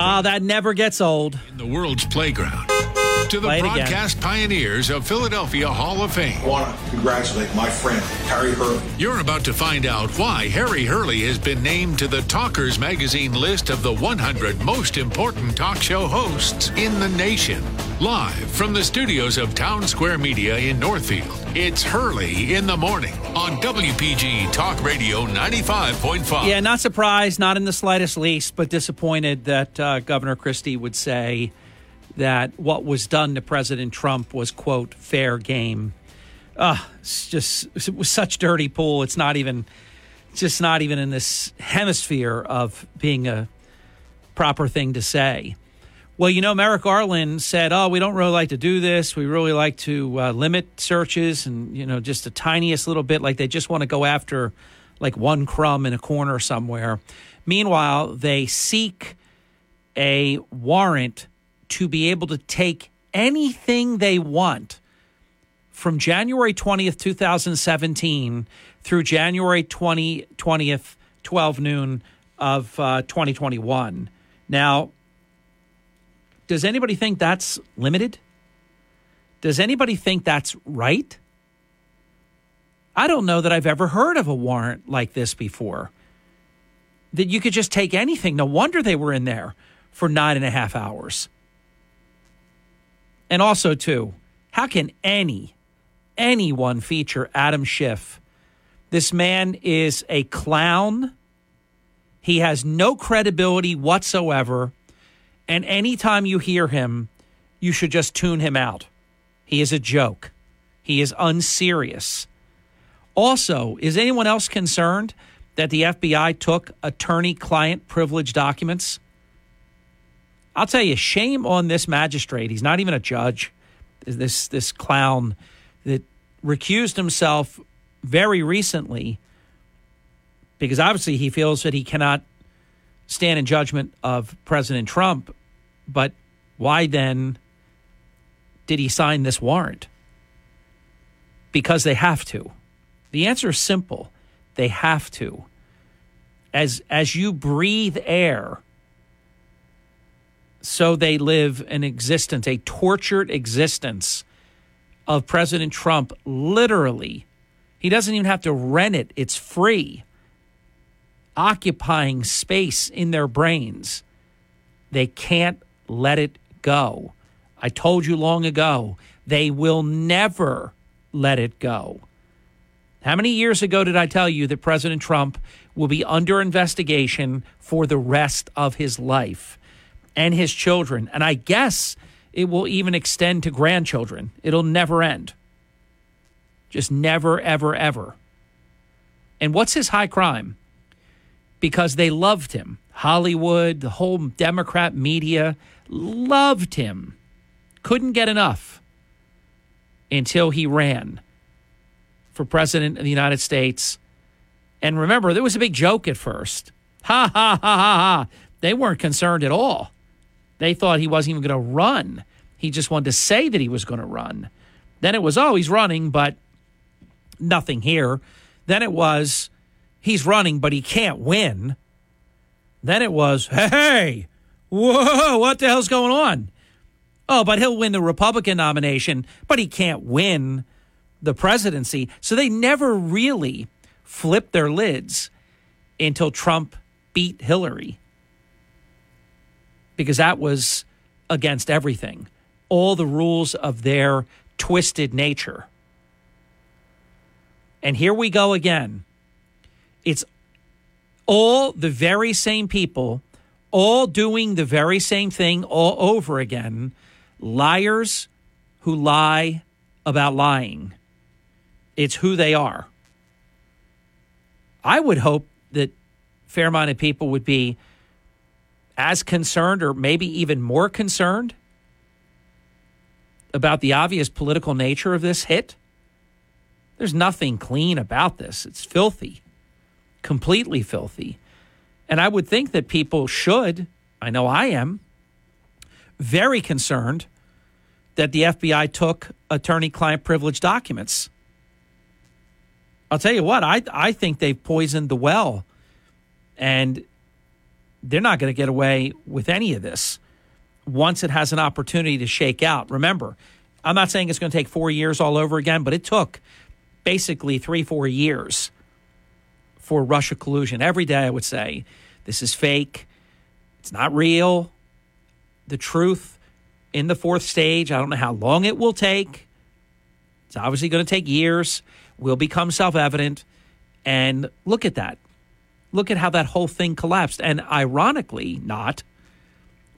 Ah, that never gets old. In the world's playground. To the Play broadcast pioneers of Philadelphia Hall of Fame. I want to congratulate my friend, Harry Hurley. You're about to find out why Harry Hurley has been named to the Talkers Magazine list of the 100 most important talk show hosts in the nation. Live from the studios of Town Square Media in Northfield, it's Hurley in the Morning on WPG Talk Radio 95.5. Yeah, not surprised, not in the slightest least, but disappointed that uh, Governor Christie would say that what was done to President Trump was, quote, fair game. Uh, it's just, it was such dirty pool. It's not even, it's just not even in this hemisphere of being a proper thing to say. Well, you know, Merrick Garland said, "Oh, we don't really like to do this. We really like to uh, limit searches, and you know, just the tiniest little bit. Like they just want to go after like one crumb in a corner somewhere. Meanwhile, they seek a warrant to be able to take anything they want from January 20th, 2017 through January 20, 20th, 12 noon of uh, 2021. Now, does anybody think that's limited? Does anybody think that's right? I don't know that I've ever heard of a warrant like this before. That you could just take anything. No wonder they were in there for nine and a half hours. And also, too, how can any, anyone feature Adam Schiff? This man is a clown. He has no credibility whatsoever. And anytime you hear him, you should just tune him out. He is a joke. He is unserious. Also, is anyone else concerned that the FBI took attorney client privilege documents? I'll tell you, shame on this magistrate. He's not even a judge. This this clown that recused himself very recently because obviously he feels that he cannot stand in judgment of President Trump. But why then did he sign this warrant? Because they have to. The answer is simple. They have to. As as you breathe air, so they live an existence, a tortured existence of President Trump literally. He doesn't even have to rent it. It's free. Occupying space in their brains. They can't let it go. I told you long ago, they will never let it go. How many years ago did I tell you that President Trump will be under investigation for the rest of his life and his children? And I guess it will even extend to grandchildren. It'll never end. Just never, ever, ever. And what's his high crime? Because they loved him. Hollywood, the whole Democrat media loved him. Couldn't get enough until he ran for president of the United States. And remember, there was a big joke at first. Ha ha ha ha ha. They weren't concerned at all. They thought he wasn't even going to run. He just wanted to say that he was going to run. Then it was, oh, he's running, but nothing here. Then it was, he's running, but he can't win. Then it was, hey, whoa, what the hell's going on? Oh, but he'll win the Republican nomination, but he can't win the presidency. So they never really flipped their lids until Trump beat Hillary because that was against everything, all the rules of their twisted nature. And here we go again. It's all the very same people, all doing the very same thing all over again. Liars who lie about lying. It's who they are. I would hope that fair minded people would be as concerned or maybe even more concerned about the obvious political nature of this hit. There's nothing clean about this. It's filthy, completely filthy. And I would think that people should, I know I am, very concerned that the FBI took attorney client privilege documents. I'll tell you what, I, I think they've poisoned the well. And they're not going to get away with any of this once it has an opportunity to shake out. Remember, I'm not saying it's going to take four years all over again, but it took basically three, four years for Russia collusion. Every day I would say, this is fake. It's not real. The truth in the fourth stage, I don't know how long it will take. It's obviously going to take years, will become self evident. And look at that. Look at how that whole thing collapsed. And ironically, not,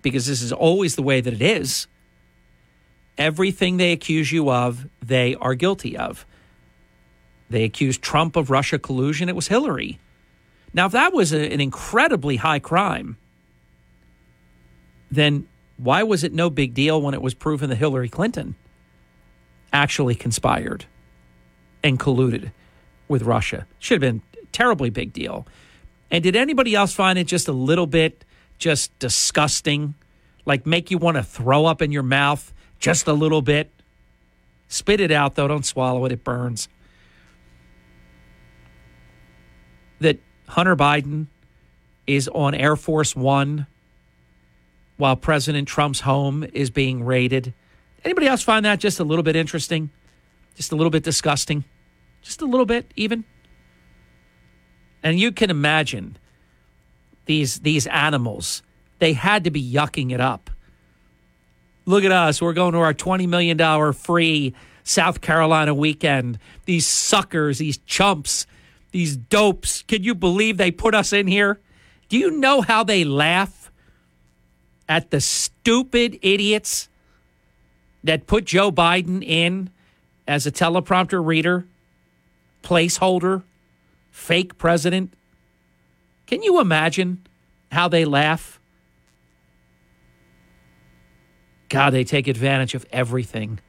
because this is always the way that it is, everything they accuse you of, they are guilty of. They accused Trump of Russia collusion. It was Hillary. Now, if that was a, an incredibly high crime, then why was it no big deal when it was proven that Hillary Clinton actually conspired and colluded with Russia? Should have been a terribly big deal. And did anybody else find it just a little bit just disgusting? Like make you want to throw up in your mouth just a little bit? Spit it out, though. Don't swallow it, it burns. That Hunter Biden is on Air Force One while President Trump's home is being raided. Anybody else find that just a little bit interesting? Just a little bit disgusting? Just a little bit, even? And you can imagine these these animals. They had to be yucking it up. Look at us. We're going to our $20 million free South Carolina weekend. These suckers, these chumps, these dopes. Can you believe they put us in here? Do you know how they laugh at the stupid idiots that put Joe Biden in as a teleprompter reader, placeholder, fake president? Can you imagine how they laugh? God, they take advantage of everything.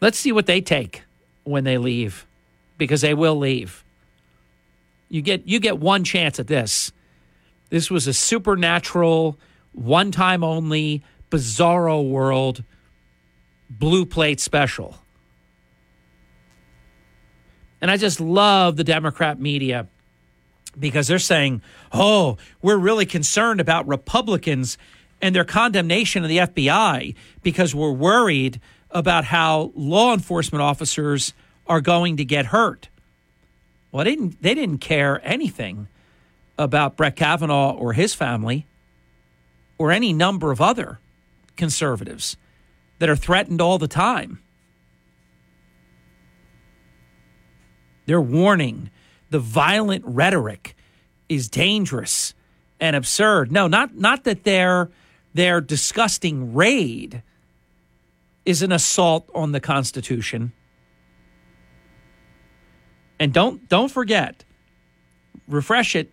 Let's see what they take when they leave because they will leave. You get you get one chance at this. This was a supernatural, one time only, bizarro world blue plate special. And I just love the Democrat media because they're saying, oh, we're really concerned about Republicans and their condemnation of the FBI because we're worried about how law enforcement officers are going to get hurt. Well, they didn't, they didn't care anything about Brett Kavanaugh or his family or any number of other conservatives that are threatened all the time. They're warning the violent rhetoric is dangerous and absurd. No, not not that their their disgusting raid is an assault on the Constitution. And don't don't forget, refresh it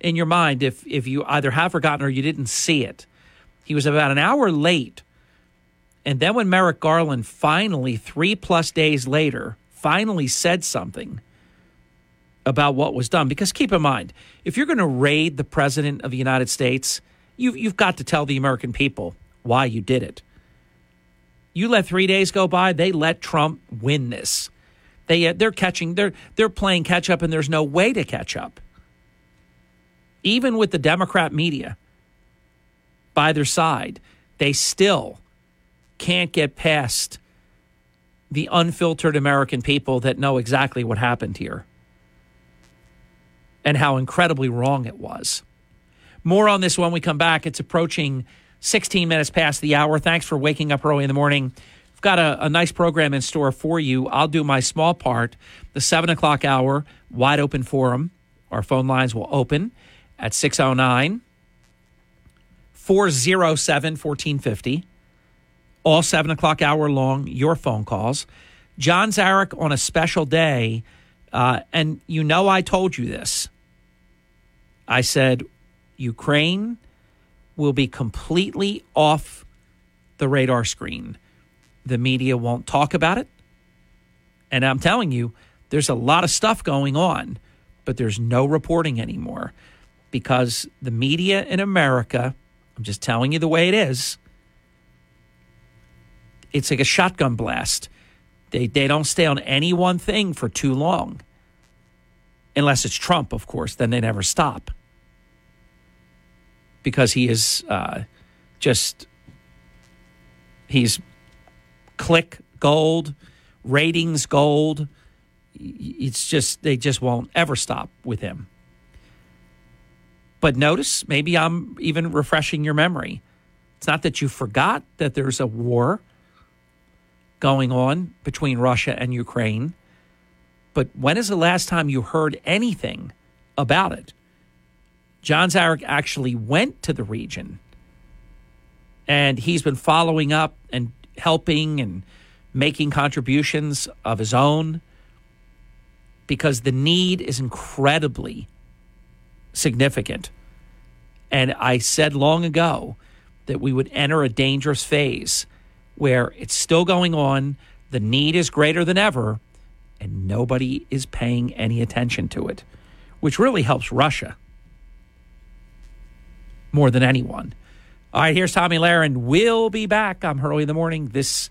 in your mind if if you either have forgotten or you didn't see it. He was about an hour late. And then when Merrick Garland finally, three plus days later, finally said something about what was done. Because keep in mind, if you're going to raid the president of the United States, you've, you've got to tell the American people why you did it. You let three days go by, they let Trump win this. They, uh, they're catching, they're, they're playing catch up, and there's no way to catch up. Even with the Democrat media by their side, they still can't get past the unfiltered American people that know exactly what happened here and how incredibly wrong it was. More on this when we come back. It's approaching 16 minutes past the hour. Thanks for waking up early in the morning. I've got a, a nice program in store for you. I'll do my small part. The 7 o'clock hour, wide open forum. Our phone lines will open at 609 407 1450. All 7 o'clock hour long, your phone calls. John Zarek on a special day. Uh, and you know I told you this. I said, Ukraine will be completely off the radar screen. The media won't talk about it. And I'm telling you, there's a lot of stuff going on, but there's no reporting anymore because the media in America, I'm just telling you the way it is, it's like a shotgun blast. They, they don't stay on any one thing for too long. unless it's Trump, of course, then they never stop because he is uh, just he's click gold, ratings gold. It's just they just won't ever stop with him. But notice, maybe I'm even refreshing your memory. It's not that you forgot that there's a war going on between Russia and Ukraine, but when is the last time you heard anything about it? John Zarek actually went to the region and he's been following up and helping and making contributions of his own because the need is incredibly significant. And I said long ago that we would enter a dangerous phase where it's still going on, the need is greater than ever, and nobody is paying any attention to it, which really helps Russia more than anyone. All right, here's Tomi Lahren. We'll be back. I'm early in the morning. This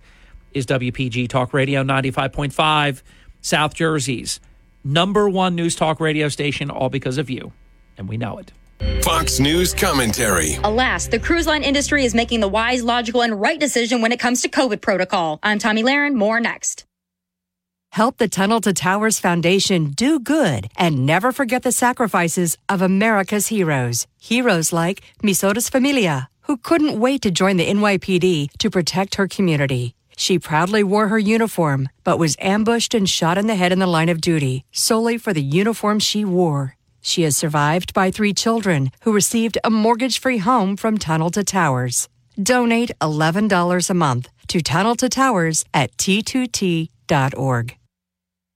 is WPG Talk Radio 95.5, South Jersey's number one news talk radio station, all because of you. And we know it. Fox News commentary. Alas, the cruise line industry is making the wise, logical, and right decision when it comes to COVID protocol. I'm Tomi Lahren. More next. Help the Tunnel to Towers Foundation do good and never forget the sacrifices of America's heroes. Heroes like Miosotis Familia, who couldn't wait to join the NYPD to protect her community. She proudly wore her uniform, but was ambushed and shot in the head in the line of duty solely for the uniform she wore. She is survived by three children who received a mortgage free home from Tunnel to Towers. Donate $11 a month to Tunnel to Towers at t2t.org.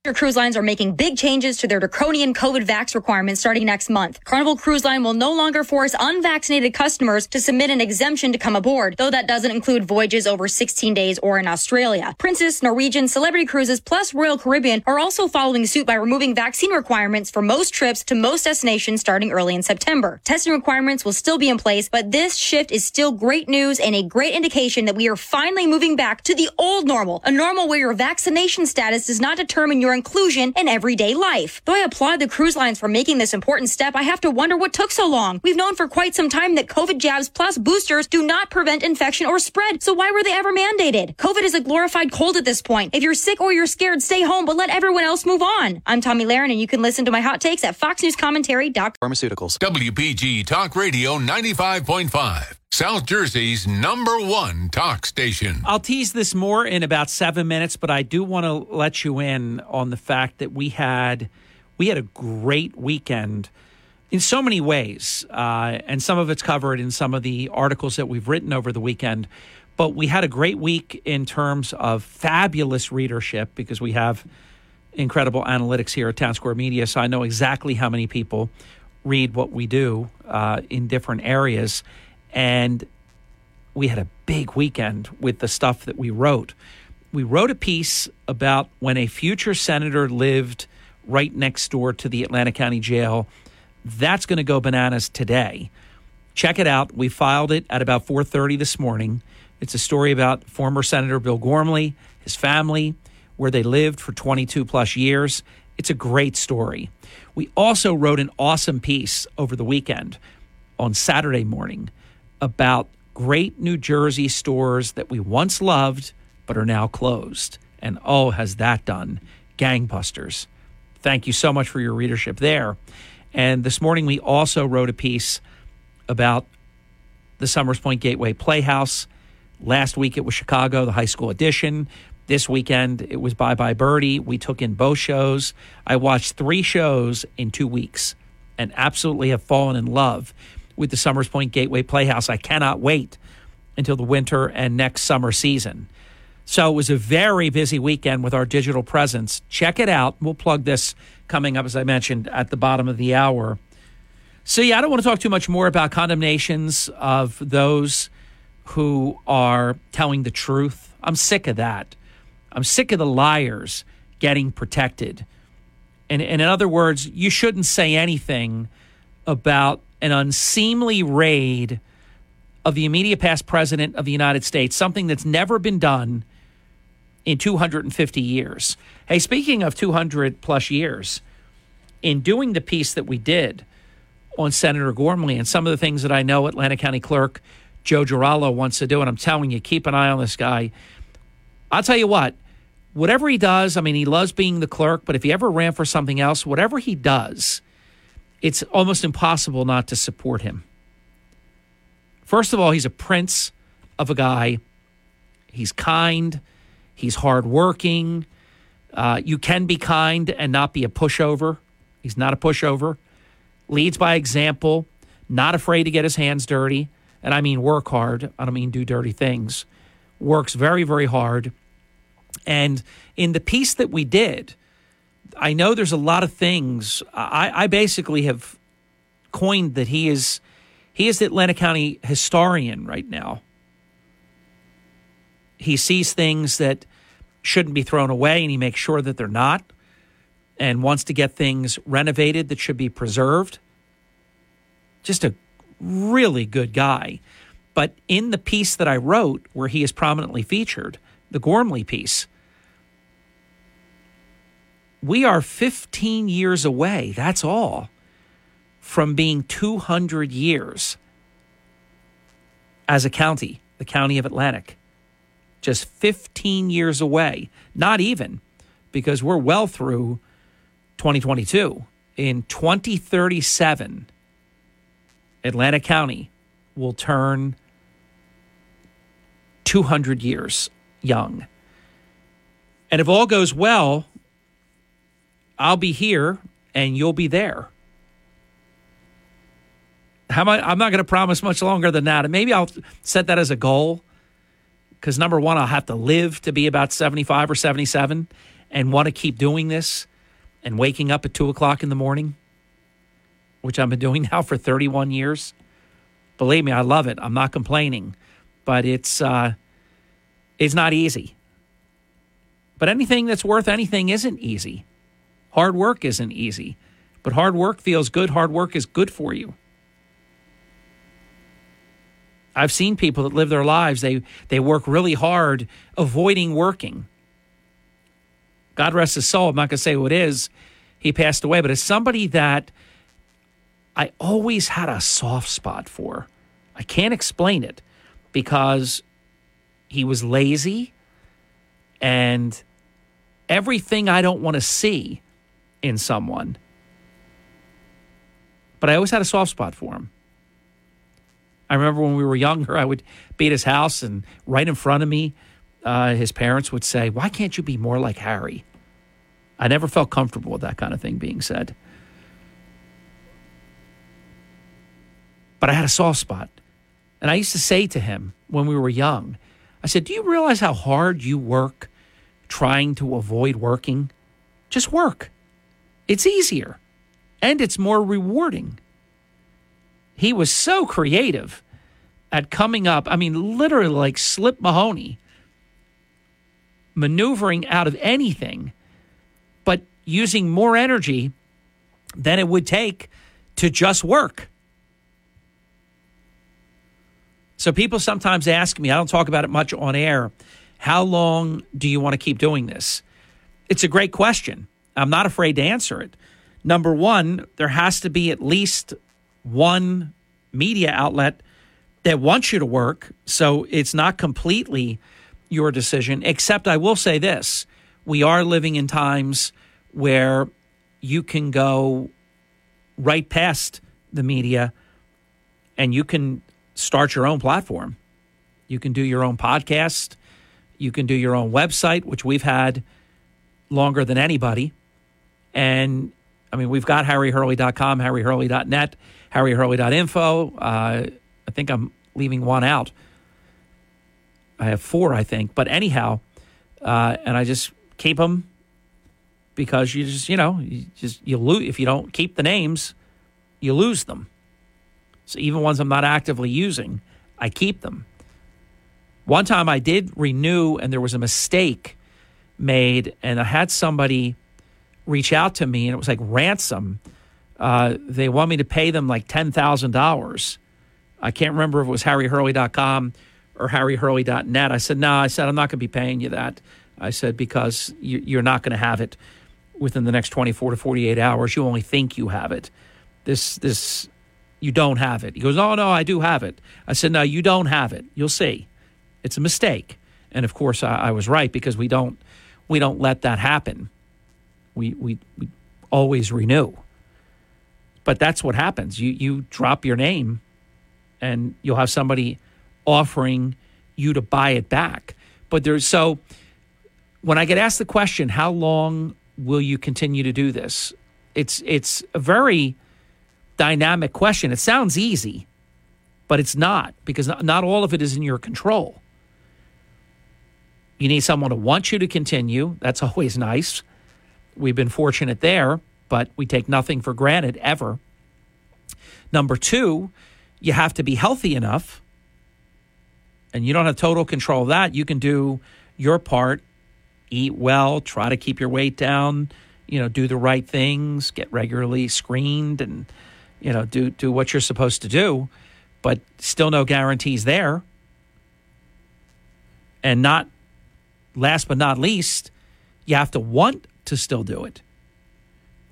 Cruise lines are making big changes to their draconian COVID vax requirements starting next month. Carnival Cruise Line will no longer force unvaccinated customers to submit an exemption to come aboard, though that doesn't include voyages over 16 days or in Australia. Princess, Norwegian, Celebrity Cruises, plus Royal Caribbean are also following suit by removing vaccine requirements for most trips to most destinations starting early in September. Testing requirements will still be in place, but this shift is still great news and a great indication that we are finally moving back to the old normal, a normal where your vaccination status does not determine your inclusion in everyday life. Though I applaud the cruise lines for making this important step, I have to wonder what took so long. We've known for quite some time that COVID jabs plus boosters do not prevent infection or spread. So why were they ever mandated? COVID is a glorified cold at this point. If you're sick or you're scared, stay home, but let everyone else move on. I'm Tomi Lahren, and you can listen to my hot takes at foxnewscommentary.com. Pharmaceuticals. WPG Talk Radio 95.5. South Jersey's number one talk station. I'll tease this more in about seven minutes, but I do want to let you in on the fact that we had we had a great weekend in so many ways, uh, and some of it's covered in some of the articles that we've written over the weekend. But we had a great week in terms of fabulous readership because we have incredible analytics here at Town Square Media, so I know exactly how many people read what we do uh, in different areas and we had a big weekend with the stuff that we wrote. We wrote a piece about when a future senator lived right next door to the Atlantic County Jail. That's going to go bananas today. Check it out. We filed it at about 4:30 this morning. It's a story about former Senator Bill Gormley, his family, where they lived for 22 plus years. It's a great story. We also wrote an awesome piece over the weekend on Saturday morning about great New Jersey stores that we once loved but are now closed. And oh, has that done gangbusters. Thank you so much for your readership there. And this morning we also wrote a piece about the Somers Point Gateway Playhouse. Last week it was Chicago, the high school edition. This weekend it was Bye Bye Birdie. We took in both shows. I watched three shows in two weeks and absolutely have fallen in love with the Somers Point Gateway Playhouse. I cannot wait until the winter and next summer season. So it was a very busy weekend with our digital presence. Check it out. We'll plug this coming up, as I mentioned, at the bottom of the hour. So, yeah, I don't want to talk too much more about condemnations of those who are telling the truth. I'm sick of that. I'm sick of the liars getting protected. And, and in other words, you shouldn't say anything about an unseemly raid of the immediate past president of the United States, something that's never been done in 250 years. Hey, speaking of 200 plus years, in doing the piece that we did on Senator Gormley and some of the things that I know Atlantic County Clerk Joe Giralo wants to do, and I'm telling you, keep an eye on this guy. I'll tell you what, whatever he does, I mean, he loves being the clerk, but if he ever ran for something else, whatever he does, it's almost impossible not to support him. First of all, he's a prince of a guy. He's kind. He's hardworking. Uh, you can be kind and not be a pushover. He's not a pushover. Leads by example. Not afraid to get his hands dirty. And I mean work hard. I don't mean do dirty things. Works very, very hard. And in the piece that we did, I know there's a lot of things. I, I basically have coined that he is he is the Atlantic County historian right now. He sees things that shouldn't be thrown away and he makes sure that they're not and wants to get things renovated that should be preserved. Just a really good guy. But in the piece that I wrote, where he is prominently featured, the Gormley piece, we are 15 years away, that's all, from being 200 years as a county, the county of Atlantic. Just 15 years away. Not even, because we're well through 2022. In 2037, Atlantic County will turn 200 years young. And if all goes well, I'll be here and you'll be there. How I'm not going to promise much longer than that. And maybe I'll set that as a goal because number one, I'll have to live to be about 75 or 77 and want to keep doing this and waking up at two o'clock in the morning, which I've been doing now for 31 years. Believe me, I love it. I'm not complaining, but it's uh, it's not easy. But anything that's worth anything isn't easy. Hard work isn't easy, but hard work feels good. Hard work is good for you. I've seen people that live their lives, they, they work really hard avoiding working. God rest his soul. I'm not going to say who it is. He passed away, but it's somebody that I always had a soft spot for. I can't explain it because he was lazy and everything I don't want to see in someone. But I always had a soft spot for him. I remember when we were younger, I would be at his house, and right in front of me, uh, his parents would say, Why can't you be more like Harry? I never felt comfortable with that kind of thing being said. But I had a soft spot. And I used to say to him when we were young, I said, Do you realize how hard you work trying to avoid working? Just work. It's easier and it's more rewarding. He was so creative at coming up. I mean, literally like Slip Mahoney, maneuvering out of anything, but using more energy than it would take to just work. So people sometimes ask me, I don't talk about it much on air, how long do you want to keep doing this? It's a great question. I'm not afraid to answer it. Number one, there has to be at least one media outlet that wants you to work. So it's not completely your decision, except I will say this we are living in times where you can go right past the media and you can start your own platform. You can do your own podcast. You can do your own website, which we've had longer than anybody. And I mean, we've got harryhurley.com, harryhurley.net, harryhurley.info. Uh, I think I'm leaving one out. I have four, I think. But anyhow, uh, and I just keep them because you just, you know, you just you lose if you don't keep the names, you lose them. So even ones I'm not actively using, I keep them. One time I did renew, and there was a mistake made, and I had somebody reach out to me, and it was like ransom. Uh, they want me to pay them like $10,000. I can't remember if it was harryhurley.com or harryhurley.net. I said, no, I said, I'm not going to be paying you that. I said, because you, are not going to have it within the next 24 to 48 hours. You only think you have it. This, this, you don't have it. He goes, Oh, no, I do have it. I said, No, you don't have it. You'll see. It's a mistake. And of course, I, I was right because we don't, we don't let that happen. We, we, we always renew. But that's what happens. You, you drop your name and you'll have somebody offering you to buy it back. But there's so when I get asked the question, how long will you continue to do this? It's it's a very dynamic question. It sounds easy, but it's not because not all of it is in your control. You need someone to want you to continue. That's always nice. We've been fortunate there, but we take nothing for granted ever. Number two, you have to be healthy enough, and you don't have total control of that. You can do your part eat well, try to keep your weight down, you know, do the right things, get regularly screened and you know, do do what you're supposed to do, but still no guarantees there. And not last but not least, you have to want to still do it.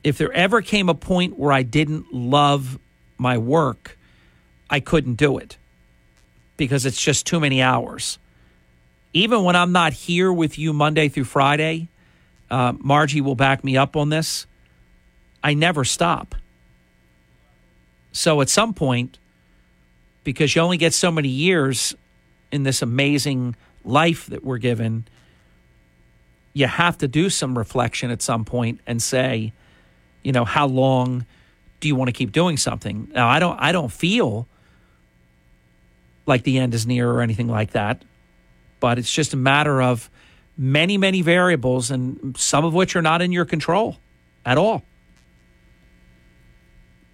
If there ever came a point where I didn't love my work, I couldn't do it because it's just too many hours even when I'm not here with you Monday through Friday, uh, Margie will back me up on this. I never stop. So at some point, because you only get so many years in this amazing life that we're given, you have to do some reflection at some point and say, you know, how long do you want to keep doing something? Now, I don't, I don't feel like the end is near or anything like that but it's just a matter of many, many variables, and some of which are not in your control at all.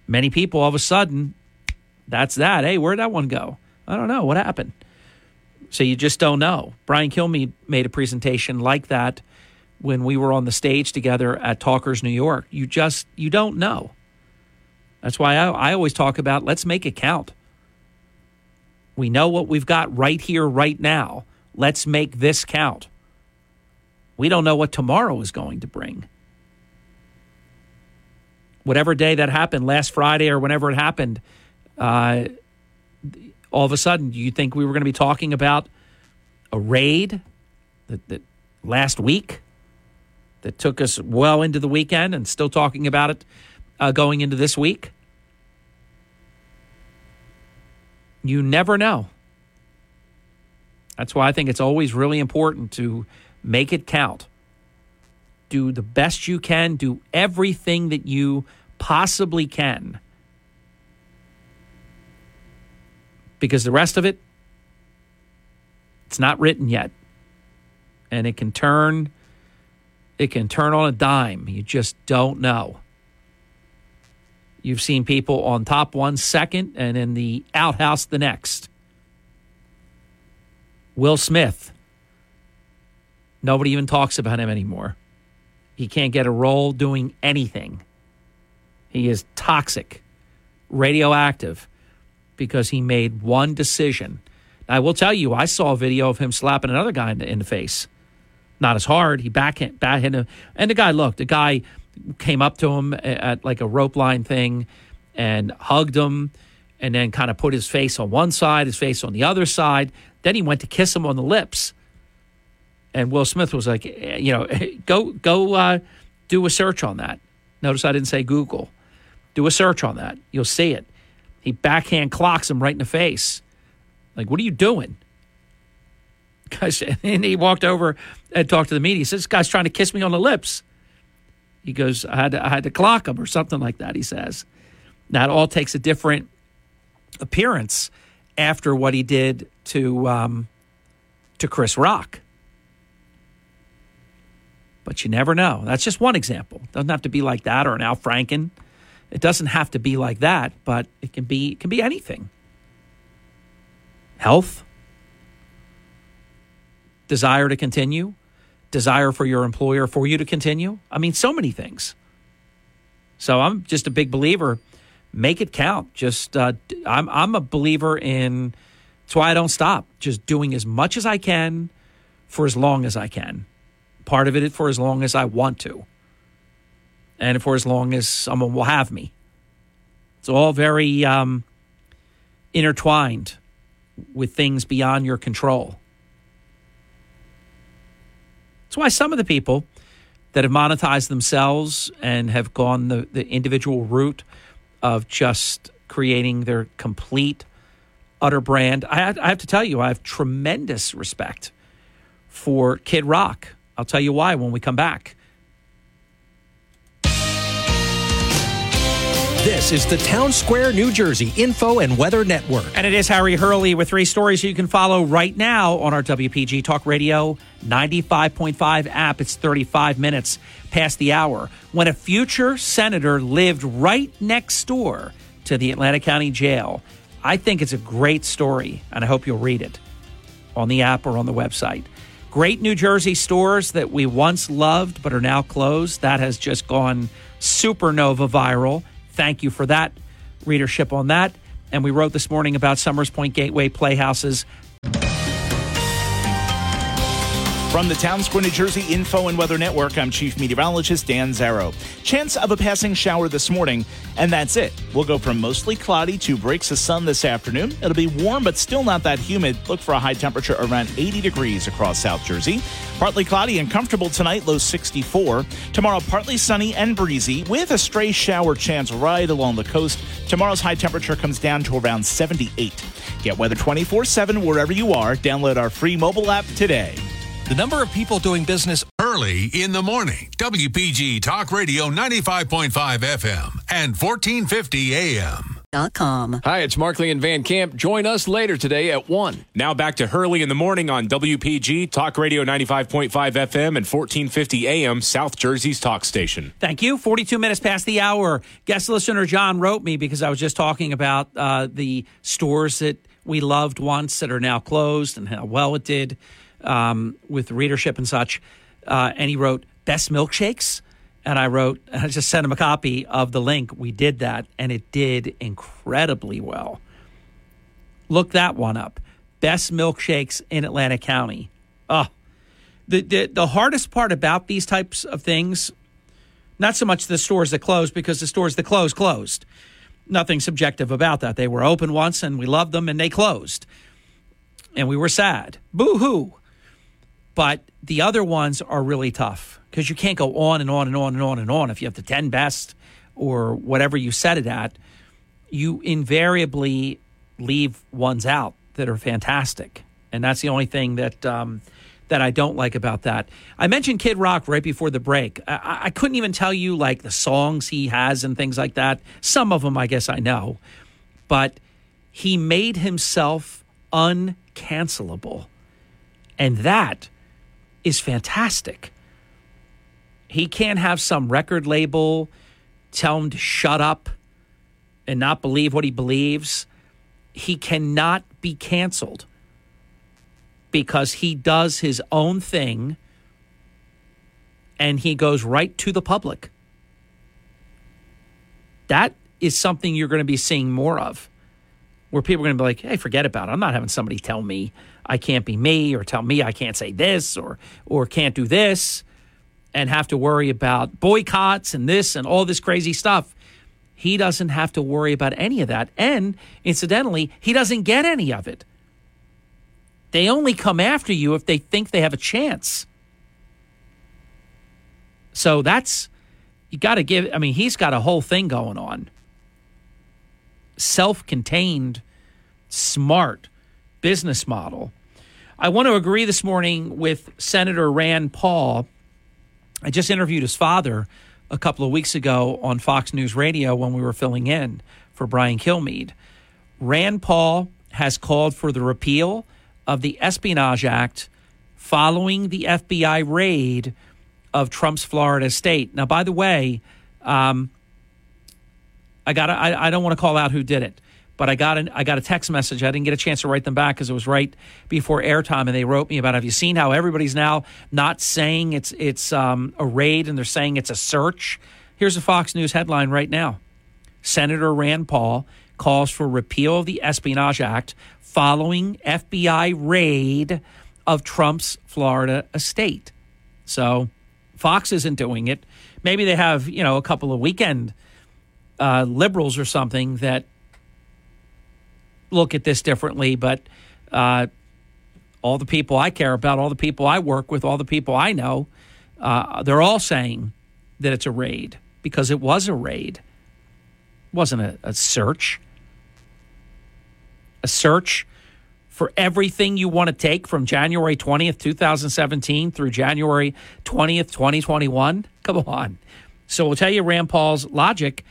Many people, all of a sudden, that's that. Hey, where'd that one go? I don't know. What happened? So you just don't know. Brian Kilmeade made a presentation like that when we were on the stage together at Talkers New York. You just you don't know. That's why I, I always talk about let's make it count. We know what we've got right here, right now. Let's make this count. We don't know what tomorrow is going to bring. Whatever day that happened, last Friday or whenever it happened, uh, all of a sudden, do you think we were going to be talking about a raid that, that last week that took us well into the weekend and still talking about it uh, going into this week? You never know. That's why I think it's always really important to make it count. Do the best you can, do everything that you possibly can. Because the rest of it, it's not written yet. And it can turn it can turn on a dime. You just don't know. You've seen people on top one second and in the outhouse the next. Will Smith. Nobody even talks about him anymore. He can't get a role doing anything. He is toxic, radioactive, because he made one decision. I will tell you, I saw a video of him slapping another guy in the, in the face. Not as hard. He backhand, backhand him. And the guy, looked. the guy came up to him at, at like a rope line thing and hugged him and then kind of put his face on one side, his face on the other side. Then he went to kiss him on the lips. And Will Smith was like, eh, you know, go go uh, do a search on that. Notice I didn't say Google. Do a search on that. You'll see it. He backhand clocks him right in the face. Like, what are you doing? And he walked over and talked to the media. He says, This guy's trying to kiss me on the lips. He goes, I had to, I had to clock him or something like that, he says. Now, it all takes a different appearance after what he did to um, to Chris Rock. But you never know. That's just one example. It doesn't have to be like that or an Al Franken. It doesn't have to be like that, but it can be it can be anything. Health, desire to continue, desire for your employer for you to continue. I mean, so many things. So I'm just a big believer make it count. Just uh, I'm I'm a believer in. That's why I don't stop. Just doing as much as I can for as long as I can. Part of it for as long as I want to. and for as long as someone will have me. It's all very um, intertwined with things beyond your control. That's why some of the people that have monetized themselves and have gone the, the individual route of just creating their complete, utter brand. I have, I have to tell you, I have tremendous respect for Kid Rock. I'll tell you why when we come back. This is the Town Square, New Jersey Info and Weather Network. And it is Harry Hurley with three stories you can follow right now on our WPG Talk Radio 95.5 app. It's 35 minutes past the hour. When a future senator lived right next door to the Atlantic County Jail, I think it's a great story, and I hope you'll read it on the app or on the website. Great New Jersey stores that we once loved but are now closed. That has just gone supernova viral. Thank you for that readership on that. And we wrote this morning about Somers Point Gateway Playhouses. From the Town Square, New Jersey Info and Weather Network, I'm Chief Meteorologist Dan Zarrow. Chance of a passing shower this morning, and that's it. We'll go from mostly cloudy to breaks of sun this afternoon. It'll be warm, but still not that humid. Look for a high temperature around 80 degrees across South Jersey. Partly cloudy and comfortable tonight, low 64. Tomorrow, partly sunny and breezy with a stray shower chance right along the coast. Tomorrow's high temperature comes down to around 78. Get weather 24 7 wherever you are. Download our free mobile app today. The number of people doing business early in the morning. WPG Talk Radio 95.5 FM and 1450 AM. Com. Hi, it's Markley and Van Camp. Join us later today at 1. Now back to Hurley in the morning on WPG Talk Radio 95.5 FM and 1450 AM, South Jersey's talk station. Thank you. 42 minutes past the hour. Guest listener John wrote me because I was just talking about uh, the stores that we loved once that are now closed and how well it did um, with readership and such. Uh, and he wrote, Best milkshakes? And I wrote, I just sent him a copy of the link. We did that, and it did incredibly well. Look that one up. Best milkshakes in Atlantic County. Oh, the, the, the hardest part about these types of things, not so much the stores that closed, because the stores that closed, closed. Nothing subjective about that. They were open once, and we loved them, and they closed. And we were sad. Boo hoo. But the other ones are really tough because you can't go on and on and on and on and on. If you have the 10 best or whatever you set it at, you invariably leave ones out that are fantastic. And that's the only thing that. Um, that I don't like about that. I mentioned Kid Rock right before the break. I, I, couldn't even tell you like the songs he has and things like that. Some of them I guess I know, but he made himself uncancelable, and that is fantastic. He can't have some record label tell him to shut up and not believe what he believes. He cannot be canceled because he does his own thing and he goes right to the public. That is something you're going to be seeing more of, where people are going to be like, hey, forget about it. I'm not having somebody tell me I can't be me or tell me I can't say this or or can't do this and have to worry about boycotts and this and all this crazy stuff. He doesn't have to worry about any of that. And incidentally, he doesn't get any of it. They only come after you if they think they have a chance. So that's, you got to give, I mean, he's got a whole thing going on. Self contained, smart business model. I want to agree this morning with Senator Rand Paul. I just interviewed his father a couple of weeks ago on Fox News Radio when we were filling in for Brian Kilmeade. Rand Paul has called for the repeal of the Espionage Act following the FBI raid of Trump's Florida state. Now, by the way, um, I got I, I don't want to call out who did it, but I got an, I got a text message. I didn't get a chance to write them back because it was right before airtime, and they wrote me about. Have you seen how everybody's now not saying it's it's um, a raid and they're saying it's a search? Here's a Fox News headline right now: Senator Rand Paul calls for repeal of the Espionage Act following FBI raid of Trump's Florida estate. So Fox isn't doing it. Maybe they have, you know, a couple of weekend uh, liberals or something that look at this differently, but uh, all the people I care about, all the people I work with, all the people I know, uh, they're all saying that it's a raid because it was a raid. It wasn't a, a search. A search for everything you want to take from January 20th, 2017 through January 20th, 2021? Come on. So we'll tell you Rand Paul's logic,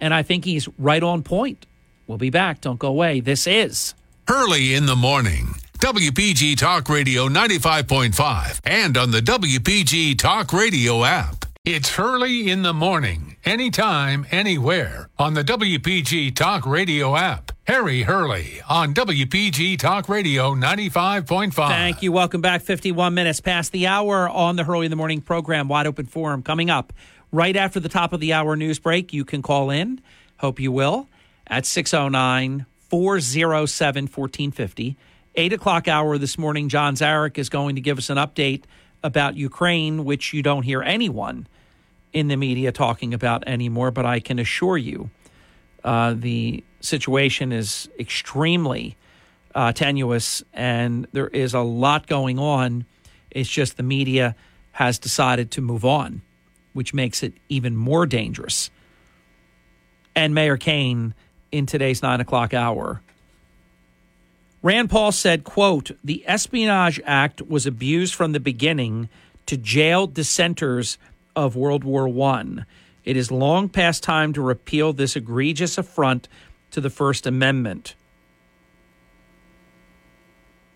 and I think he's right on point. We'll be back. Don't go away. This is Hurley in the Morning. WPG Talk Radio 95.5 and on the WPG Talk Radio app. It's Hurley in the Morning, anytime, anywhere on the WPG Talk Radio app. Harry Hurley on WPG Talk Radio 95.5. Thank you. Welcome back. 51 minutes past the hour on the Hurley in the Morning program, Wide Open Forum. Coming up right after the top of the hour news break, you can call in. Hope you will at 609 407 1450. 8 o'clock hour this morning, John Zarek is going to give us an update about Ukraine, which you don't hear anyone in the media talking about anymore. But I can assure you uh, the situation is extremely uh, tenuous and there is a lot going on. It's just the media has decided to move on, which makes it even more dangerous. And Mayor Kane in today's nine o'clock hour. Rand Paul said, quote, the Espionage Act was abused from the beginning to jail dissenters of World War I. It is long past time to repeal this egregious affront to the First Amendment.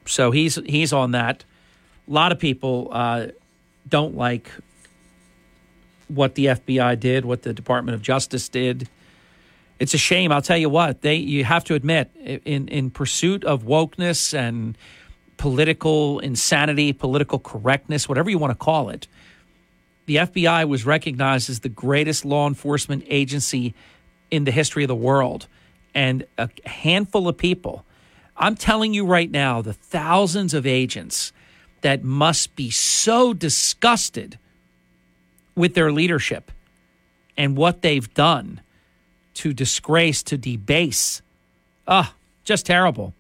So he's he's on that. A lot of people uh, don't like what the FBI did, what the Department of Justice did. It's a shame. I'll tell you what. They you have to admit in in pursuit of wokeness and political insanity, political correctness, whatever you want to call it. The FBI was recognized as the greatest law enforcement agency in the history of the world. And a handful of people, I'm telling you right now, the thousands of agents that must be so disgusted with their leadership and what they've done to disgrace, to debase. Ah, oh, just terrible.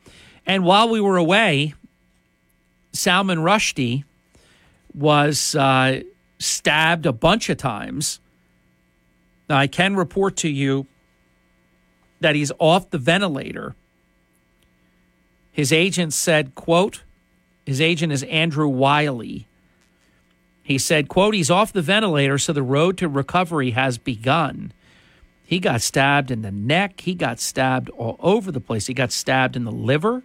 And while we were away, Salman Rushdie was uh, stabbed a bunch of times. Now, I can report to you that he's off the ventilator. His agent said, quote, his agent is Andrew Wylie. He said, quote, he's off the ventilator, so the road to recovery has begun. He got stabbed in the neck. He got stabbed all over the place. He got stabbed in the liver.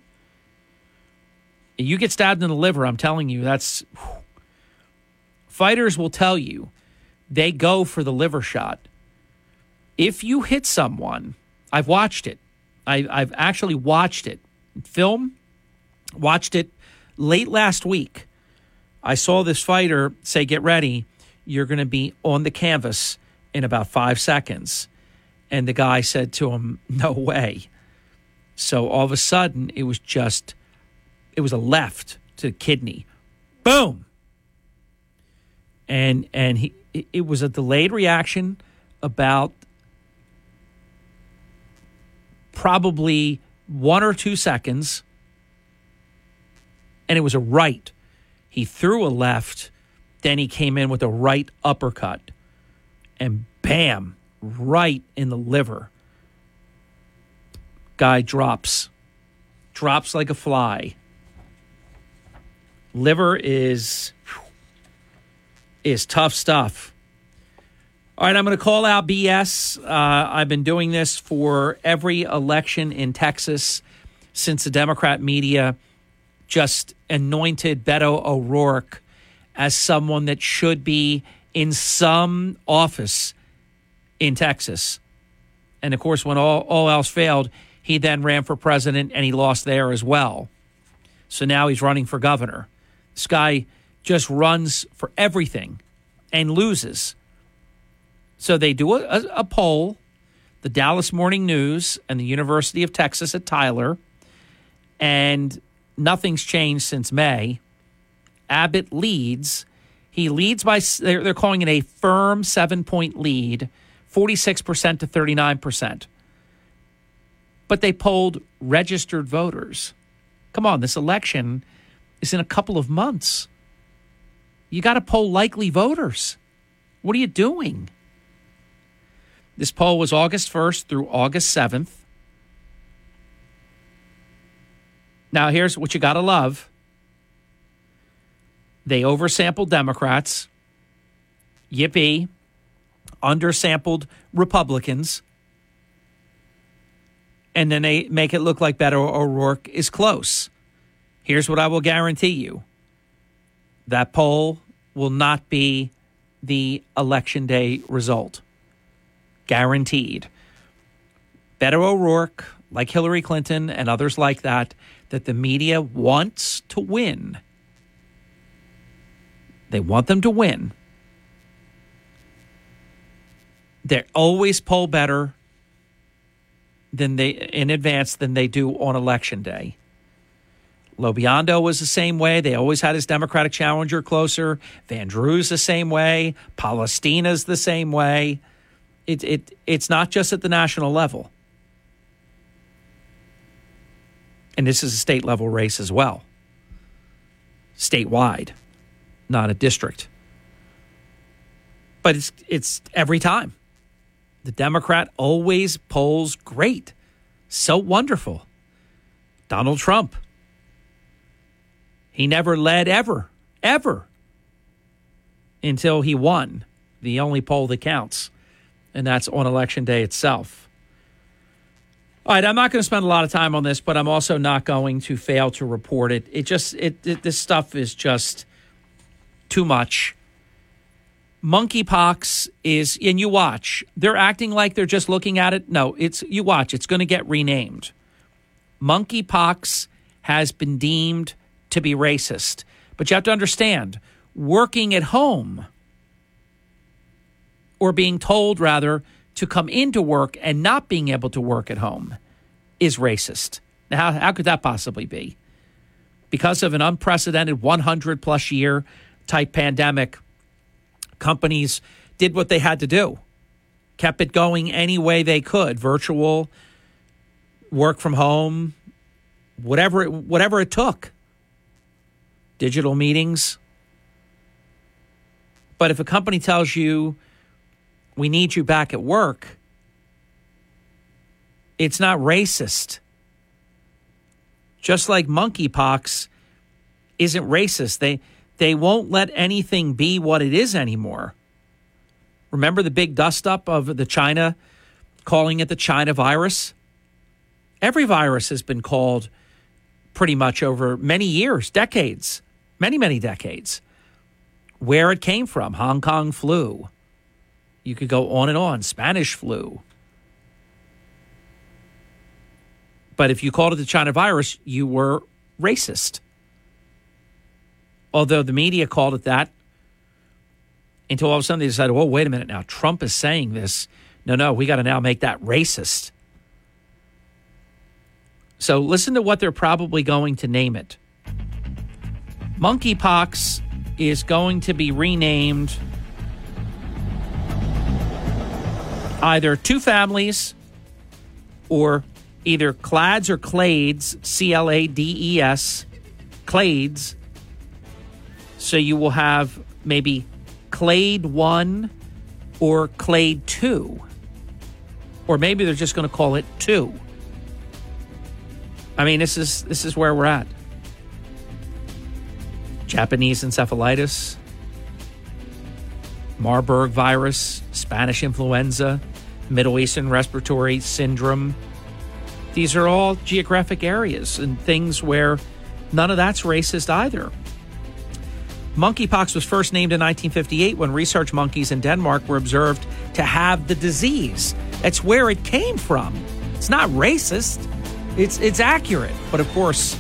You get stabbed in the liver, I'm telling you, that's. Whew. Fighters will tell you they go for the liver shot. If you hit someone, I've watched it. I, I've actually watched it. Film, watched it late last week. I saw this fighter say, Get ready. You're going to be on the canvas in about five seconds. And the guy said to him, No way. So all of a sudden, it was just, it was a left to the kidney. Boom. And, and he, it was a delayed reaction about probably one or two seconds. And it was a right. He threw a left, then he came in with a right uppercut. And bam, right in the liver. Guy drops, drops like a fly. Liver is is tough stuff. All right, I'm going to call out BS. Uh, I've been doing this for every election in Texas since the Democrat media just anointed Beto O'Rourke as someone that should be in some office in Texas. And of course, when all, all else failed, he then ran for president and he lost there as well. So now he's running for governor. This guy just runs for everything and loses. So they do a, a, poll, the Dallas Morning News and the University of Texas at Tyler, and nothing's changed since May. Abbott leads. He leads by, they're, they're calling it a firm seven point lead, 46% to 39%. But they polled registered voters. Come on, this election is in a couple of months. You got to poll likely voters. What are you doing? This poll was August 1st through August 7th. Now, here's what you got to love they oversampled Democrats. Yippee. Undersampled Republicans. And then they make it look like Beto O'Rourke is close. Here's what I will guarantee you that poll will not be the election day result. Guaranteed. Beto O'Rourke, like Hillary Clinton and others like that, that the media wants to win. They want them to win. They always poll better than they in advance than they do on election day. Lobiondo was the same way. They always had his Democratic challenger closer. Van Drew's the same way. Polistina's the same way. It, it, it's not just at the national level. And this is a state level race as well, statewide, not a district. But it's, it's every time. The Democrat always polls great. So wonderful. Donald Trump. He never led ever, ever until he won the only poll that counts, and that's on election day itself. All right, I'm not going to spend a lot of time on this, but I'm also not going to fail to report it. It just it, it this stuff is just too much. Monkeypox is, and you watch. They're acting like they're just looking at it. No, it's you watch. It's going to get renamed. Monkeypox has been deemed to be racist, but you have to understand. Working at home, or being told rather to come into work and not being able to work at home is racist. Now, how, how could that possibly be? Because of an unprecedented 100 plus year type pandemic, companies did what they had to do, kept it going any way they could virtual, work from home, whatever it, whatever it took, digital meetings. But if a company tells you, we need you back at work, it's not racist. Just like monkeypox isn't racist. They they won't let anything be what it is anymore. Remember the big dust up of the China calling it the China virus? Every virus has been called pretty much over many years, decades, many, many decades. Where it came from, Hong Kong flu. You could go on and on, Spanish flu. But if you called it the China virus, you were racist. Although the media called it that until all of a sudden they decided, well, wait a minute now. Trump is saying this. No, no, we got to now make that racist. So listen to what they're probably going to name it. Monkeypox is going to be renamed either two families or either Clads or Clades, C L A D E S, Clades. So you will have maybe Clade 1 or Clade 2. Or maybe they're just going to call it 2. I mean, this is this is where we're at. Japanese encephalitis, Marburg virus, Spanish influenza, Middle Eastern respiratory syndrome. These are all geographic areas and things where none of that's racist either. Monkeypox was first named in 1958 when research monkeys in Denmark were observed to have the disease. That's where it came from. It's not racist. It's it's accurate, but of course,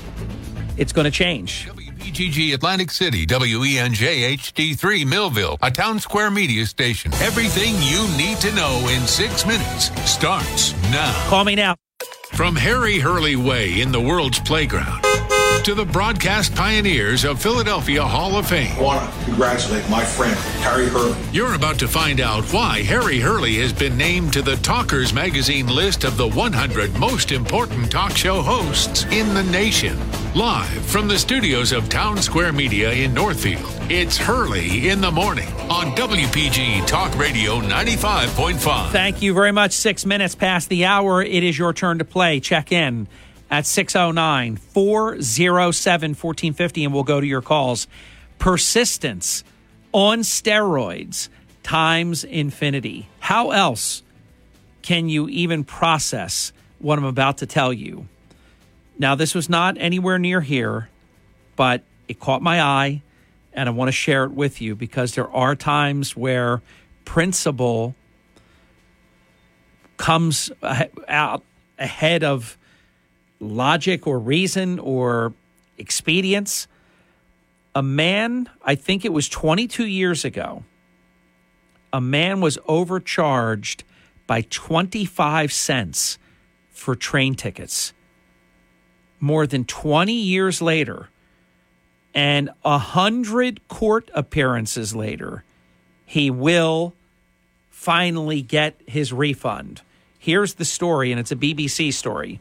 it's going to change. WPGG Atlantic City, WENJ HD3 Millville, a town square media station. Everything you need to know in six minutes starts now. Call me now. From Harry Hurley Way in the world's playground to the broadcast pioneers of Philadelphia Hall of Fame. I want to congratulate my friend, Harry Hurley. You're about to find out why Harry Hurley has been named to the Talkers Magazine list of the 100 most important talk show hosts in the nation. Live from the studios of Town Square Media in Northfield, it's Hurley in the Morning on WPG Talk Radio 95.5. Thank you very much. Six minutes past the hour. It is your turn to play. Check in at 609 407 1450 and we'll go to your calls. Persistence on steroids times infinity. How else can you even process what I'm about to tell you? Now, this was not anywhere near here, but it caught my eye and I want to share it with you because there are times where principle comes out ahead of logic or reason or expedience. A man, I think it was 22 years ago, a man was overcharged by 25 cents for train tickets. More than 20 years later, and a hundred court appearances later, he will finally get his refund. Here's the story, and it's a BBC story.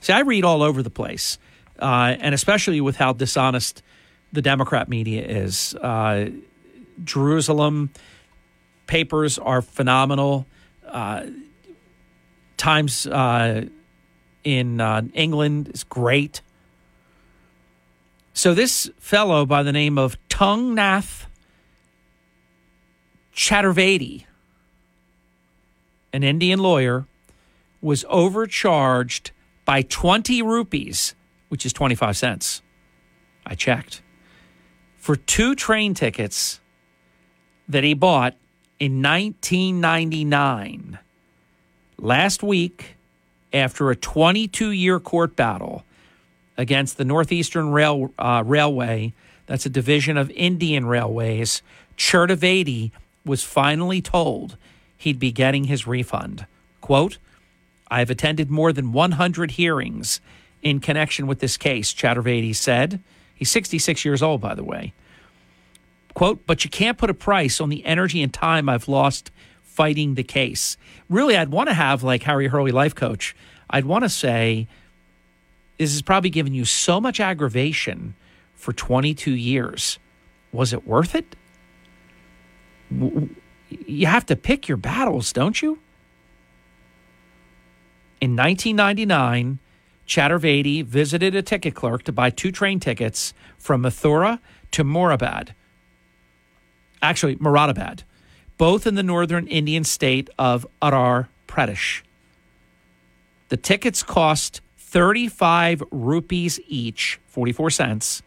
See, I read all over the place, uh, and especially with how dishonest the Democrat media is. Uh, Jerusalem papers are phenomenal. Uh, Times uh, in uh, England is great. So this fellow by the name of Tungnath Chaturvedi, an Indian lawyer, was overcharged by 20 rupees, which is 25 cents. I checked. For two train tickets that he bought in 1999. Last week, after a 22 year court battle against the Northeastern Rail, uh, Railway, that's a division of Indian Railways, Chaturvedi was finally told he'd be getting his refund. Quote, I have attended more than 100 hearings in connection with this case, Chaturvedi said. He's 66 years old, by the way. Quote, but you can't put a price on the energy and time I've lost fighting the case. Really, I'd want to have, like Harry Hurley, life coach, I'd want to say, this has probably given you so much aggravation for 22 years. Was it worth it? You have to pick your battles, don't you? In 1999, Chaturvedi visited a ticket clerk to buy two train tickets from Mathura to Moradabad. Actually, Moradabad, both in the northern Indian state of Uttar Pradesh. The tickets cost 35 rupees each, 44 cents.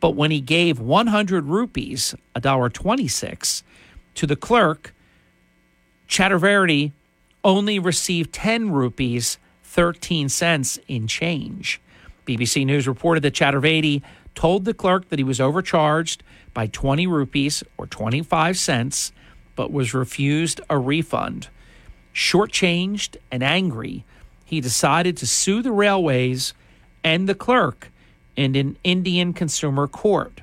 But when he gave 100 rupees, $1.26, to the clerk, Chaturvedi only received 10 rupees, 13 cents in change. BBC News reported that Chaturvedi told the clerk that he was overcharged by 20 rupees or 25 cents, but was refused a refund. Shortchanged and angry, he decided to sue the railways and the clerk in an Indian consumer court.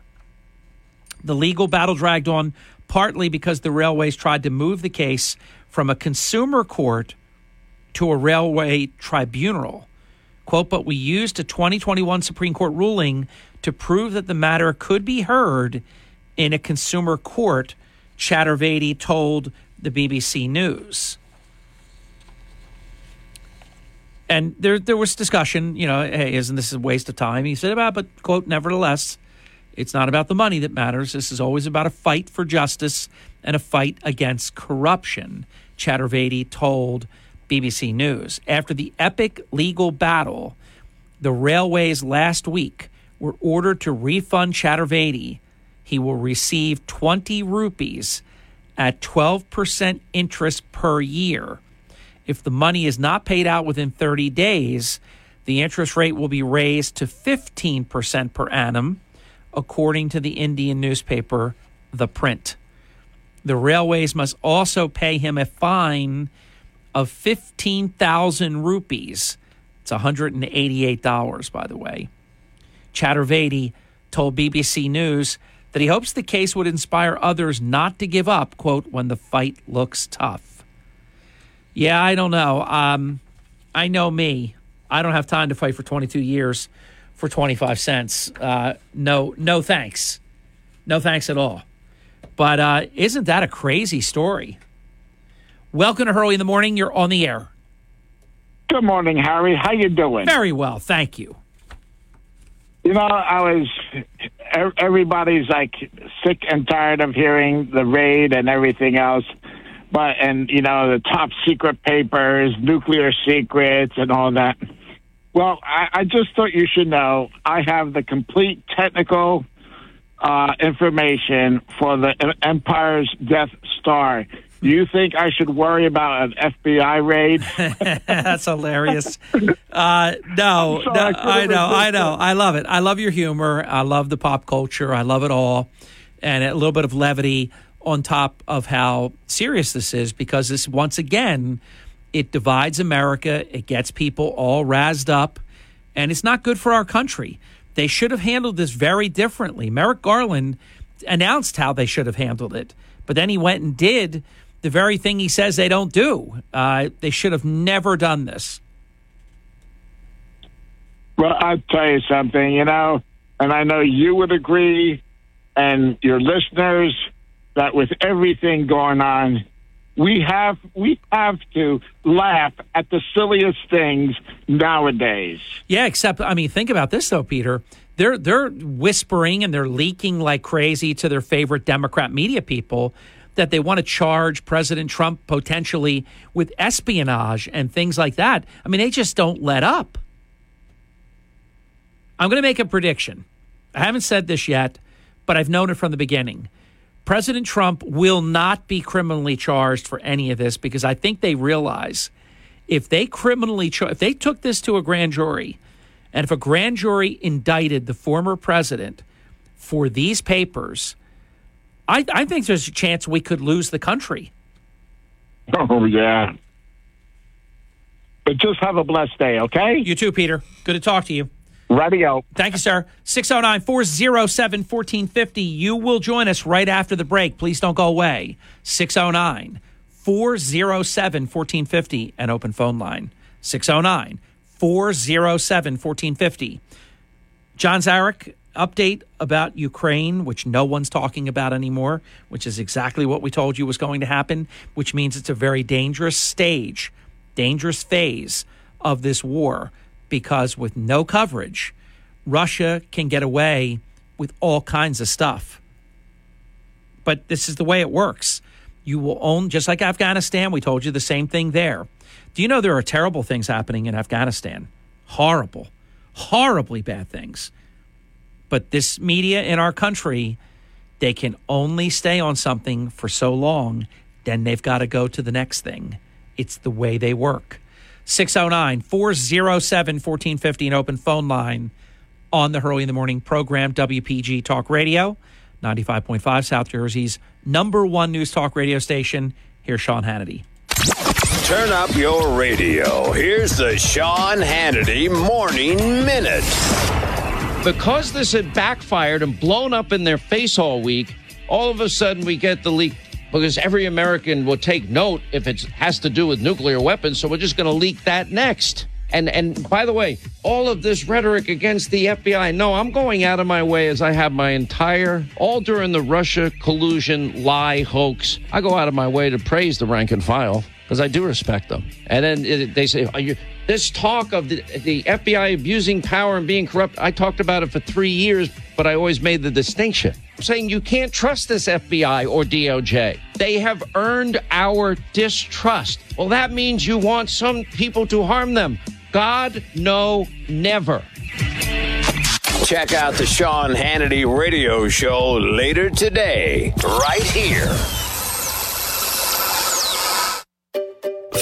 The legal battle dragged on partly because the railways tried to move the case from a consumer court to a railway tribunal. Quote, but we used a 2021 Supreme Court ruling to prove that the matter could be heard in a consumer court, Chaturvedi told the BBC News. And there, there was discussion, you know, hey, isn't this a waste of time? He said, about, but, quote, nevertheless, it's not about the money that matters. This is always about a fight for justice and a fight against corruption. Chaturvedi told BBC News. After the epic legal battle, the railways last week were ordered to refund Chaturvedi. He will receive 20 rupees at 12% interest per year. If the money is not paid out within 30 days, the interest rate will be raised to 15% per annum, according to the Indian newspaper The Print. The railways must also pay him a fine of 15,000 rupees. It's $188, by the way. Chaturvedi told BBC News that he hopes the case would inspire others not to give up, quote, when the fight looks tough. Yeah, I don't know. Um, I know me. I don't have time to fight for 22 years for 25 cents. Uh, no, no thanks. No thanks at all. But uh, isn't that a crazy story? Welcome to Hurley in the Morning. You're on the air. Good morning, Harry. How you doing? Very well, thank you. You know, I was. Everybody's like sick and tired of hearing the raid and everything else, but and you know the top secret papers, nuclear secrets, and all that. Well, I, I just thought you should know I have the complete technical uh, information for the Empire's Death Star. Do you think I should worry about an FBI raid? That's hilarious. Uh, no, no I, I know, I know. I love it. I love your humor. I love the pop culture. I love it all. And a little bit of levity on top of how serious this is because this, once again, it divides America. It gets people all razzed up. And it's not good for our country. They should have handled this very differently. Merrick Garland announced how they should have handled it, but then he went and did the very thing he says they don't do. Uh, they should have never done this. Well, I'll tell you something, you know, and I know you would agree, and your listeners, that with everything going on, we have we have to laugh at the silliest things nowadays. Yeah, except I mean, think about this though, Peter. They're they're whispering and they're leaking like crazy to their favorite Democrat media people that they want to charge President Trump potentially with espionage and things like that. I mean, they just don't let up. I'm going to make a prediction. I haven't said this yet, but I've known it from the beginning. President Trump will not be criminally charged for any of this because I think they realize if they criminally if they took this to a grand jury and if a grand jury indicted the former president for these papers, I, I think there's a chance we could lose the country. Oh, yeah. But just have a blessed day, okay? You too, Peter. Good to talk to you. Radio. Thank you, sir. 609 407 1450. You will join us right after the break. Please don't go away. 609 407 1450, an open phone line. 609 407 1450. John Zarek, update about Ukraine, which no one's talking about anymore, which is exactly what we told you was going to happen, which means it's a very dangerous stage, dangerous phase of this war, because with no coverage, Russia can get away with all kinds of stuff. But this is the way it works. You will own, just like Afghanistan, we told you the same thing there. Do you know there are terrible things happening in Afghanistan? Horrible, horribly bad things. But this media in our country, they can only stay on something for so long, then they've got to go to the next thing. It's the way they work. 609 407 1450, an open phone line on the Hurley in the Morning program, WPG Talk Radio, 95.5 South Jersey's number one news talk radio station. Here's Sean Hannity. Turn up your radio. Here's the Sean Hannity Morning Minute. Because this had backfired and blown up in their face all week, all of a sudden we get the leak because every American will take note if it has to do with nuclear weapons. So we're just going to leak that next. And and by the way, all of this rhetoric against the FBI, no, I'm going out of my way as I have my entire all during the Russia collusion lie hoax. I go out of my way to praise the rank and file because I do respect them. And then it, they say, you, this talk of the, the FBI abusing power and being corrupt, I talked about it for three years, but I always made the distinction. I'm saying you can't trust this FBI or DOJ. They have earned our distrust. Well, that means you want some people to harm them. God, no, never. Check out the Sean Hannity radio show later today, right here.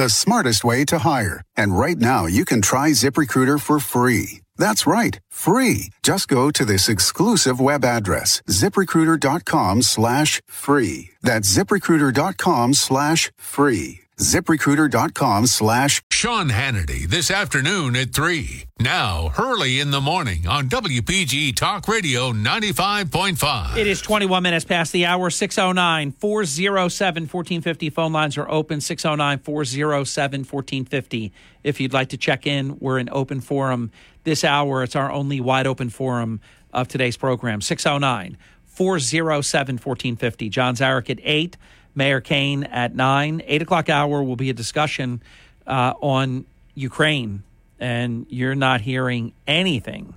the smartest way to hire. And right now, you can try ZipRecruiter for free. That's right, free. Just go to this exclusive web address, ziprecruiter.com slash free. That's ziprecruiter.com slash free. ziprecruiter.com slash Sean Hannity this afternoon at 3. Now, Hurley in the morning on WPG Talk Radio 95.5. It is 21 minutes past the hour, 609 407 1450. Phone lines are open, 609 407 1450. If you'd like to check in, we're in open forum this hour. It's our only wide open forum of today's program, 609 407 1450. John Zarek at 8, Mayor Kane at 9. 8 o'clock hour will be a discussion uh, on Ukraine, and you're not hearing anything.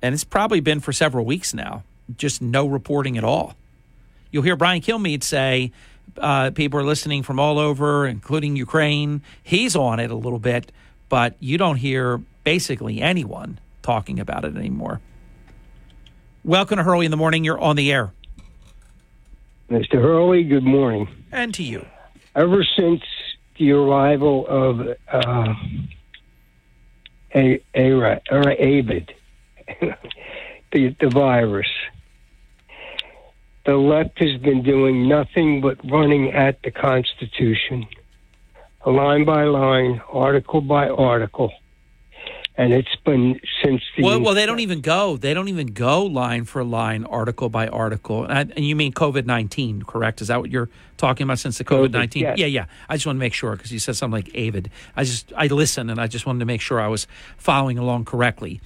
And it's probably been for several weeks now, just no reporting at all. You'll hear Brian Kilmeade say uh, people are listening from all over, including Ukraine. He's on it a little bit, but you don't hear basically anyone talking about it anymore. Welcome to Hurley in the Morning. You're on the air. Mr. Hurley, good morning. And to you. Ever since the arrival of uh, a, a, or AVID, the, the virus, the left has been doing nothing but running at the Constitution, line by line, article by article. And it's been since the. Well, well, they don't even go. They don't even go line for line, article by article. And, and you mean COVID nineteen, correct? Is that what you're talking about? Since the COVID nineteen, yes. yeah, yeah. I just want to make sure because you said something like avid. I just I listened and I just wanted to make sure I was following along correctly.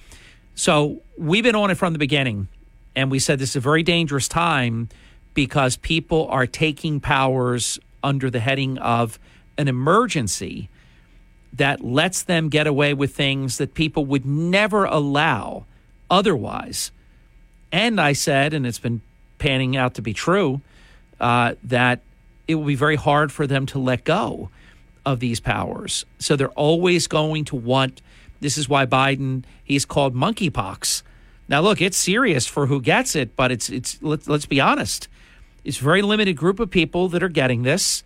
So we've been on it from the beginning, and we said this is a very dangerous time because people are taking powers under the heading of an emergency that lets them get away with things that people would never allow otherwise. And I said, and it's been panning out to be true, uh, that it will be very hard for them to let go of these powers. So they're always going to want. This is why Biden he's called monkeypox. Now, look, it's serious for who gets it, but it's it's let's, let's be honest. It's a very limited group of people that are getting this,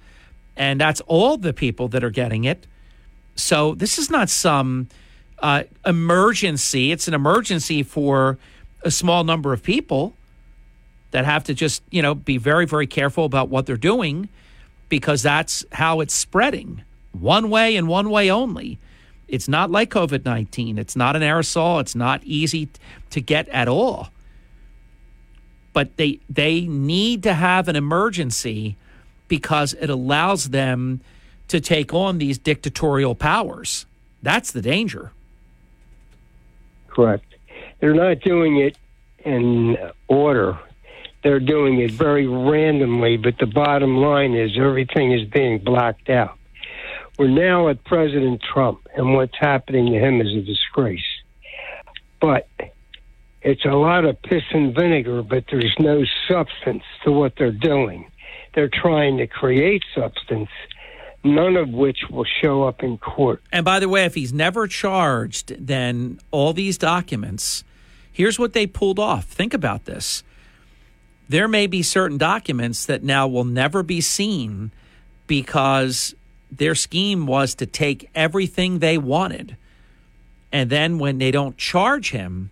and that's all the people that are getting it. So this is not some uh, emergency. It's an emergency for a small number of people that have to just, you know, be very, very careful about what they're doing because that's how it's spreading one way and one way only. It's not like COVID 19. It's not an aerosol. It's not easy to get at all. But they, they need to have an emergency because it allows them to take on these dictatorial powers. That's the danger. Correct. They're not doing it in order. They're doing it very randomly, but the bottom line is everything is being blocked out. We're now at President Trump, and what's happening to him is a disgrace. But it's a lot of piss and vinegar, but there's no substance to what they're doing. They're trying to create substance none of which will show up in court. And by the way, if he's never charged, then all these documents, here's what they pulled off. Think about this. There may be certain documents that now will never be seen because their scheme was to take everything they wanted. And then when they don't charge him,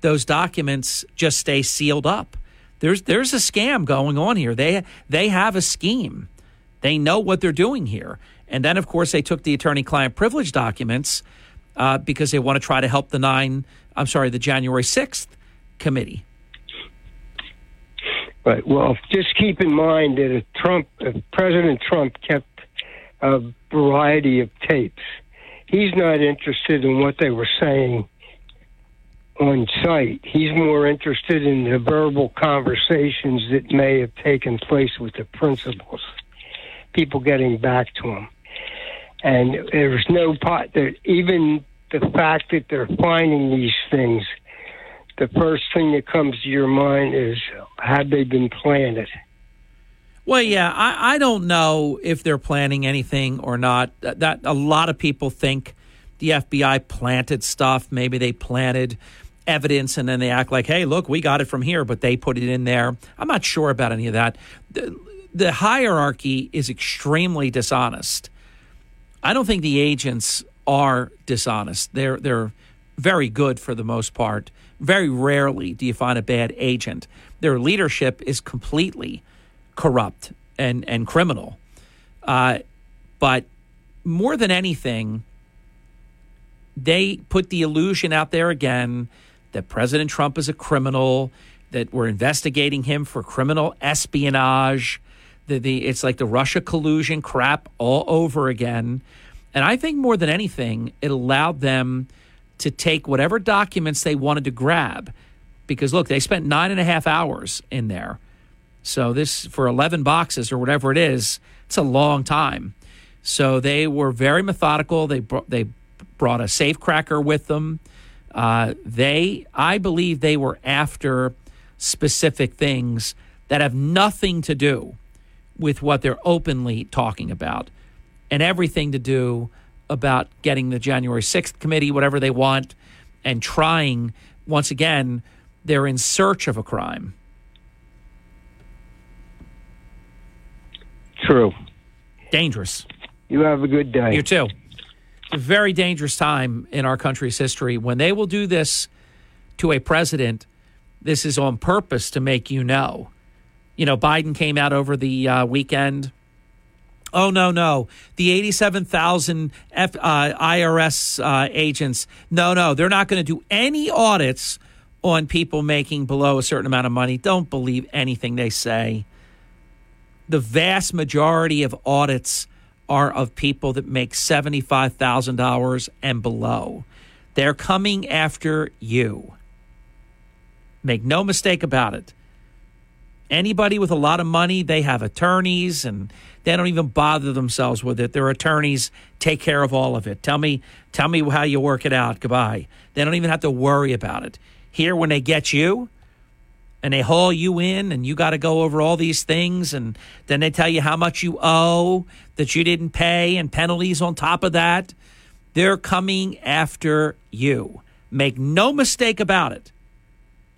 those documents just stay sealed up. There's there's a scam going on here. They they have a scheme. They know what they're doing here. And then, of course, they took the attorney client privilege documents uh, because they want to try to help the nine, I'm sorry, the January 6th committee. Right. Well, just keep in mind that if Trump, if President Trump kept a variety of tapes, he's not interested in what they were saying on site. He's more interested in the verbal conversations that may have taken place with the principals people getting back to them. And there's no pot that even the fact that they're finding these things, the first thing that comes to your mind is had they been planted? Well, yeah, I, I don't know if they're planning anything or not. That, that a lot of people think the FBI planted stuff. Maybe they planted evidence and then they act like, "Hey, look, we got it from here," but they put it in there. I'm not sure about any of that. The, hierarchy is extremely dishonest. I don't think the agents are dishonest. They're they're very good for the most part. Very rarely do you find a bad agent. Their leadership is completely corrupt and and criminal. Uh, but more than anything, they put the illusion out there again that President Trump is a criminal, that we're investigating him for criminal espionage. The, the it's like the Russia collusion crap all over again. And I think more than anything, it allowed them to take whatever documents they wanted to grab. Because look, they spent nine and a half hours in there. So this for 11 boxes or whatever it is, it's a long time. So they were very methodical. They brought, they brought a safe cracker with them. Uh, they, I believe, they were after specific things that have nothing to do with what they're openly talking about, and everything to do about getting the January 6th committee, whatever they want, and trying, once again, they're in search of a crime. True. Dangerous. You have a good day. You too. It's a very dangerous time in our country's history. When they will do this to a president, this is on purpose to make you know. You know, Biden came out over the uh, weekend. Oh, no, no. The 87,000 F, uh, IRS uh, agents, no, no, they're not going to do any audits on people making below a certain amount of money. Don't believe anything they say. The vast majority of audits are of people that make $75,000 and below. They're coming after you. Make no mistake about it. Anybody with a lot of money, they have attorneys and they don't even bother themselves with it. Their attorneys take care of all of it. Tell me, tell me how you work it out. Goodbye. They don't even have to worry about it. Here, when they get you and they haul you in and you got to go over all these things and then they tell you how much you owe that you didn't pay and penalties on top of that, they're coming after you. Make no mistake about it.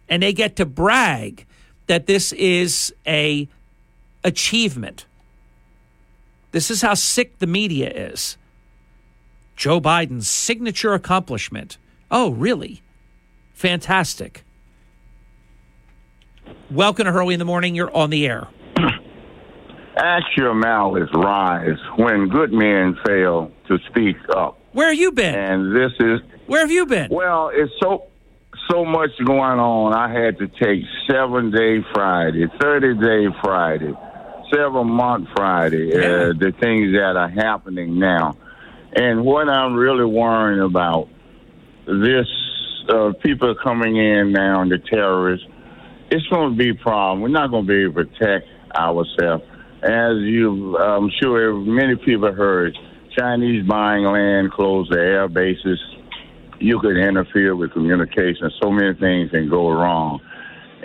And they get to brag that this is a achievement. This is how sick the media is. Joe Biden's signature accomplishment. Oh, really? Fantastic. Welcome to Hurley in the Morning. You're on the air. Ask your malice rise when good men fail to speak up. Where have you been? And this is Where have you been? well, it's so so much going on. I had to take seven day Friday, thirty day Friday, seven month Friday. Uh, the things that are happening now, and what I'm really worrying about this uh, people coming in now, the terrorists. It's going to be a problem. We're not going to be able to protect ourselves. As you, I'm sure many people heard, Chinese buying land, close the air bases. You could interfere with communication. So many things can go wrong.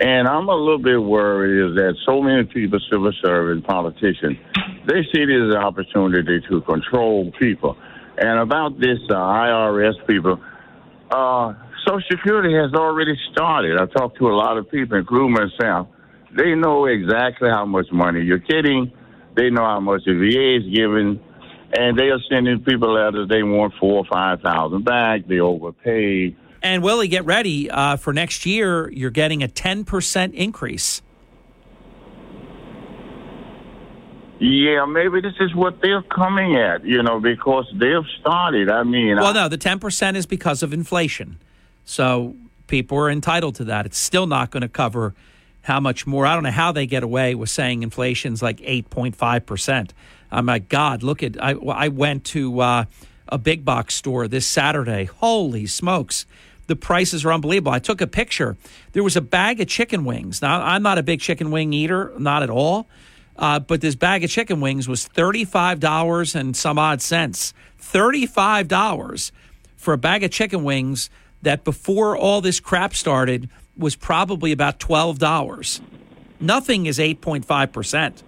And I'm a little bit worried is that so many people, civil servants, politicians, they see this as an opportunity to control people. And about this uh, IRS people, uh, Social Security has already started. I talked to a lot of people, including myself. They know exactly how much money you're getting. They know how much the VA is giving, and they are sending people letters. They want four or five thousand back. They overpaid. And Willie, get ready uh, for next year. You're getting a 10% increase. Yeah, maybe this is what they're coming at, you know, because they've started. I mean, Well, I, no, the 10% is because of inflation. So people are entitled to that. It's still not going to cover how much more. I don't know how they get away with saying inflation's like 8.5%. Oh, my God, look at, I, I went to uh, a big box store this Saturday. Holy smokes. The prices are unbelievable. I took a picture. There was a bag of chicken wings. Now, I'm not a big chicken wing eater, not at all. Uh, but this bag of chicken wings was $35 and some odd cents. $35 for a bag of chicken wings that before all this crap started was probably about $12. Nothing is 8.5%.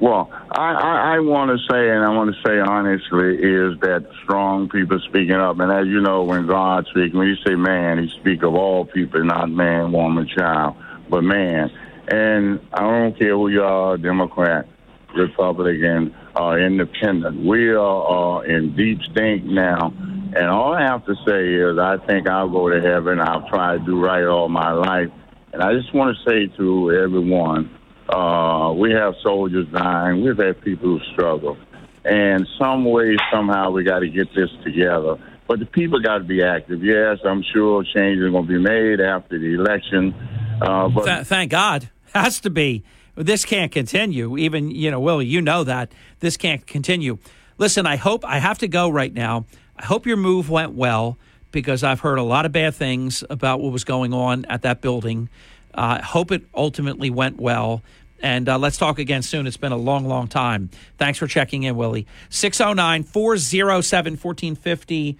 Well, I, I, I want to say, and I want to say honestly, is that strong people speaking up. And as you know, when God speaks, when you say man, he speak of all people, not man, woman, child, but man. And I don't care who you are, Democrat, Republican, or independent. We are uh, in deep stink now. And all I have to say is I think I'll go to heaven. I'll try to do right all my life. And I just want to say to everyone, uh, we have soldiers dying. We've had people who struggle. And some way, somehow, we got to get this together. But the people got to be active. Yes, I'm sure change is going to be made after the election. Uh, but Th- thank God. Has to be. This can't continue. Even, you know, Willie, you know that. This can't continue. Listen, I hope, I have to go right now. I hope your move went well because I've heard a lot of bad things about what was going on at that building. Uh, hope it ultimately went well. And uh, let's talk again soon. It's been a long, long time. Thanks for checking in, Willie. 609 407 1450.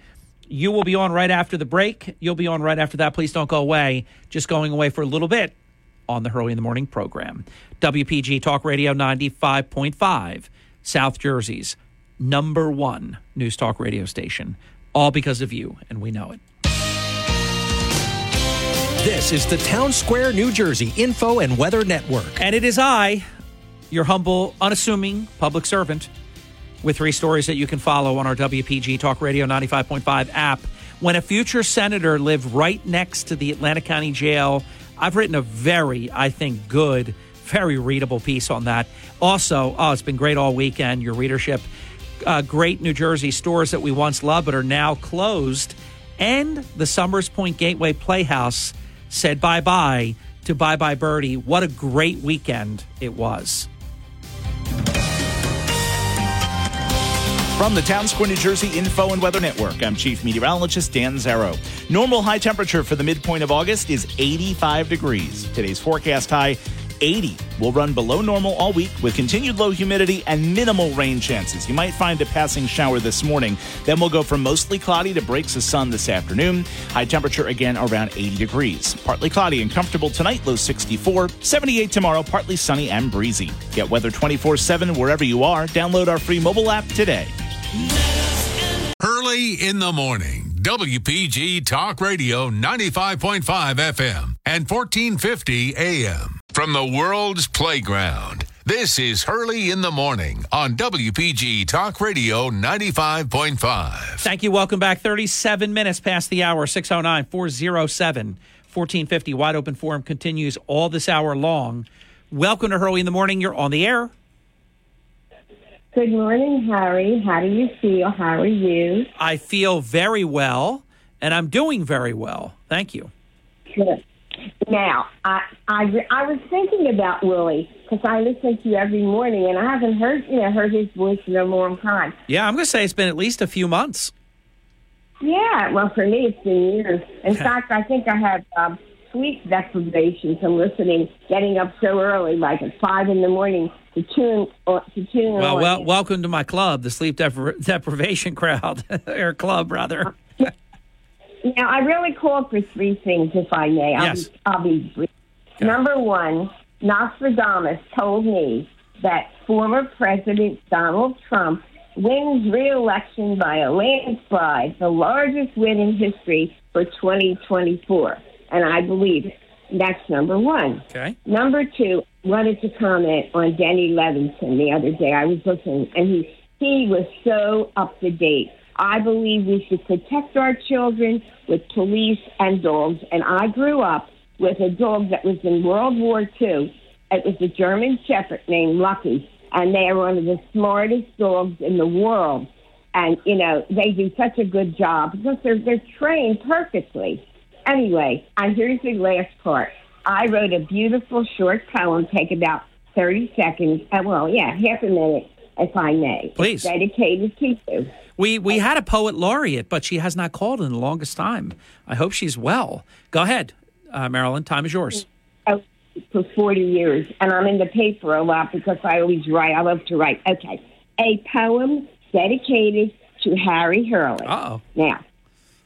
You will be on right after the break. You'll be on right after that. Please don't go away. Just going away for a little bit on the Hurley in the Morning program. WPG Talk Radio 95.5, South Jersey's number one news talk radio station. All because of you, and we know it. This is the Town Square, New Jersey Info and Weather Network. And it is I, your humble, unassuming public servant, with three stories that you can follow on our WPG Talk Radio 95.5 app. When a future senator lived right next to the Atlantic County Jail, I've written a very, I think, good, very readable piece on that. Also, oh, it's been great all weekend, your readership. Uh, great New Jersey stores that we once loved but are now closed. And the Somers Point Gateway Playhouse said bye bye to Bye Bye Birdie. What a great weekend it was. From the Town Square, New Jersey Info and Weather Network, I'm Chief Meteorologist Dan Zarrow. Normal high temperature for the midpoint of August is 85 degrees. Today's forecast high 80 We'll run below normal all week with continued low humidity and minimal rain chances. You might find a passing shower this morning. Then we'll go from mostly cloudy to breaks of sun this afternoon. High temperature again around 80 degrees. Partly cloudy and comfortable tonight, low 64. 78 tomorrow, partly sunny and breezy. Get weather 24 7 wherever you are. Download our free mobile app today. Early in the morning. WPG Talk Radio 95.5 FM and 1450 AM. From the world's playground, this is Hurley in the morning on WPG Talk Radio 95.5. Thank you. Welcome back. 37 minutes past the hour, 609 407 1450. Wide open forum continues all this hour long. Welcome to Hurley in the morning. You're on the air. Good morning, Harry. How do you feel? How are you? I feel very well, and I'm doing very well. Thank you. Good. Now, I I, I was thinking about Willie because I listen to you every morning, and I haven't heard you know heard his voice in a long time. Yeah, I'm going to say it's been at least a few months. Yeah, well, for me, it's been years. In fact, I think I have um, sleep deprivation from listening, getting up so early, like at five in the morning, to tune or to tune. Well, well, welcome to my club, the sleep depri- deprivation crowd, or club rather. Now, I really called for three things, if I may. I'll Yes. be, I'll be brief. Number one, Nostradamus told me that former President Donald Trump wins re-election by a landslide, the largest win in history for 2024, and I believe it. That's number one. Okay. Number two, wanted to comment on Denny Levinson the other day. I was listening, and he he was so up to date. I believe we should protect our children with police and dogs. And I grew up with a dog that was in World War II. It was a German Shepherd named Lucky, and they are one of the smartest dogs in the world. And you know they do such a good job because they're they're trained perfectly. Anyway, and here's the last part. I wrote a beautiful short poem, take about 30 seconds. Uh, well, yeah, half a minute, if I may. Please. It's dedicated to you. We we had a poet laureate, but she has not called in the longest time. I hope she's well. Go ahead, uh, Marilyn. Time is yours. Oh, for 40 years, and I'm in the paper a lot because I always write. I love to write. Okay. A poem dedicated to Harry Hurley. Uh-oh. Now,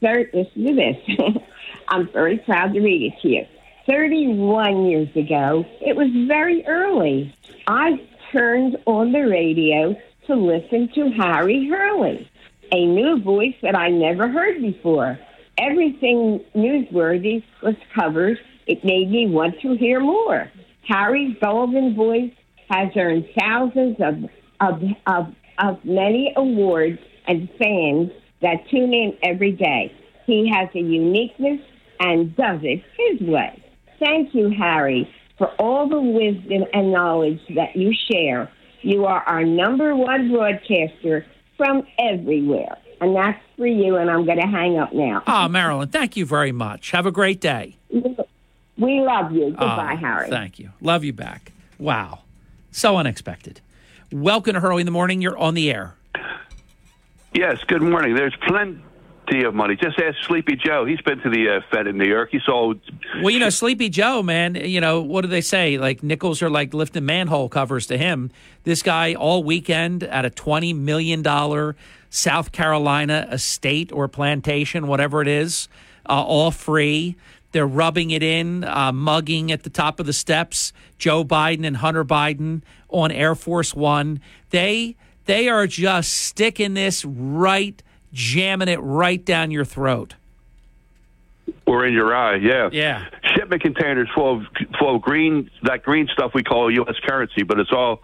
third, listen to this. I'm very proud to read it to you. 31 years ago, it was very early. I turned on the radio to listen to Harry Hurley, a new voice that I never heard before. Everything newsworthy was covered. It made me want to hear more. Harry's golden voice has earned thousands of, of, of, of many awards and fans that tune in every day. He has a uniqueness and does it his way. Thank you, Harry, for all the wisdom and knowledge that you share. You are our number one broadcaster from everywhere. And that's for you, and I'm going to hang up now. Oh, Marilyn, thank you very much. Have a great day. We love you. Ah, Goodbye, Oh, Harry. Thank you. Love you back. Wow. So unexpected. Welcome to Hurley in the Morning. You're on the air. Yes, good morning. There's plenty of money. Just ask Sleepy Joe. He's been to the uh, Fed in New York. He saw. Well, you know, Sleepy Joe, man, you know, what do they say? Like nickels are like lifting manhole covers to him. This guy all weekend at a $20 million South Carolina estate or plantation, whatever it is, uh, all free. They're rubbing it in, uh, mugging at the top of the steps. Joe Biden and Hunter Biden on Air Force One. They they are just sticking this right, jamming it right down your throat. Or in your eye, yeah. Yeah. Shipment containers full of full of green that green stuff we call U.S. currency, but it's all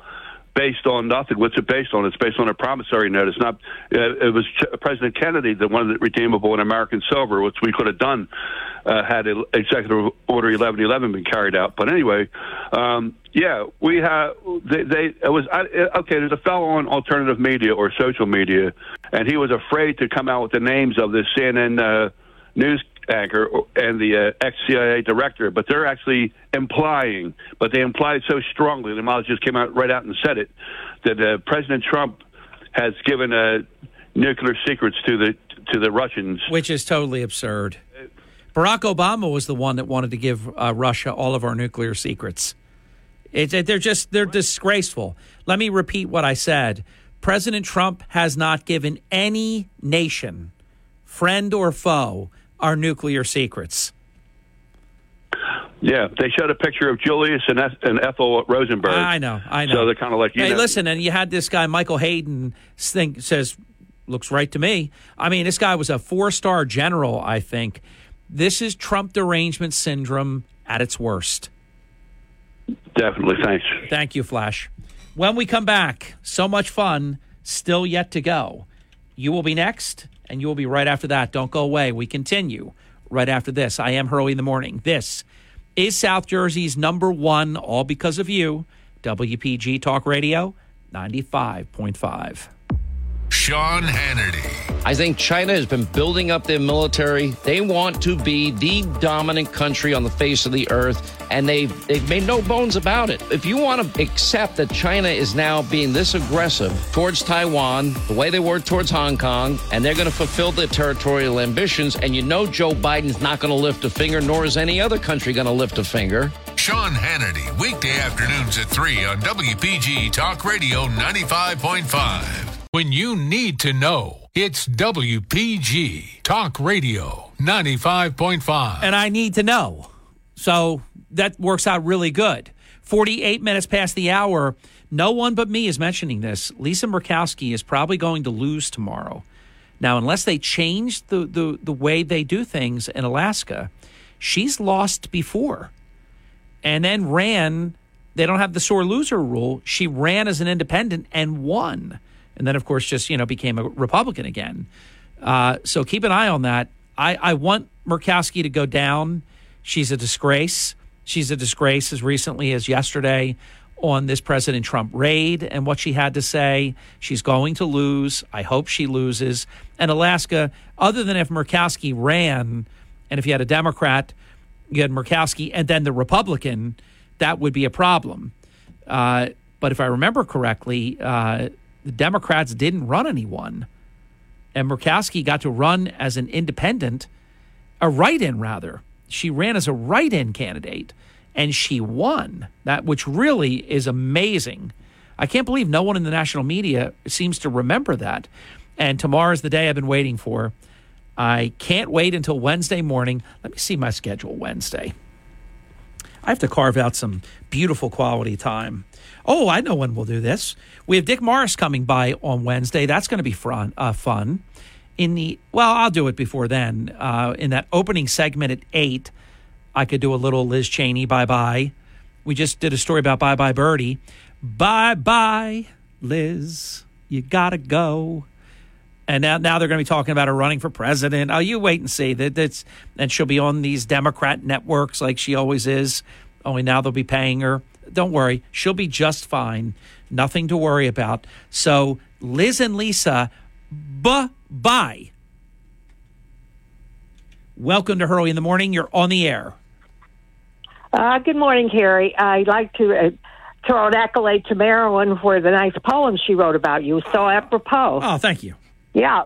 based on nothing. What's it based on? It's based on a promissory note. It's not. Uh, it was Ch- President Kennedy that wanted it redeemable in American silver, which we could have done uh, had Executive Order 1111 been carried out. But anyway, um, yeah, we have. They, they it was I, okay. There's a fellow on alternative media or social media, and he was afraid to come out with the names of the CNN uh, news anchor and the uh, ex CIA director, but they're actually implying, but they implied so strongly. The Miles just came out right out and said it that uh, President Trump has given uh, nuclear secrets to the to the Russians. which is totally absurd. Barack Obama was the one that wanted to give uh, Russia all of our nuclear secrets. It's it, they're just they're disgraceful. Let me repeat what I said. President Trump has not given any nation, friend or foe, our nuclear secrets. Yeah, they showed a picture of Julius and, and Ethel Rosenberg. I know, I know. So they're kind of like, you hey, know, listen, and you had this guy Michael Hayden think says looks right to me. I mean, this guy was a four star general. I think this is Trump derangement syndrome at its worst. definitely. Thanks. Thank you, Flash. When we come back, so much fun still yet to go. You will be next, and you will be right after that. Don't go away. We continue right after this. I am Hurley in the morning. This is South Jersey's number one, all because of you. WPG Talk Radio, 95.5. Sean Hannity. I think China has been building up their military. They want to be the dominant country on the face of the earth, and they've, they've made no bones about it. If you want to accept that China is now being this aggressive towards Taiwan, the way they were towards Hong Kong, and they're going to fulfill their territorial ambitions, and you know Joe Biden's not going to lift a finger, nor is any other country going to lift a finger. Sean Hannity, weekday afternoons at 3 on WPG Talk Radio 95.5. When you need to know, it's WPG Talk Radio 95.5. And I need to know. So that works out really good. 48 minutes past the hour. No one but me is mentioning this. Lisa Murkowski is probably going to lose tomorrow. Now, unless they change the, the, the way they do things in Alaska, she's lost before and then ran. They don't have the sore loser rule. She ran as an independent and won. And then, of course, just, you know, became a Republican again. Uh, so keep an eye on that. I, I want Murkowski to go down. She's a disgrace. She's a disgrace as recently as yesterday on this President Trump raid and what she had to say. She's going to lose. I hope she loses. And Alaska, other than if Murkowski ran and if you had a Democrat, you had Murkowski and then the Republican, that would be a problem. Uh, but if I remember correctly, uh, the Democrats didn't run anyone. And Murkowski got to run as an independent, a write in rather. She ran as a write in candidate and she won, that which really is amazing. I can't believe no one in the national media seems to remember that. And tomorrow's the day I've been waiting for. I can't wait until Wednesday morning. Let me see my schedule Wednesday. I have to carve out some beautiful quality time. Oh, I know when we'll do this. We have Dick Morris coming by on Wednesday. That's going to be fun. Uh, fun. In the well, I'll do it before then. Uh, in that opening segment at eight, I could do a little Liz Cheney bye bye. We just did a story about bye bye Birdie. Bye bye, Liz. You gotta go. And now, now they're going to be talking about her running for president. Oh, you wait and see. That that's and she'll be on these Democrat networks like she always is. Only now they'll be paying her. Don't worry, she'll be just fine. Nothing to worry about. So Liz and Lisa, bye bye. Welcome to Hurley in the morning. You're on the air. Uh, good morning, Carrie. I'd like to uh, throw an accolade to Marilyn for the nice poem she wrote about you. So apropos. Oh, thank you. Yeah.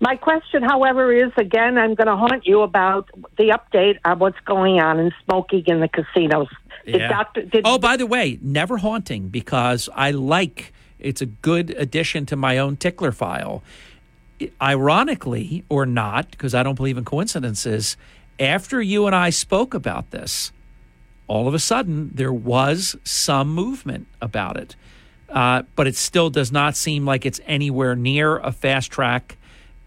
My question, however, is again, I'm going to haunt you about the update on what's going on in smoking in the casinos. Yeah. Doctor, did, oh, by the way, never haunting because I like it's a good addition to my own tickler file. Ironically, or not, because I don't believe in coincidences, after you and I spoke about this, all of a sudden there was some movement about it. Uh, but it still does not seem like it's anywhere near a fast track.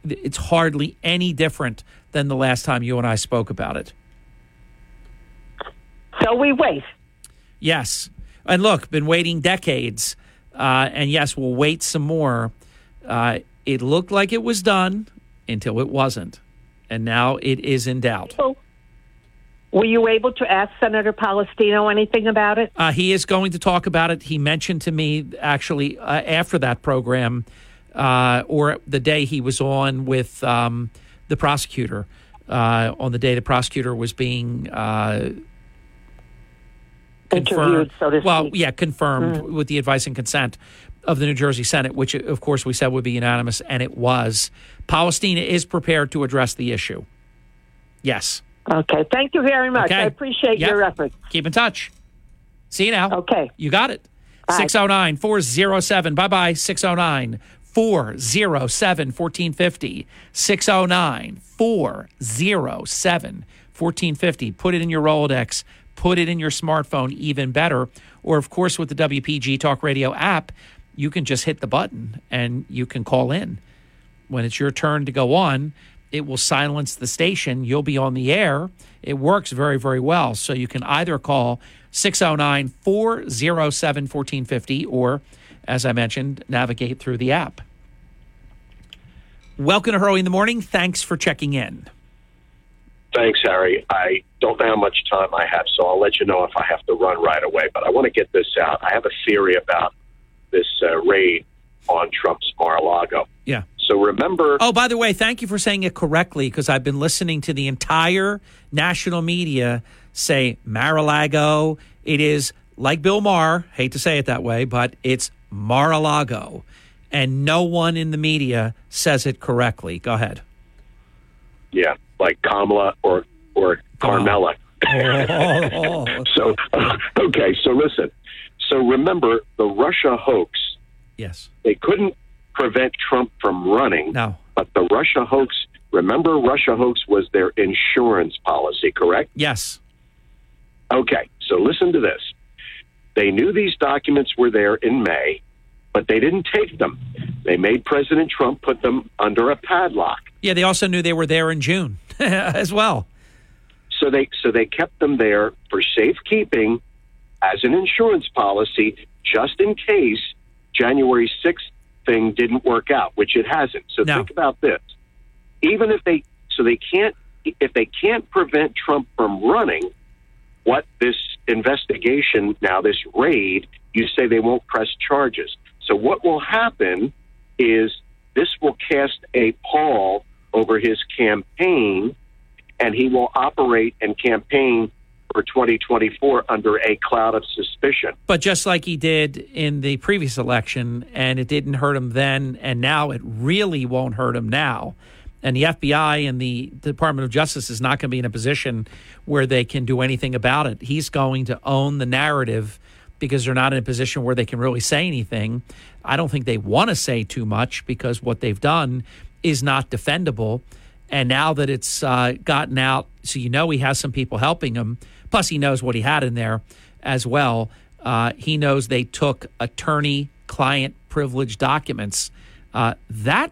It's hardly any different than the last time you and I spoke about it. So we wait. Yes. And look, been waiting decades. Uh, and yes, we'll wait some more. Uh, it looked like it was done until it wasn't. And now it is in doubt. Were you able to ask Senator Polistina anything about it? Uh, he is going to talk about it. He mentioned to me actually uh, after that program uh, or the day he was on with um, the prosecutor, uh, on the day the prosecutor was being Interviewed, so to well, speak. yeah, confirmed Mm. with the advice and consent of the New Jersey Senate, which of course we said would be unanimous, and it was. Polistina is prepared to address the issue. Yes. Okay. Thank you very much. Okay. I appreciate Yep. your efforts. Keep in touch. See you now. Okay. You got it. Bye. 609 407. Bye bye. 609 407 1450. 609 407 1450. Put it in your Rolodex. Put it in your smartphone, even better. Or, of course, with the WPG Talk Radio app, you can just hit the button and you can call in. When it's your turn to go on, it will silence the station. You'll be on the air. It works very, very well. So you can either call 609 407 1450 or, as I mentioned, navigate through the app. Welcome to Hurley in the Morning. Thanks for checking in. Thanks, Harry. I don't know how much time I have, so I'll let you know if I have to run right away. But I want to get this out. I have a theory about this uh, raid on Trump's Mar-a-Lago. Yeah. So remember, Oh, by the way, thank you for saying it correctly because I've been listening to the entire national media say Mar-a-Lago. It is like Bill Maher, hate to say it that way, but it's Mar-a-Lago. And no one in the media says it correctly. Go ahead. yeah, like Kamala or or Carmela. Oh. so uh, okay, so listen. So remember the Russia hoax. Yes. They couldn't prevent Trump from running. No. But the Russia hoax, remember Russia hoax was their insurance policy, correct? Yes. Okay, so listen to this. They knew these documents were there in May, but they didn't take them. They made President Trump put them under a padlock. Yeah, they also knew they were there in June as well. So they so they kept them there for safekeeping as an insurance policy just in case January 6th thing didn't work out, which it hasn't. So think about this. Even if they so they can't if they can't prevent Trump from running, what this investigation now this raid, you say they won't press charges. So what will happen is this will cast a pall over his campaign and he will operate and campaign for 2024 under a cloud of suspicion. But just like he did in the previous election, and it didn't hurt him then, and now it really won't hurt him now. And the FBI and the Department of Justice is not going to be in a position where they can do anything about it. He's going to own the narrative because they're not in a position where they can really say anything. I don't think they want to say too much because what they've done is not defendable. And now that it's uh, gotten out, so you know he has some people helping him. Plus, he knows what he had in there as well. Uh, he knows they took attorney client privilege documents. Uh, that,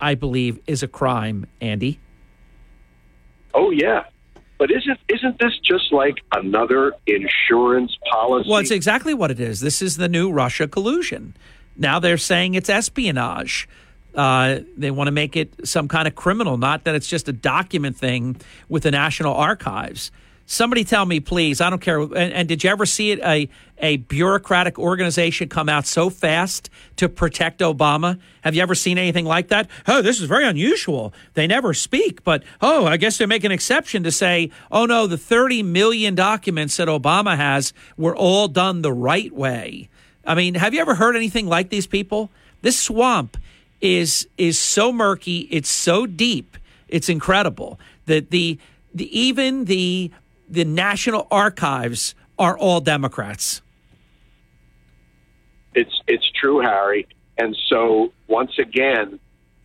I believe, is a crime, Andy. Oh yeah, but isn't isn't this just like another insurance policy? Well, it's exactly what it is. This is the new Russia collusion. Now they're saying it's espionage. Uh, they want to make it some kind of criminal, not that it's just a document thing with the National Archives. Somebody tell me, please. I don't care. And, and, did you ever see it? A a bureaucratic organization come out so fast to protect Obama? Have you ever seen anything like that? Oh, this is very unusual. They never speak, but oh, I guess they make an exception to say, oh no, the 30 million documents that Obama has were all done the right way. I mean, have you ever heard anything like these people? This swamp is is so murky. It's so deep. It's incredible that the the even the the National Archives are all Democrats. It's it's true, Harry. And so once again,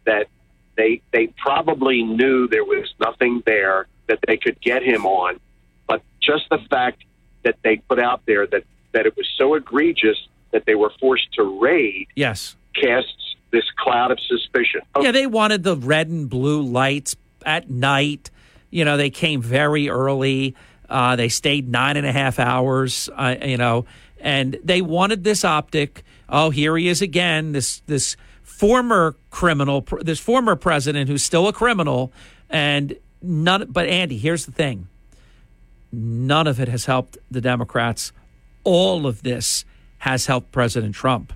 that they they probably knew there was nothing there that they could get him on, but just the fact that they put out there that that it was so egregious that they were forced to raid. Yes, casts this cloud of suspicion. Okay. Yeah, they wanted the red and blue lights at night. You know, they came very early. Uh, they stayed nine and a half hours, uh, you know, and they wanted this optic. Oh, here he is again. This this former criminal, this former president who's still a criminal, and none. But Andy, here's the thing: none of it has helped the Democrats. All of this has helped President Trump.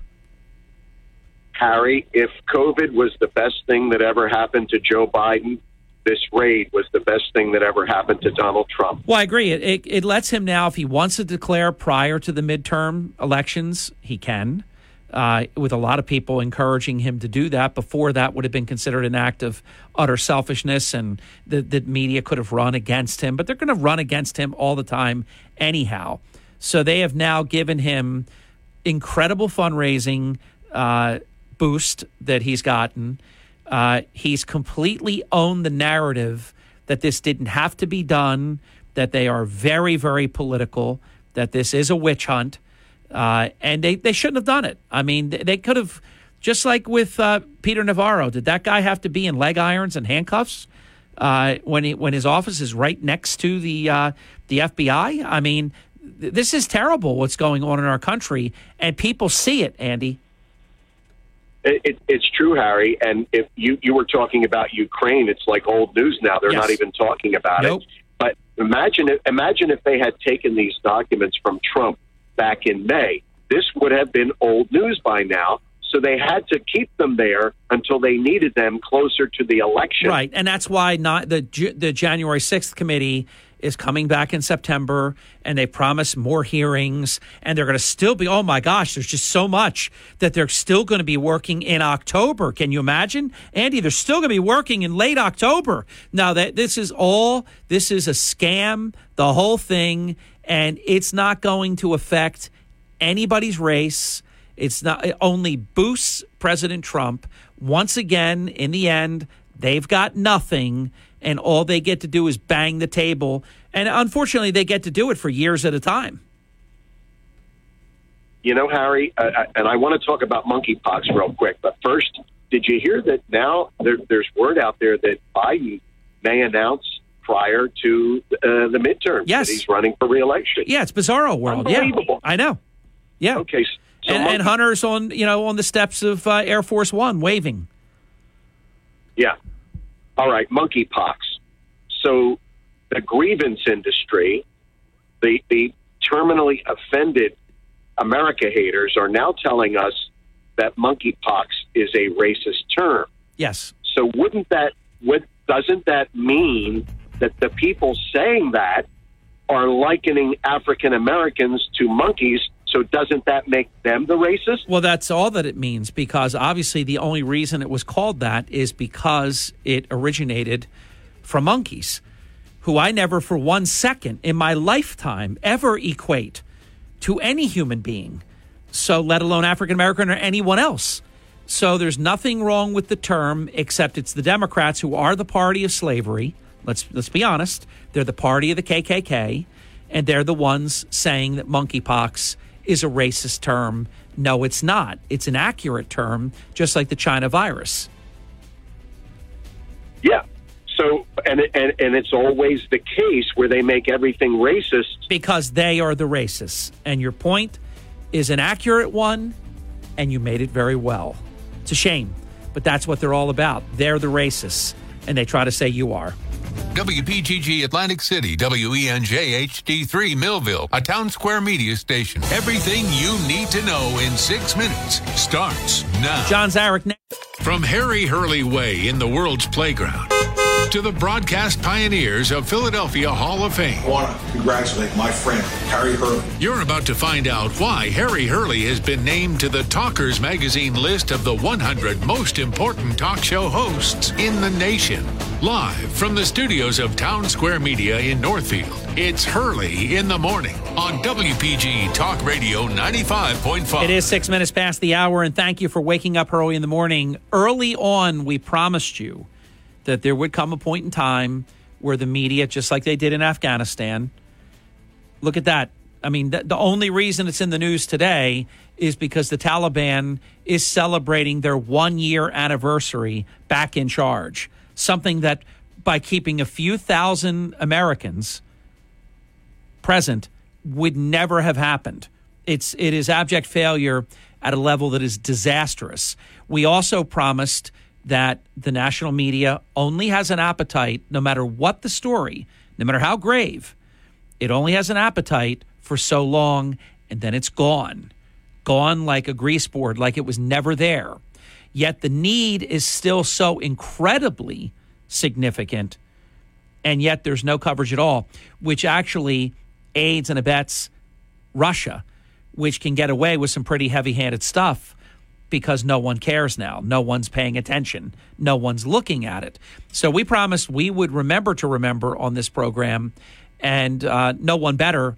Harry, if COVID was the best thing that ever happened to Joe Biden, this raid was the best thing that ever happened to Donald Trump. Well, I agree. It, it, it lets him now, if he wants to declare prior to the midterm elections, he can. Uh, with a lot of people encouraging him to do that. Before that would have been considered an act of utter selfishness, and the, the media could have run against him. But they're going to run against him all the time, anyhow. So they have now given him incredible fundraising uh, boost that he's gotten. Uh, he's completely owned the narrative that this didn't have to be done, that they are very, very political, that this is a witch hunt, uh, and they, they shouldn't have done it. I mean, they, they could have, just like with uh, Peter Navarro, did that guy have to be in leg irons and handcuffs uh, when he, when his office is right next to the uh, the FBI? I mean, th- this is terrible. What's going on in our country, and people see it, Andy. It, it, it's true, Harry. And if you, you were talking about Ukraine, it's like old news now. They're Yes. not even talking about Nope. it. But imagine if, imagine if they had taken these documents from Trump back in May. This would have been old news by now. So they had to keep them there until they needed them closer to the election. Right, and that's why not the the January sixth committee is coming back in September, and they promise more hearings, and they're going to still be. Oh my gosh, there's just so much that they're still going to be working in October. Can you imagine, Andy? They're still going to be working in late October. Now that this is all this is a scam, the whole thing, and it's not going to affect anybody's race. It's not it only boosts President Trump. Once again, in the end, they've got nothing, and all they get to do is bang the table. And unfortunately, they get to do it for years at a time. You know, Harry, uh, and I want to talk about monkeypox real quick. But first, did you hear that now there, there's word out there that Biden may announce prior to uh, the midterms Yes. that he's running for reelection? Yeah, it's bizarro world. Yeah, Unbelievable. I know. Yeah. Okay. So and, and Hunter's on you know on the steps of uh, Air Force One waving. Yeah. All right, monkeypox. So the grievance industry, the the terminally offended America haters are now telling us that monkeypox is a racist term. Yes. So wouldn't that would doesn't that mean that the people saying that are likening African Americans to monkeys? So doesn't that make them the racist? Well, that's all that it means because obviously the only reason it was called that is because it originated from monkeys, who I never for one second in my lifetime ever equate to any human being. So, let alone African American or anyone else. So, there's nothing wrong with the term, except it's the Democrats who are the party of slavery. Let's let's be honest. They're the party of the KKK, and they're the ones saying that monkeypox is a racist term. No, it's not. It's an accurate term, just like the China virus. Yeah. So, and, and and it's always the case where they make everything racist because they are the racists. And your point is an accurate one, and you made it very well. It's a shame, but that's what they're all about. They're the racists, and they try to say you are. WPGG Atlantic City, WENJ HD3 Millville, a town square media station. Everything you need to know in six minutes starts now. John Zarych. From Harry Hurley Way in the world's playground to the broadcast pioneers of Philadelphia Hall of Fame. I want to congratulate my friend, Harry Hurley. You're about to find out why Harry Hurley has been named to the Talkers Magazine list of the 100 most important talk show hosts in the nation. Live from the studios of Town Square Media in Northfield, it's Hurley in the Morning on WPG Talk Radio 95.5. It is six minutes past the hour, and thank you for waking up early in the morning. Early on, we promised you that there would come a point in time where the media, just like they did in Afghanistan, look at that. I mean, the, only reason it's in the news today is because the Taliban is celebrating their one year anniversary back in charge. Something that, by keeping a few thousand Americans present, would never have happened. It's it is abject failure at a level that is disastrous. We also promised that the national media only has an appetite, no matter what the story, no matter how grave, it only has an appetite for so long, and then it's gone. Gone like a grease board, like it was never there. Yet the need is still so incredibly significant, and yet there's no coverage at all, which actually aids and abets Russia, which can get away with some pretty heavy handed stuff because no one cares now. No one's paying attention. No one's looking at it. So we promised we would remember to remember on this program, and uh, no one better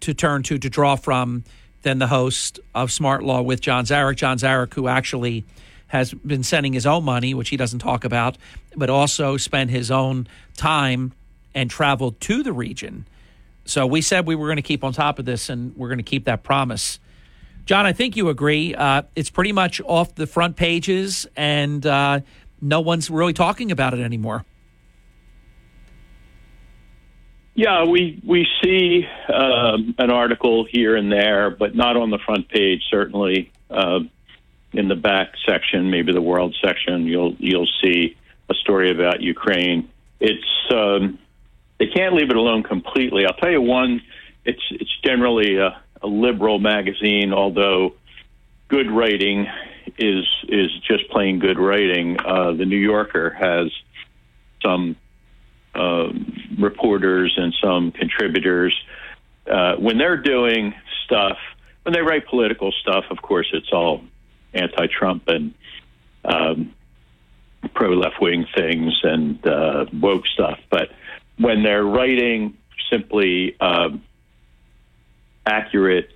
to turn to, to draw from than the host of Smart Law with John Zarych. John Zarych, who actually has been sending his own money, which he doesn't talk about, but also spent his own time and traveled to the region. So we said we were going to keep on top of this, and we're going to keep that promise. John, I think you agree. Uh, it's pretty much off the front pages, and uh, no one's really talking about it anymore. Yeah, we we see um, an article here and there, but not on the front page. Certainly, uh, in the back section, maybe the world section, you'll you'll see a story about Ukraine. It's um, they can't leave it alone completely. I'll tell you one. It's it's generally a liberal magazine, although good writing is is just plain good writing. Uh, the New Yorker has some um, reporters and some contributors uh, when they're doing stuff. When they write political stuff, of course, it's all anti-Trump and um, pro-left wing things and uh, woke stuff. But when they're writing simply um, accurate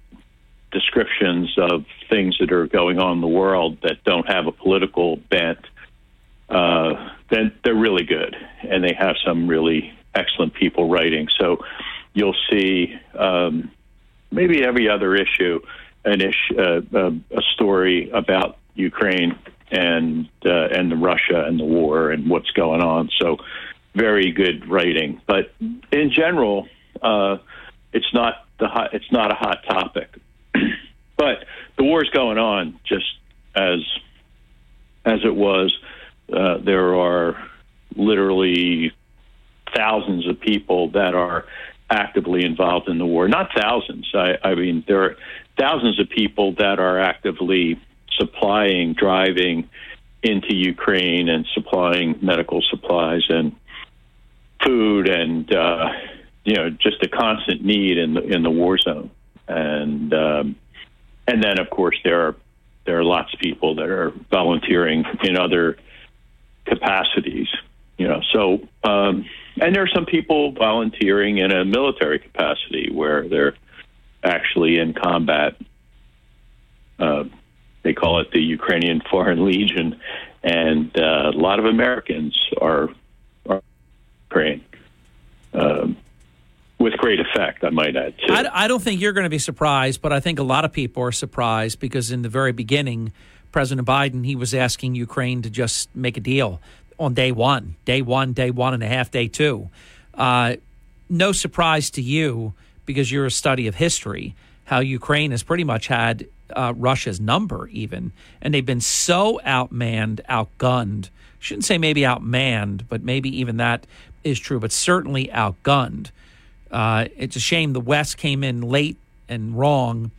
descriptions of things that are going on in the world that don't have a political bent, uh, then they're really good, and they have some really excellent people writing. So you'll see um, maybe every other issue an ish, uh, uh, a story about Ukraine and uh, and the Russia and the war and what's going on. So very good writing, but in general, uh, it's not hot, it's not a hot topic. but the war is going on just as as it was. Uh, there are literally thousands of people that are actively involved in the war. Not thousands. I, I mean, there are thousands of people that are actively supplying, driving into Ukraine and supplying medical supplies and food and uh, you know just a constant need in the in the war zone. And um, and then of course there are there are lots of people that are volunteering in other capacities. You know, so um, and there are some people volunteering in a military capacity where they're actually in combat. Uh, they call it the Ukrainian Foreign Legion, and uh, a lot of Americans are, are Ukraine. Um, with great effect, I might add. Too. I, I don't think you're going to be surprised, but I think a lot of people are surprised because in the very beginning, President Biden he was asking Ukraine to just make a deal on day one, day one, day one and a half, day two. Uh, no surprise to you because you're a study of history how Ukraine has pretty much had uh, Russia's number, even, and they've been so outmanned, outgunned. Shouldn't say maybe outmanned, but maybe even that is true, but certainly outgunned. Uh, it's a shame the West came in late and wrong.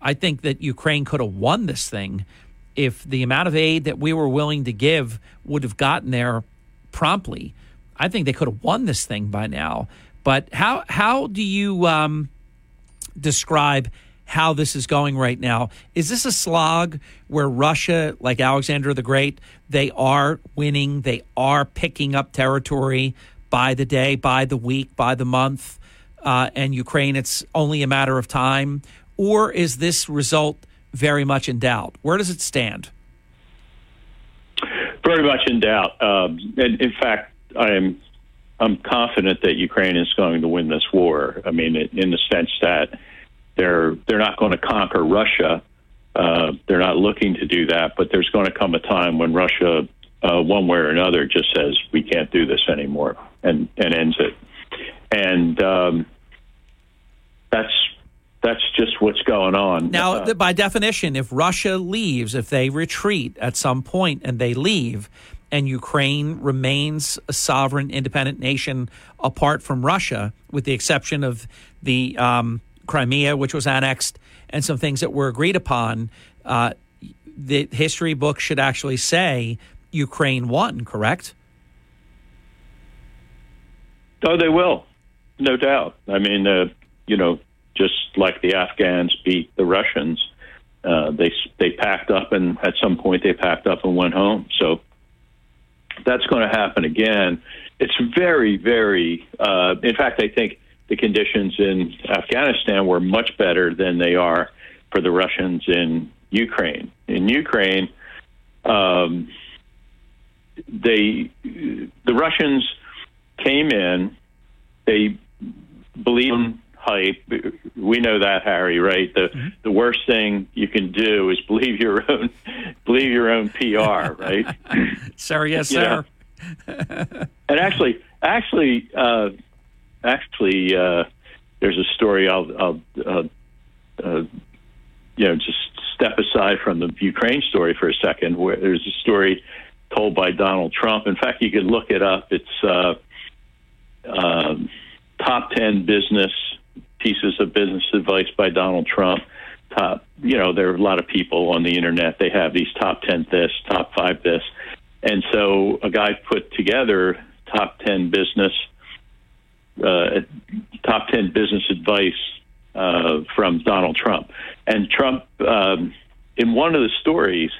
I think that Ukraine could have won this thing if the amount of aid that we were willing to give would have gotten there promptly. I think they could have won this thing by now. But how how do you um, describe how this is going right now? Is this a slog where Russia, like Alexander the Great, they are winning, they are picking up territory by the day, by the week, by the month, uh, and Ukraine, it's only a matter of time? Or is this result very much in doubt? Where does it stand? Very much in doubt. Um, and in fact, I am I'm confident that Ukraine is going to win this war. I mean, in the sense that they're they're not going to conquer Russia. Uh, they're not looking to do that, but there's going to come a time when Russia, uh, one way or another, just says we can't do this anymore and and ends it. And um, that's that's just what's going on. Now, uh, by definition, if Russia leaves, if they retreat at some point and they leave, and Ukraine remains a sovereign, independent nation apart from Russia, with the exception of the um, Crimea, which was annexed, and some things that were agreed upon, uh, the history book should actually say Ukraine won, correct? Oh, they will, no doubt. I mean, uh, you know, just like the Afghans beat the Russians, uh, they they packed up, and at some point they packed up and went home. So that's going to happen again. It's very, very. Uh, in fact, I think the conditions in Afghanistan were much better than they are for the Russians in Ukraine. In Ukraine, um, they the Russians came in. They believe hype. We know that, Harry. Right? The mm-hmm. the worst thing you can do is believe your own believe your own PR. Right? sir, yes, sir. and actually, actually, uh, actually, uh, there's a story. I'll, I'll uh, uh, you know, just step aside from the Ukraine story for a second. Where there's a story told by Donald Trump. In fact, you could look it up. It's uh, uh, top ten business pieces of business advice by Donald Trump. Top, you know, there are a lot of people on the internet. They have these top ten this, top five this, and so a guy put together top ten business uh, top 10 business advice uh, from Donald Trump. And Trump, um, in one of the stories,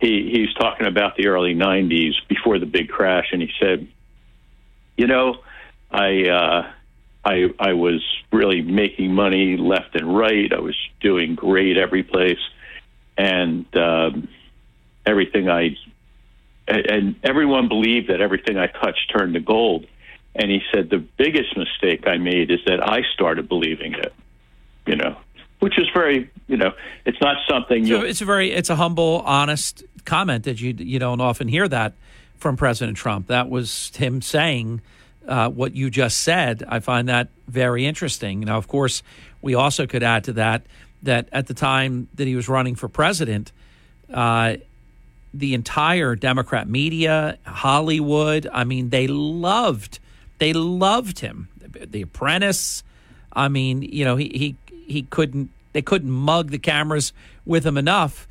he, he's talking about the early 90s before the big crash, and he said, You know, I. Uh, I I was really making money left and right. I was doing great every place, and um, everything I and everyone believed that everything I touched turned to gold. And he said, the biggest mistake I made is that I started believing it, you know, which is very, you know, it's not something you. So it's a very, it's a humble, honest comment that you you don't often hear that from President Trump. That was him saying uh, what you just said. I find that very interesting. Now, of course, we also could add to that that at the time that he was running for president, uh, the entire Democrat media, Hollywood, I mean, they loved they loved him. The Apprentice. I mean, you know, he he he couldn't. They couldn't mug the cameras with him enough,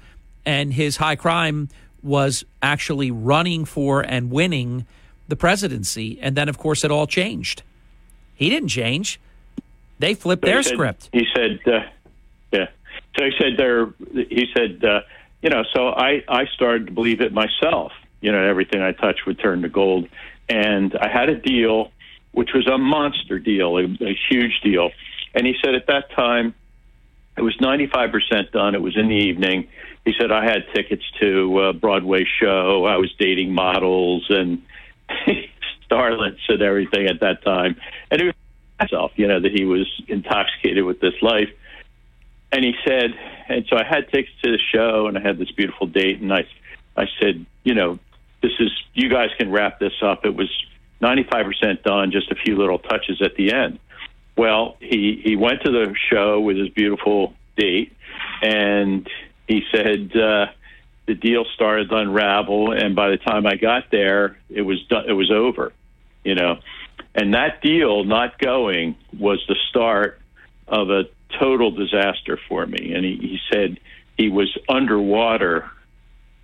and his high crime was actually running for and winning the presidency. And then, of course, it all changed. He didn't change. They flipped their said, script. He said, uh, "Yeah." So he said, "There." He said, uh, "You know." So I I started to believe it myself. You know, everything I touched would turn to gold, and I had a deal which was a monster deal, a, a huge deal. And he said at that time, It was 95% done. It was in the evening. He said, I had tickets to a Broadway show. I was dating models and starlets and everything at that time. And it was himself, you know, that he was intoxicated with this life. And he said, and so I had tickets to the show and I had this beautiful date. And I, I said, you know, this is, you guys can wrap this up. It was 95% done, just a few little touches at the end. Well, he, he went to the show with his beautiful date and he said, uh, the deal started to unravel, and by the time I got there, it was done, it was over, you know. And that deal not going was the start of a total disaster for me. And he, he said he was underwater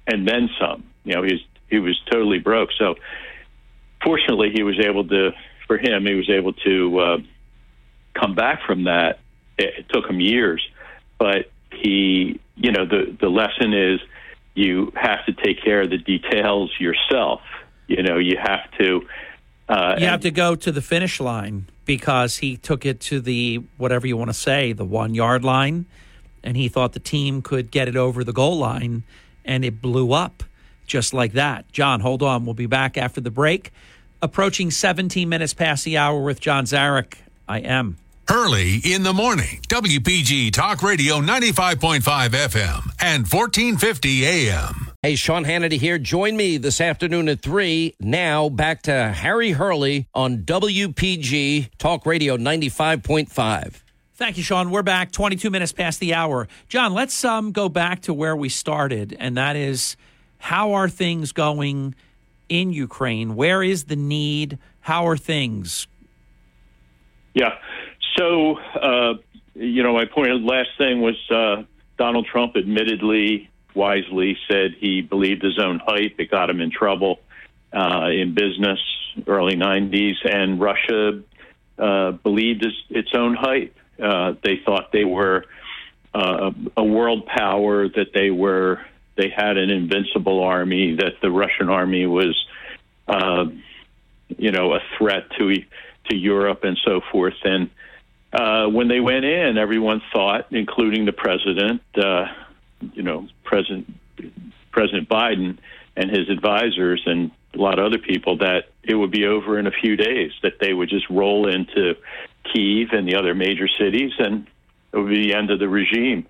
and then some. You know, he was he was totally broke. So fortunately, he was able to. For him, he was able to uh, come back from that. It, it took him years, but he, you know, the the lesson is you have to take care of the details yourself. You know, you have to. Uh, you have to go to the finish line because he took it to the whatever you want to say, the one yard line, and he thought the team could get it over the goal line, and it blew up just like that. John, hold on. We'll be back after the break. Approaching 17 minutes past the hour with John Zarych. I am. Early in the morning, WPG Talk Radio 95.5 FM and 1450 AM. Hey, Sean Hannity here. Join me this afternoon at 3. Now back to Harry Hurley on WPG Talk Radio 95.5. Thank you, Sean. We're back 22 minutes past the hour. John, let's um, go back to where we started, and that is how are things going in Ukraine? Where is the need? How are things? Yeah. So, uh, you know, my point, last thing was uh, Donald Trump admittedly, wisely said he believed his own hype. It got him in trouble uh, in business, early 90s, and Russia uh, believed its, own hype. Uh, they thought they were uh, a world power, that they were they had an invincible army, that the Russian army was, you know, a threat to to Europe and so forth. And uh, when they went in, everyone thought, including the president, uh, you know, President President Biden and his advisors and a lot of other people, that it would be over in a few days. That they would just roll into Kiev and the other major cities, and it would be the end of the regime.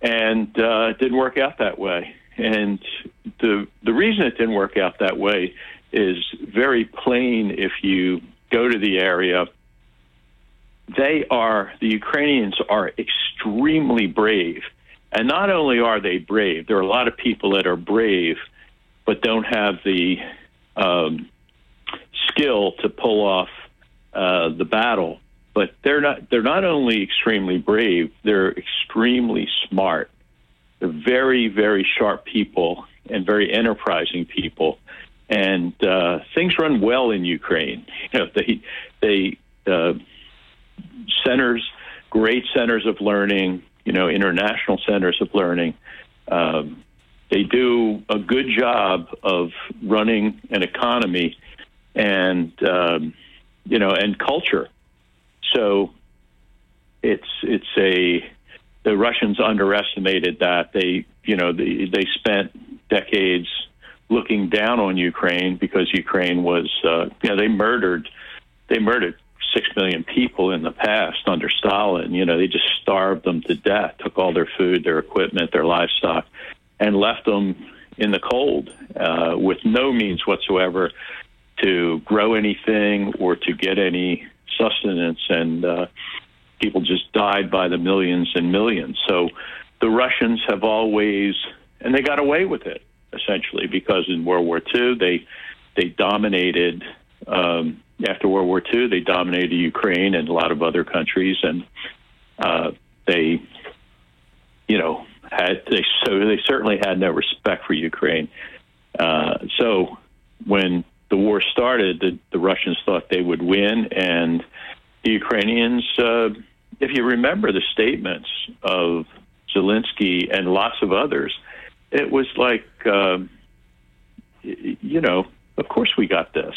And uh, it didn't work out that way. And the the reason it didn't work out that way is very plain if you go to the area they are the Ukrainians are extremely brave, and not only are they brave, there are a lot of people that are brave, but don't have the um, skill to pull off uh, the battle. But they're not they're not only extremely brave, they're extremely smart. They're very very sharp people and very enterprising people, and uh, things run well in Ukraine. You know they they. Uh, centers, great centers of learning, you know, international centers of learning. Um, they do a good job of running an economy and um, you know and culture. So it's it's a the Russians underestimated that they you know they, they spent decades looking down on Ukraine because Ukraine was uh, you know they murdered they murdered six million people in the past under Stalin. You know, they just starved them to death, took all their food, their equipment, their livestock, and left them in the cold uh, with no means whatsoever to grow anything or to get any sustenance. And uh, people just died by the millions and millions. So the Russians have always, and they got away with it essentially because in World War II they they dominated. Um, after World War II, they dominated Ukraine and a lot of other countries, and uh, they, you know, had they so they certainly had no respect for Ukraine. Uh, so when the war started, the, the Russians thought they would win, and the Ukrainians, uh, if you remember the statements of Zelensky and lots of others, it was like, uh, you know, of course we got this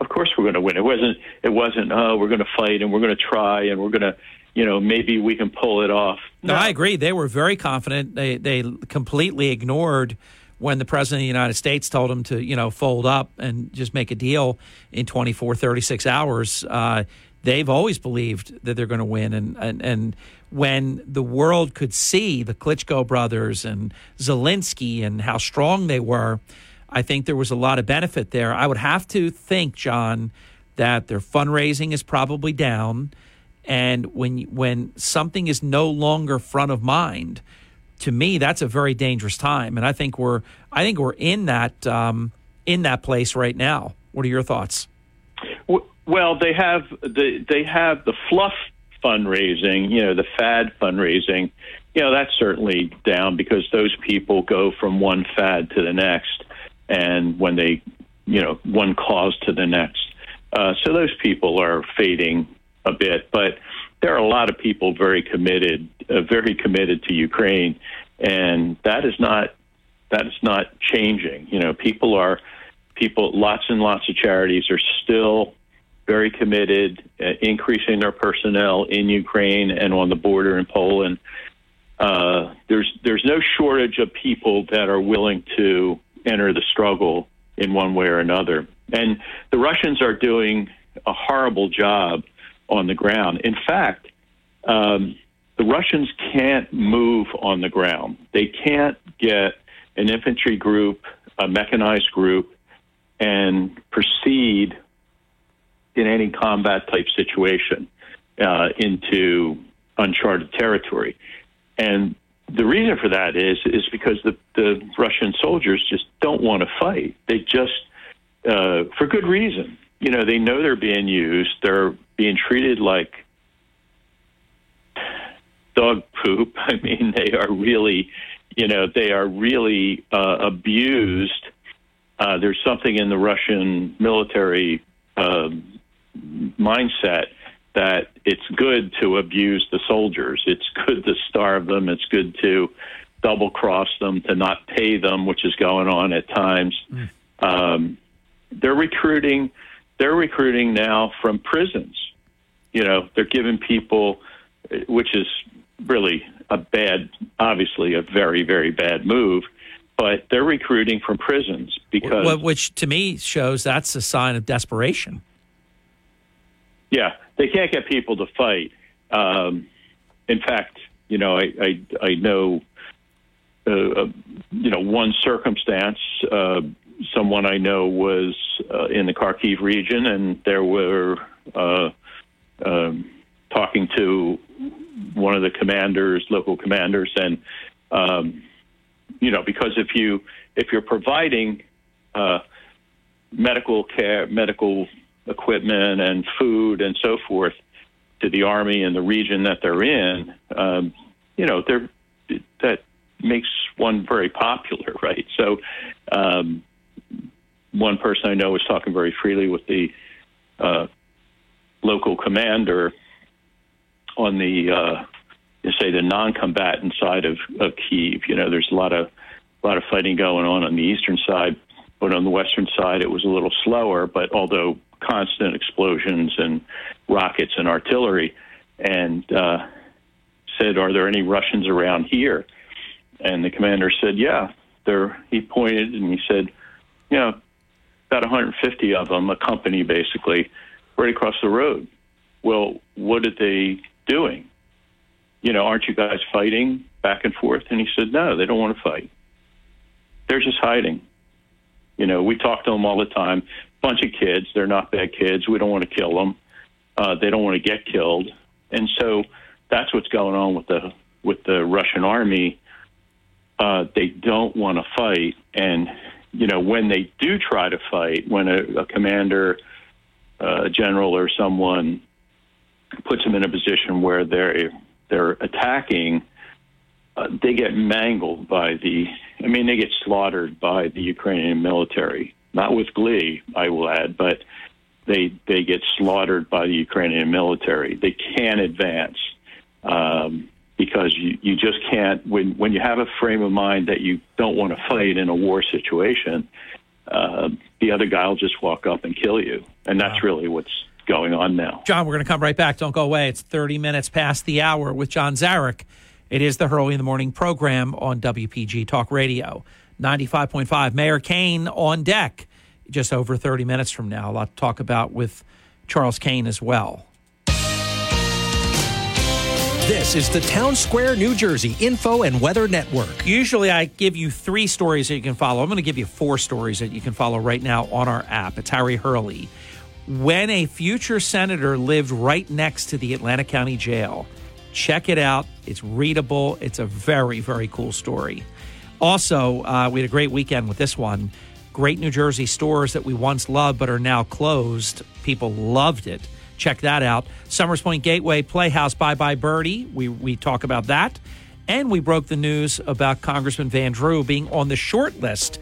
of course we're going to win. It wasn't. It wasn't. Oh, we're going to fight and we're going to try and we're going to. you know, maybe we can pull it off. No, I agree. They were very confident. They they completely ignored when the president of the United States told them to, you know, fold up and just make a deal in 24, 36 hours. Uh, they've always believed that they're going to win. And, and, and when the world could see the Klitschko brothers and Zelensky and how strong they were, I think there was a lot of benefit there. I would have to think, John, that their fundraising is probably down. And when when something is no longer front of mind, to me, that's a very dangerous time. And I think we're I think we're in that um, in that place right now. What are your thoughts? Well, they have the they have the fluff fundraising, you know, the fad fundraising. You know, that's certainly down because those people go from one fad to the next, and when they, you know, one cause to the next. Uh, so those people are fading a bit, but there are a lot of people very committed, uh, very committed to Ukraine, and that is not that is not changing. You know, people are people. Lots and lots of charities are still very committed, uh, increasing their personnel in Ukraine and on the border in Poland. Uh, there's there's no shortage of people that are willing to enter the struggle in one way or another, and the Russians are doing a horrible job on the ground. In fact, um, the Russians can't move on the ground. They can't get an infantry group, a mechanized group, and proceed in any combat type situation uh, into uncharted territory. And the reason for that is is because the, the Russian soldiers just don't want to fight. They just, uh, for good reason. You know, they know they're being used. They're being treated like dog poop. I mean, they are really, you know, they are really uh, abused. Uh, there's something in the Russian military um, mindset that it's good to abuse the soldiers. It's good to starve them. It's good to double cross them, to not pay them, which is going on at times. Mm. Um, they're recruiting. They're recruiting now from prisons. You know, they're giving people, which is really a bad, obviously a very, very bad move. But they're recruiting from prisons because, which to me shows that's a sign of desperation. Yeah, they can't get people to fight. Um, in fact, you know, I I, I know, uh, uh, you know, one circumstance. Uh, someone I know was uh, in the Kharkiv region, and there were uh, um, talking to one of the commanders, local commanders, and um, you know, because if you if you're providing uh, medical care, medical equipment and food and so forth to the army and the region that they're in, um, you know, that makes one very popular, right? So, um, one person I know was talking very freely with the uh, local commander on the, uh, say, the non-combatant side of, of Kiev. You know, there's a lot of a lot of fighting going on on the eastern side, but on the western side, it was a little slower. But although constant explosions and rockets and artillery, and uh, said, "Are there any Russians around here?" And the commander said, "Yeah." There, he pointed and he said, "You know, about 150 of them, a company basically, right across the road." Well, what are they doing? You know, aren't you guys fighting back and forth? And he said, "No, they don't want to fight. They're just hiding." You know, we talk to them all the time bunch of kids. They're not bad kids. We don't want to kill them. Uh, they don't want to get killed, and so that's what's going on with the with the Russian army. Uh, they don't want to fight, and you know when they do try to fight, when a, a commander, uh, a general, or someone puts them in a position where they're they're attacking, uh, they get mangled by the. I mean, they get slaughtered by the Ukrainian military not with glee, I will add, but they they get slaughtered by the Ukrainian military. They can't advance um, because you, you just can't. When when you have a frame of mind that you don't want to fight in a war situation, uh, the other guy will just walk up and kill you, and that's wow. really what's going on now. John, we're going to come right back. Don't go away. It's 30 minutes past the hour with John Zarych. It is the Hurley in the Morning program on WPG Talk Radio, 95.5. Mayor Kane on deck just over 30 minutes from now. A lot to talk about with Charles Kane as well. This is the Town Square, New Jersey Info and Weather Network. Usually I give you three stories that you can follow. I'm going to give you four stories that you can follow right now on our app. It's Harry Hurley. When a future senator lived right next to the Atlantic County Jail. Check it out. It's readable. It's a very, very cool story. Also, uh, we had a great weekend with this one. Great New Jersey stores that we once loved but are now closed. People loved it. Check that out. Somers Point Gateway Playhouse Bye Bye Birdie. We, we talk about that. And we broke the news about Congressman Van Drew being on the short list.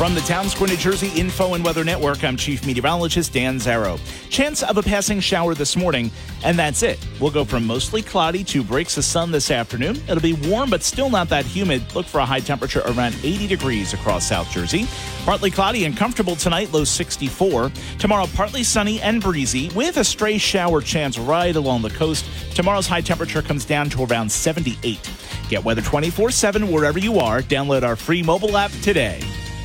From the Town Square, New Jersey Info and Weather Network, I'm Chief Meteorologist Dan Zarrow. Chance of a passing shower this morning, and that's it. We'll go from mostly cloudy to breaks of sun this afternoon. It'll be warm, but still not that humid. Look for a high temperature around 80 degrees across South Jersey. Partly cloudy and comfortable tonight, low 64. Tomorrow, partly sunny and breezy with a stray shower chance right along the coast. Tomorrow's high temperature comes down to around 78. Get weather 24 7 wherever you are. Download our free mobile app today.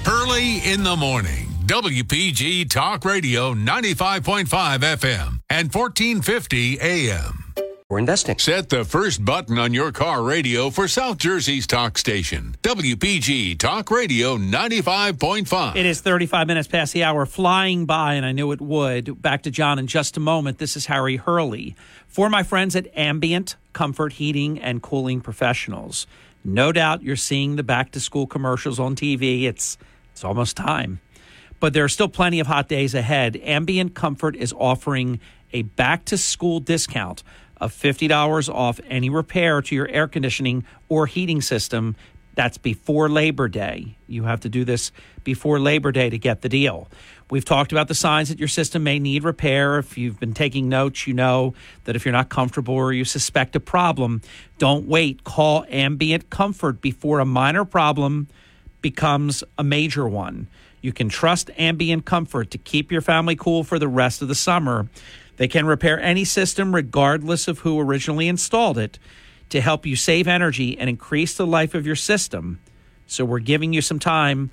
Early in the morning, WPG Talk Radio 95.5 FM and 1450 AM. We're investing. Set the first button on your car radio for South Jersey's talk station, WPG Talk Radio 95.5. It is 35 minutes past the hour, flying by, and I knew it would. Back to John in just a moment. This is Harry Hurley. For my friends at Ambient Comfort Heating and Cooling Professionals, no doubt you're seeing the back to school commercials on TV. It's it's almost time. But there are still plenty of hot days ahead. Ambient Comfort is offering a back to school discount of $50 off any repair to your air conditioning or heating system. That's before Labor Day. You have to do this before Labor Day to get the deal. We've talked about the signs that your system may need repair. If you've been taking notes, you know that if you're not comfortable or you suspect a problem, don't wait. Call Ambient Comfort before a minor problem becomes a major one. You can trust Ambient Comfort to keep your family cool for the rest of the summer. They can repair any system regardless of who originally installed it to help you save energy and increase the life of your system. So we're giving you some time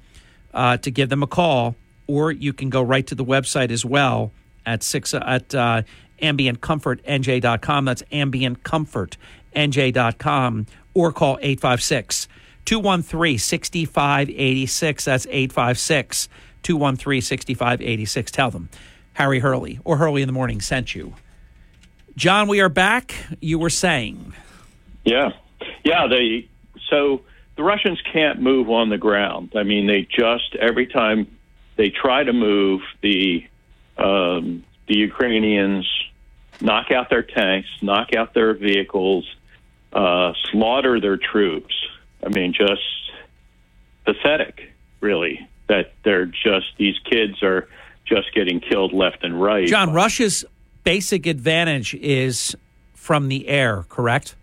uh, to give them a call, or you can go right to the website as well at six at uh, ambientcomfortnj.com. That's ambientcomfortnj.com, or call 856 213 6586. That's 856 213 6586. Tell them Harry Hurley or Hurley in the Morning sent you. John, we are back. You were saying. Yeah. Yeah. They, so the Russians can't move on the ground. I mean, they just, every time they try to move, the, um, the Ukrainians knock out their tanks, knock out their vehicles, uh, slaughter their troops. I mean, just pathetic, really, that they're just, these kids are just getting killed left and right. John, Russia's basic advantage is from the air, correct?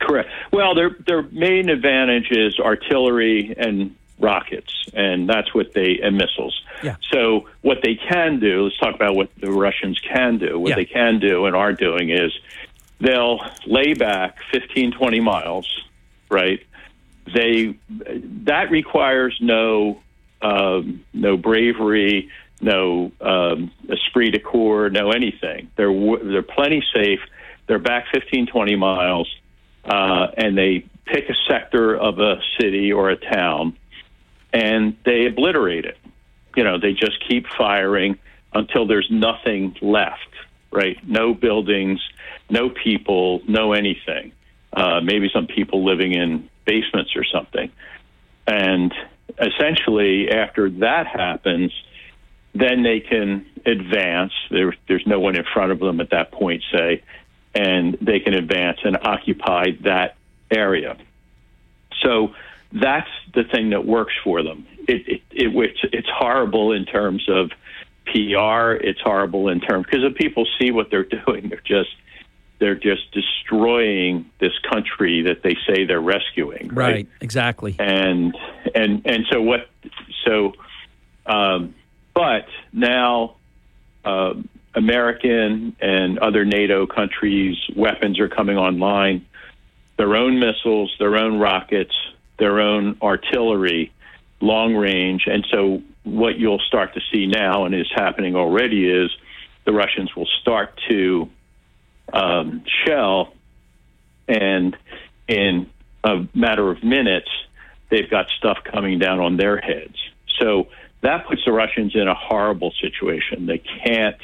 Correct. Well, their their main advantage is artillery and rockets, and that's what they and missiles. Yeah. So what they can do, let's talk about what the Russians can do. What Yeah. they can do and are doing is they'll lay back 15, 20 miles, right? They that requires no um, no bravery, no um, esprit de corps, no anything. They're they're plenty safe. They're back 15, 20 miles, uh, and they pick a sector of a city or a town, and they obliterate it. You know, they just keep firing until there's nothing left. Right? No buildings, no people, no anything. Uh, maybe some people living in basements or something. And essentially, after that happens, then they can advance. There, there's no one in front of them at that point, say, and they can advance and occupy that area. So that's the thing that works for them. It, it, it it's, it's horrible in terms of PR. It's horrible in terms because if people see what they're doing, they're just they're just destroying this country that they say they're rescuing. Right, exactly. And and and so what? So um, but now uh, American and other NATO countries' weapons are coming online. Their own missiles, their own rockets, their own artillery, long range. And so, what you'll start to see now, and is happening already, is the Russians will start to um, shell, and in a matter of minutes, they've got stuff coming down on their heads. So that puts the Russians in a horrible situation. They can't,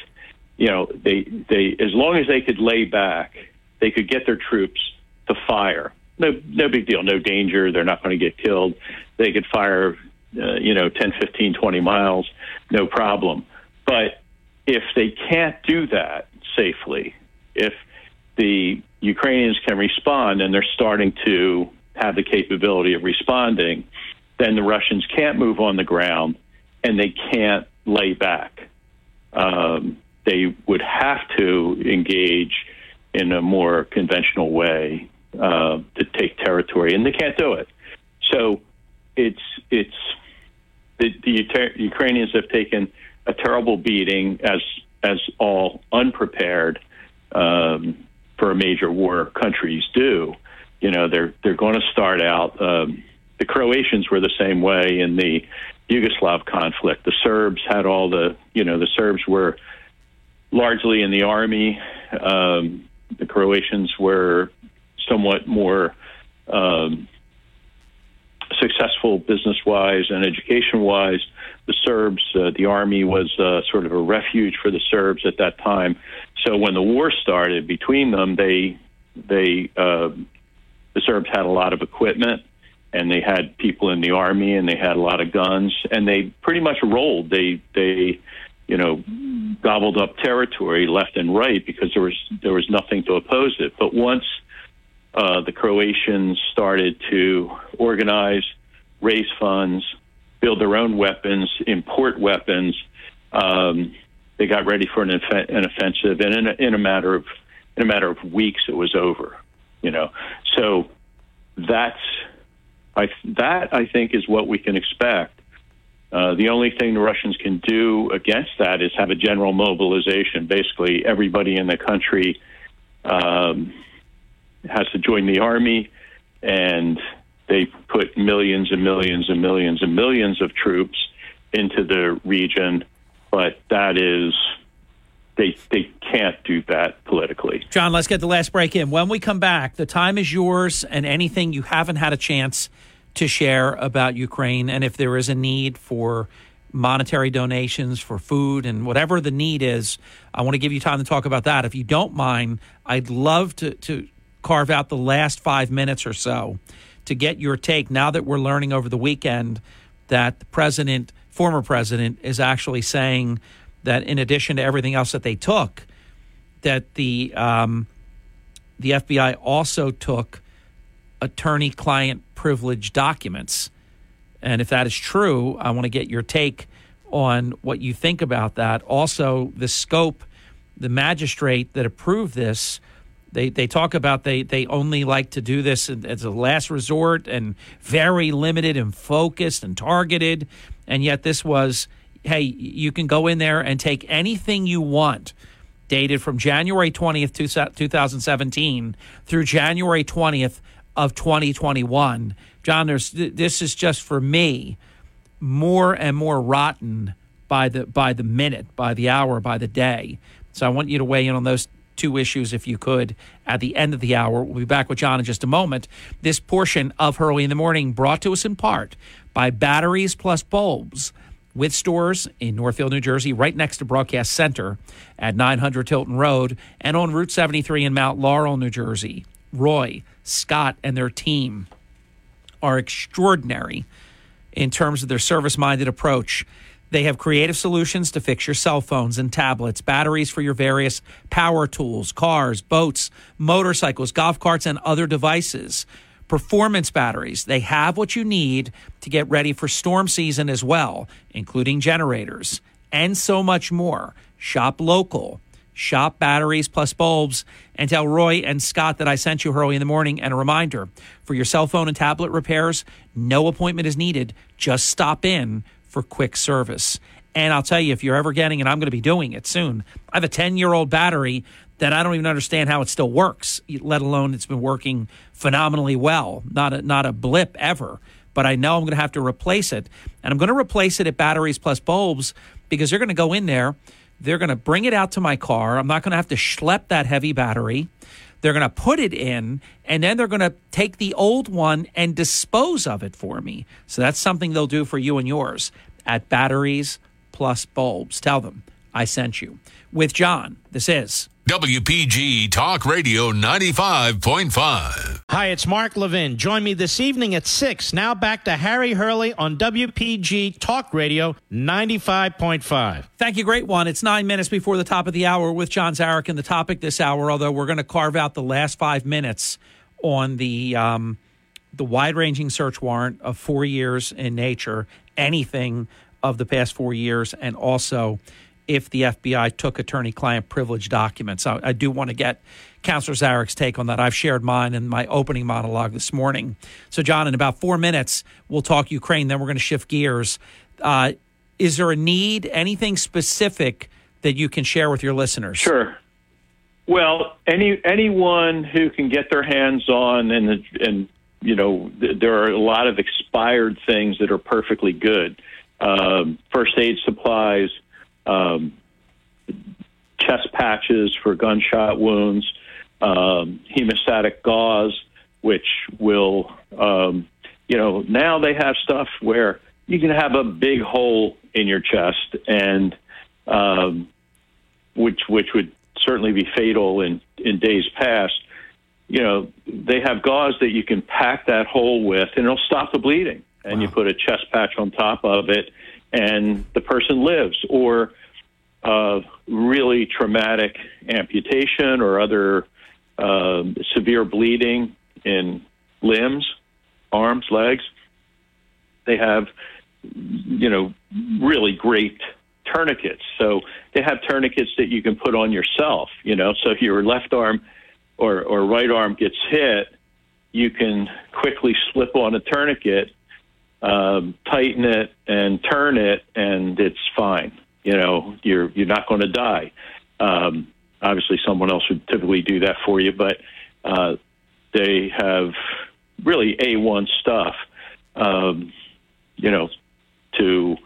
you know, they they as long as they could lay back, they could get their troops to fire. No, no big deal, no danger. They're not going to get killed. They could fire, uh, you know, 10, 15, 20 miles, no problem. But if they can't do that safely, if the Ukrainians can respond and they're starting to have the capability of responding, then the Russians can't move on the ground and they can't lay back. Um, they would have to engage in a more conventional way uh, to take territory, and they can't do it. So it's it's the, the Ukrainians have taken a terrible beating as as all unprepared um, for a major war countries do. You know, they're they're going to start out. Um, the Croatians were the same way in the Yugoslav conflict. The Serbs had all the, you know, the Serbs were largely in the army. Um, the Croatians were somewhat more um, successful business wise and education wise. The Serbs, uh, the army was uh, sort of a refuge for the Serbs at that time. So when the war started between them, they they uh, the Serbs had a lot of equipment and they had people in the army and they had a lot of guns and they pretty much rolled. They they you know gobbled up territory left and right because there was there was nothing to oppose it. But once uh, the Croatians started to organize, raise funds, build their own weapons, import weapons. Um, they got ready for an, an offensive, and in a, in a matter of in a matter of weeks, it was over. You know, so that's I, that I think is what we can expect. Uh, the only thing the Russians can do against that is have a general mobilization. Basically, everybody in the country um, has to join the army, and they put millions and millions and millions and millions of troops into the region. But that is they they can't do that politically. John, let's get the last break in. When we come back, the time is yours, and anything you haven't had a chance to share about Ukraine, and if there is a need for monetary donations for food and whatever the need is, I want to give you time to talk about that. If you don't mind, I'd love to to carve out the last five minutes or so to get your take. Now that we're learning over the weekend that the president, former president, is actually saying that in addition to everything else that they took, that the um, the FBI also took attorney-client privilege documents. And if that is true, I want to get your take on what you think about that. Also, the scope, the magistrate that approved this, they, they talk about they, they only like to do this as a last resort and very limited and focused and targeted. And yet, this was hey, you can go in there and take anything you want, dated from January 20th, 2017 through January 20th of 2021. John, there's, this is just for me more and more rotten by the by the minute, by the hour, by the day. So I want you to weigh in on those two issues if you could at the end of the hour. We'll be back with John in just a moment. This portion of Hurley in the Morning brought to us in part by Batteries Plus Bulbs with stores in Northfield, New Jersey, right next to Broadcast Center at 900 Tilton Road and on Route 73 in Mount Laurel, New Jersey. Roy, Scott, and their team are extraordinary in terms of their service minded approach. They have creative solutions to fix your cell phones and tablets, batteries for your various power tools, cars, boats, motorcycles, golf carts, and other devices performance batteries. They have what you need to get ready for storm season as well, including generators and so much more. Shop local. Shop batteries plus bulbs and tell Roy and Scott that I sent you early in the morning. And a reminder for your cell phone and tablet repairs, no appointment is needed. Just stop in for quick service. And I'll tell you, if you're ever getting, and I'm going to be doing it soon, I have a 10 year old battery that I don't even understand how it still works, let alone it's been working phenomenally well. Not a, not a blip ever. But I know I'm going to have to replace it. And I'm going to replace it at Batteries Plus Bulbs because they're going to go in there. They're going to bring it out to my car. I'm not going to have to schlep that heavy battery. They're going to put it in, and then they're going to take the old one and dispose of it for me. So that's something they'll do for you and yours at Batteries Plus Bulbs. Tell them I sent you. With John, this is WPG Talk Radio 95.5. Hi, it's Mark Levin. Join me this evening at 6. Now back to Harry Hurley on WPG Talk Radio 95.5. Thank you, great one. It's nine minutes before the top of the hour with John Zarych and the topic this hour, although we're going to carve out the last five minutes on the. Um, the wide ranging search warrant of four years in nature, anything of the past four years, and also if the FBI took attorney client privilege documents. I, I do want to get Counselor Zarych's take on that. I've shared mine in my opening monologue this morning. So, John, in about four minutes, we'll talk Ukraine. Then we're going to shift gears. Uh, is there a need, anything specific that you can share with your listeners? Sure. Well, any anyone who can get their hands on and and you know th- there are a lot of expired things that are perfectly good. Um, first aid supplies, um, chest patches for gunshot wounds, um, hemostatic gauze, which will, um, you know, now they have stuff where you can have a big hole in your chest, and um, which which would certainly be fatal in in days past. You know, they have gauze that you can pack that hole with, and it'll stop the bleeding. And wow. you put a chest patch on top of it, and the person lives, or uh, really traumatic amputation or other uh, severe bleeding in limbs, arms, legs. They have, you know, really great tourniquets. So they have tourniquets that you can put on yourself. You know, so if your left arm or, or right arm gets hit, you can quickly slip on a tourniquet um, tighten it and turn it, and it's fine. You know, you're you're not going to die. Um, obviously, someone else would typically do that for you, but uh, they have really A1 stuff. Um, you know, to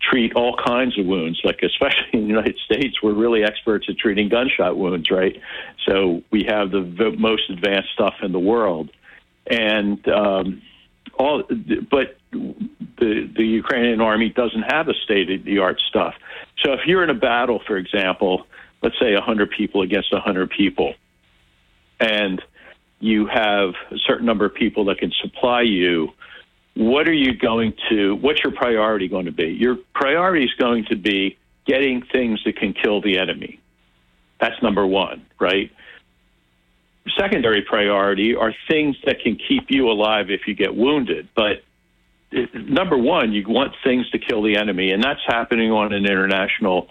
treat all kinds of wounds. Like especially in the United States, we're really experts at treating gunshot wounds, right? So we have the, the most advanced stuff in the world, and um, all. But the the Ukrainian army doesn't have a state of the art stuff. So if you're in a battle, for example, let's say 100 people against 100 people, and you have a certain number of people that can supply you, what are you going to? What's your priority going to be? Your priority is going to be getting things that can kill the enemy. That's number one, right? Secondary priority are things that can keep you alive if you get wounded, but number one, you want things to kill the enemy, and that's happening on an international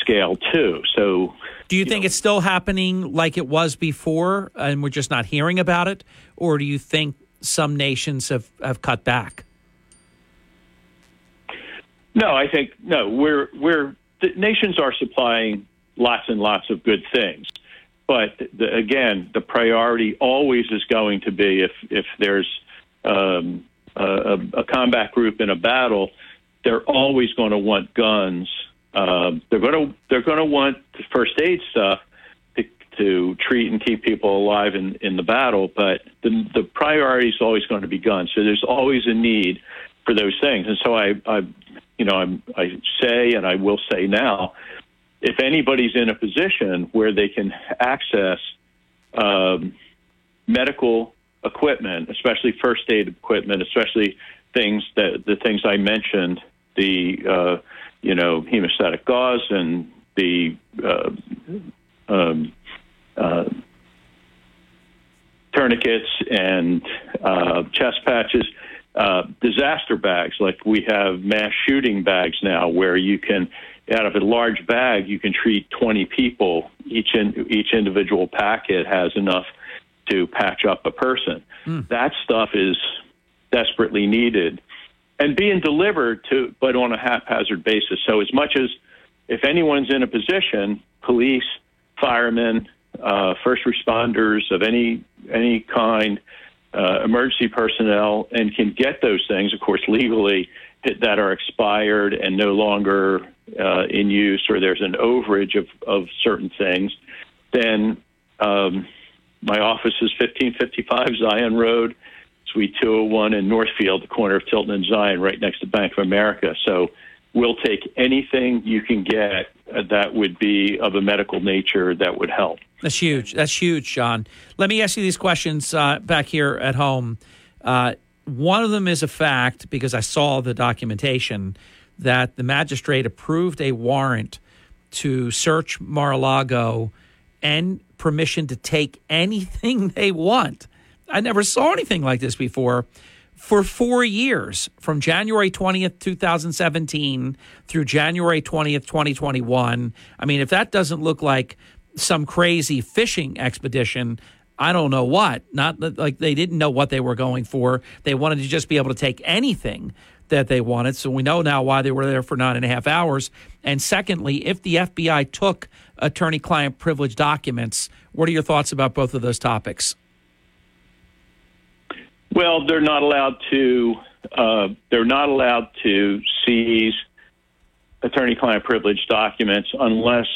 scale too. So, do you, you think know, it's still happening like it was before, and we're just not hearing about it, or do you think some nations have have cut back? No, I think no. We're we're the nations are supplying lots and lots of good things, but the, again, the priority always is going to be if if there's um, a, a combat group in a battle, they're always going to want guns. Um, they're going to they're going to want first aid stuff to, to treat and keep people alive in, in the battle, but the the priority is always going to be guns. So there's always a need for those things, and so I, I you know I'm, I say and I will say now, if anybody's in a position where they can access um, medical equipment, especially first aid equipment, especially things that the things I mentioned, the uh, you know hemostatic gauze and the uh, um, uh, tourniquets and uh, chest patches. Uh, disaster bags, like we have mass shooting bags now, where you can, out of a large bag, you can treat 20 people. Each in, each individual packet has enough to patch up a person. Mm. That stuff is desperately needed. and being delivered to, but on a haphazard basis. So as much as if anyone's in a position, police, firemen, uh, first responders of any any kind, uh, emergency personnel, and can get those things, of course, legally that are expired and no longer uh, in use, or there's an overage of, of certain things, then um, my office is 1555 Zion Road, Suite 201 in Northfield, the corner of Tilton and Zion, right next to Bank of America. So we'll take anything you can get that would be of a medical nature that would help. That's huge. That's huge, John. Let me ask you these questions uh, back here at home. Uh, one of them is a fact because I saw the documentation that the magistrate approved a warrant to search Mar-a-Lago and permission to take anything they want. I never saw anything like this before. For four years, from January 20th, 2017 through January 20th, 2021. I mean, if that doesn't look like some crazy fishing expedition, I don't know what. Not like they didn't know what they were going for. They wanted to just be able to take anything that they wanted. So we know now why they were there for nine and a half hours. And secondly, if the FBI took attorney client privilege documents, what are your thoughts about both of those topics? Well, they're not allowed to. Uh, they're not allowed to seize attorney-client privilege documents unless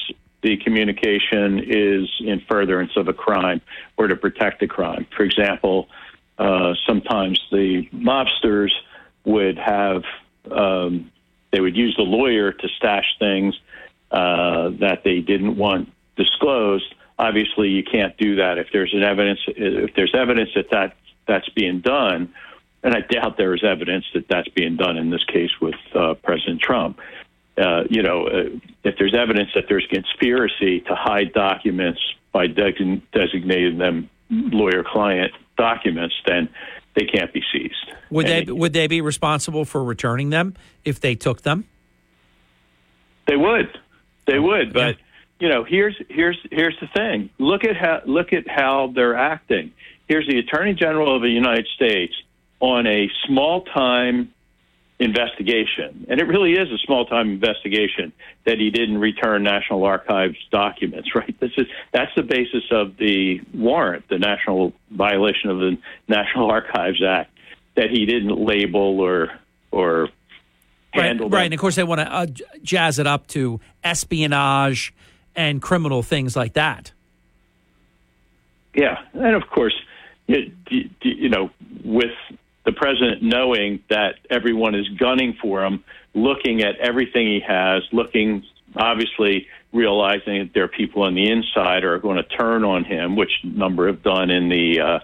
the communication is in furtherance of a crime or to protect a crime. For example, uh, sometimes the mobsters would have um, they would use the lawyer to stash things uh, that they didn't want disclosed. Obviously, you can't do that if there's an evidence if there's evidence that that that's being done, and I doubt there is evidence that that's being done in this case with uh, President Trump. Uh, you know, uh, if there's evidence that there's conspiracy to hide documents by de- designating them lawyer-client documents, then they can't be seized. Would and they would they be responsible for returning them if they took them? They would. They would, but you know, here's here's here's the thing. Look at how look at how they're acting. Here's the Attorney General of the United States on a small time investigation, and it really is a small time investigation that he didn't return National Archives documents. Right? This is that's the basis of the warrant, the national violation of the National Archives Act, that he didn't label or or handle. Right, right. and of course they want to uh, jazz it up to espionage and criminal things like that. Yeah, and of course, you, you know, with the president knowing that everyone is gunning for him, looking at everything he has, looking obviously realizing that there are people on the inside are going to turn on him, which number have done in the uh,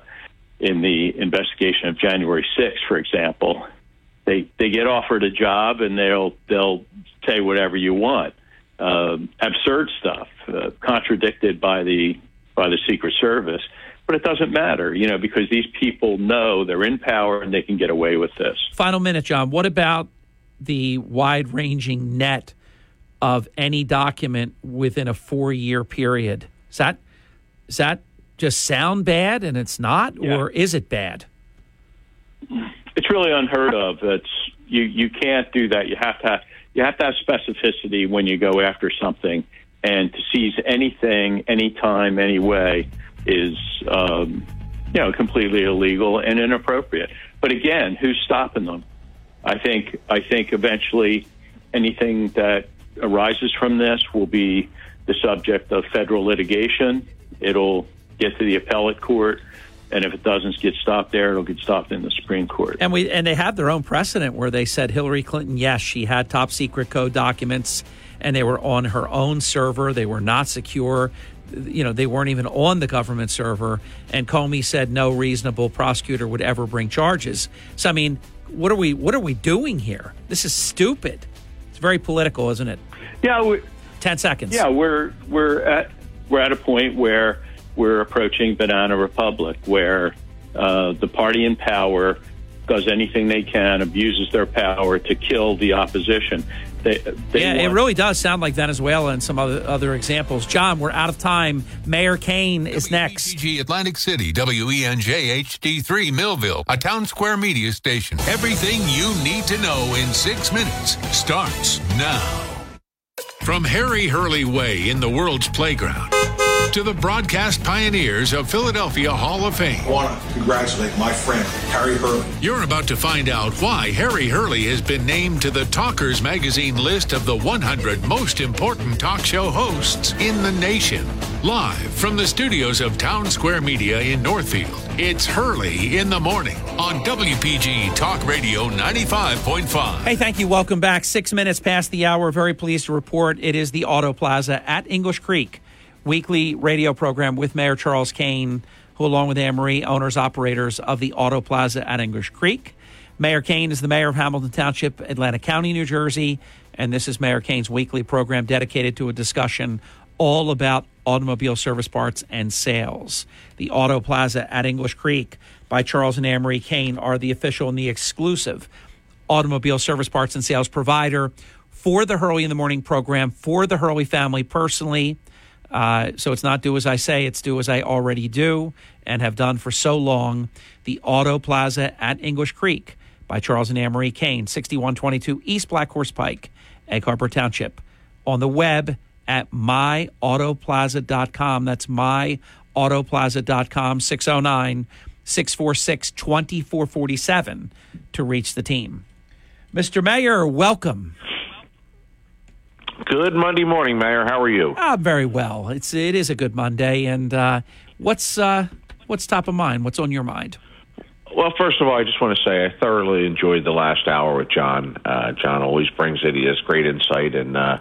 in the investigation of January 6th, for example. They they get offered a job and they'll they'll say whatever you want, uh, absurd stuff, uh, contradicted by the by the Secret Service but it doesn't matter, you know, because these people know they're in power and they can get away with this. Final minute, John. What about the wide ranging net of any document within a four year period? Is that, is that just sound bad and it's not, yeah. or is it bad? It's really unheard of. It's you. You can't do that. You have to. Have, you have to have specificity when you go after something, and to seize anything, anytime, any way is um, you know completely illegal and inappropriate. But again, who's stopping them? I think I think eventually anything that arises from this will be the subject of federal litigation. It'll get to the appellate court, and if it doesn't get stopped there, it'll get stopped in the Supreme Court. And we and they have their own precedent where they said Hillary Clinton, yes, she had top secret code documents, and they were on her own server. They were not secure you know, they weren't even on the government server. And Comey said no reasonable prosecutor would ever bring charges. So I mean, what are we what are we doing here? This is stupid. It's very political, isn't it? Yeah. We, Ten seconds. Yeah, we're we're at we're at a point where we're approaching banana republic, where uh, the party in power does anything they can, abuses their power to kill the opposition. they, they yeah, it really does sound like Venezuela and some other other examples. John, we're out of time. Mayor Kane is next. WPG Atlantic City, WENJ HD3 Millville, a town square media station. Everything you need to know in six minutes starts now. From Harry Hurley Way in the world's playground to the broadcast pioneers of Philadelphia Hall of Fame. I want to congratulate my friend, Harry Hurley. You're about to find out why Harry Hurley has been named to the Talkers Magazine list of the 100 most important talk show hosts in the nation. Live from the studios of Town Square Media in Northfield, it's Hurley in the Morning on WPG Talk Radio 95.5. Hey, thank you. Welcome back. Six minutes past the hour. Very pleased to report it is the Auto Plaza at English Creek weekly radio program with Mayor Charles Kane, who, along with Anne Marie, owners operators of the Auto Plaza at English Creek. Mayor Kane is the mayor of Hamilton Township, Atlantic County, New Jersey, and this is Mayor Kane's weekly program dedicated to a discussion all about automobile service parts and sales. The Auto Plaza at English Creek by Charles and Anne Marie Kane are the official and the exclusive automobile service parts and sales provider for the Hurley in the Morning program, for the Hurley family personally. Uh, so it's not do as I say, it's do as I already do and have done for so long. The Auto Plaza at English Creek by Charles and Anne Marie Kane, 6122 East Black Horse Pike, Egg Harbor Township. On the web at myautoplaza.com. That's myautoplaza.com, 609 646 2447 to reach the team. Mr. Mayor, welcome. Good Monday morning, Mayor. How are you? Ah, very well. It's it is a good Monday, and uh, what's uh, what's top of mind? What's on your mind? Well, first of all, I just want to say I thoroughly enjoyed the last hour with John. Uh, John always brings it. He has great insight, and uh,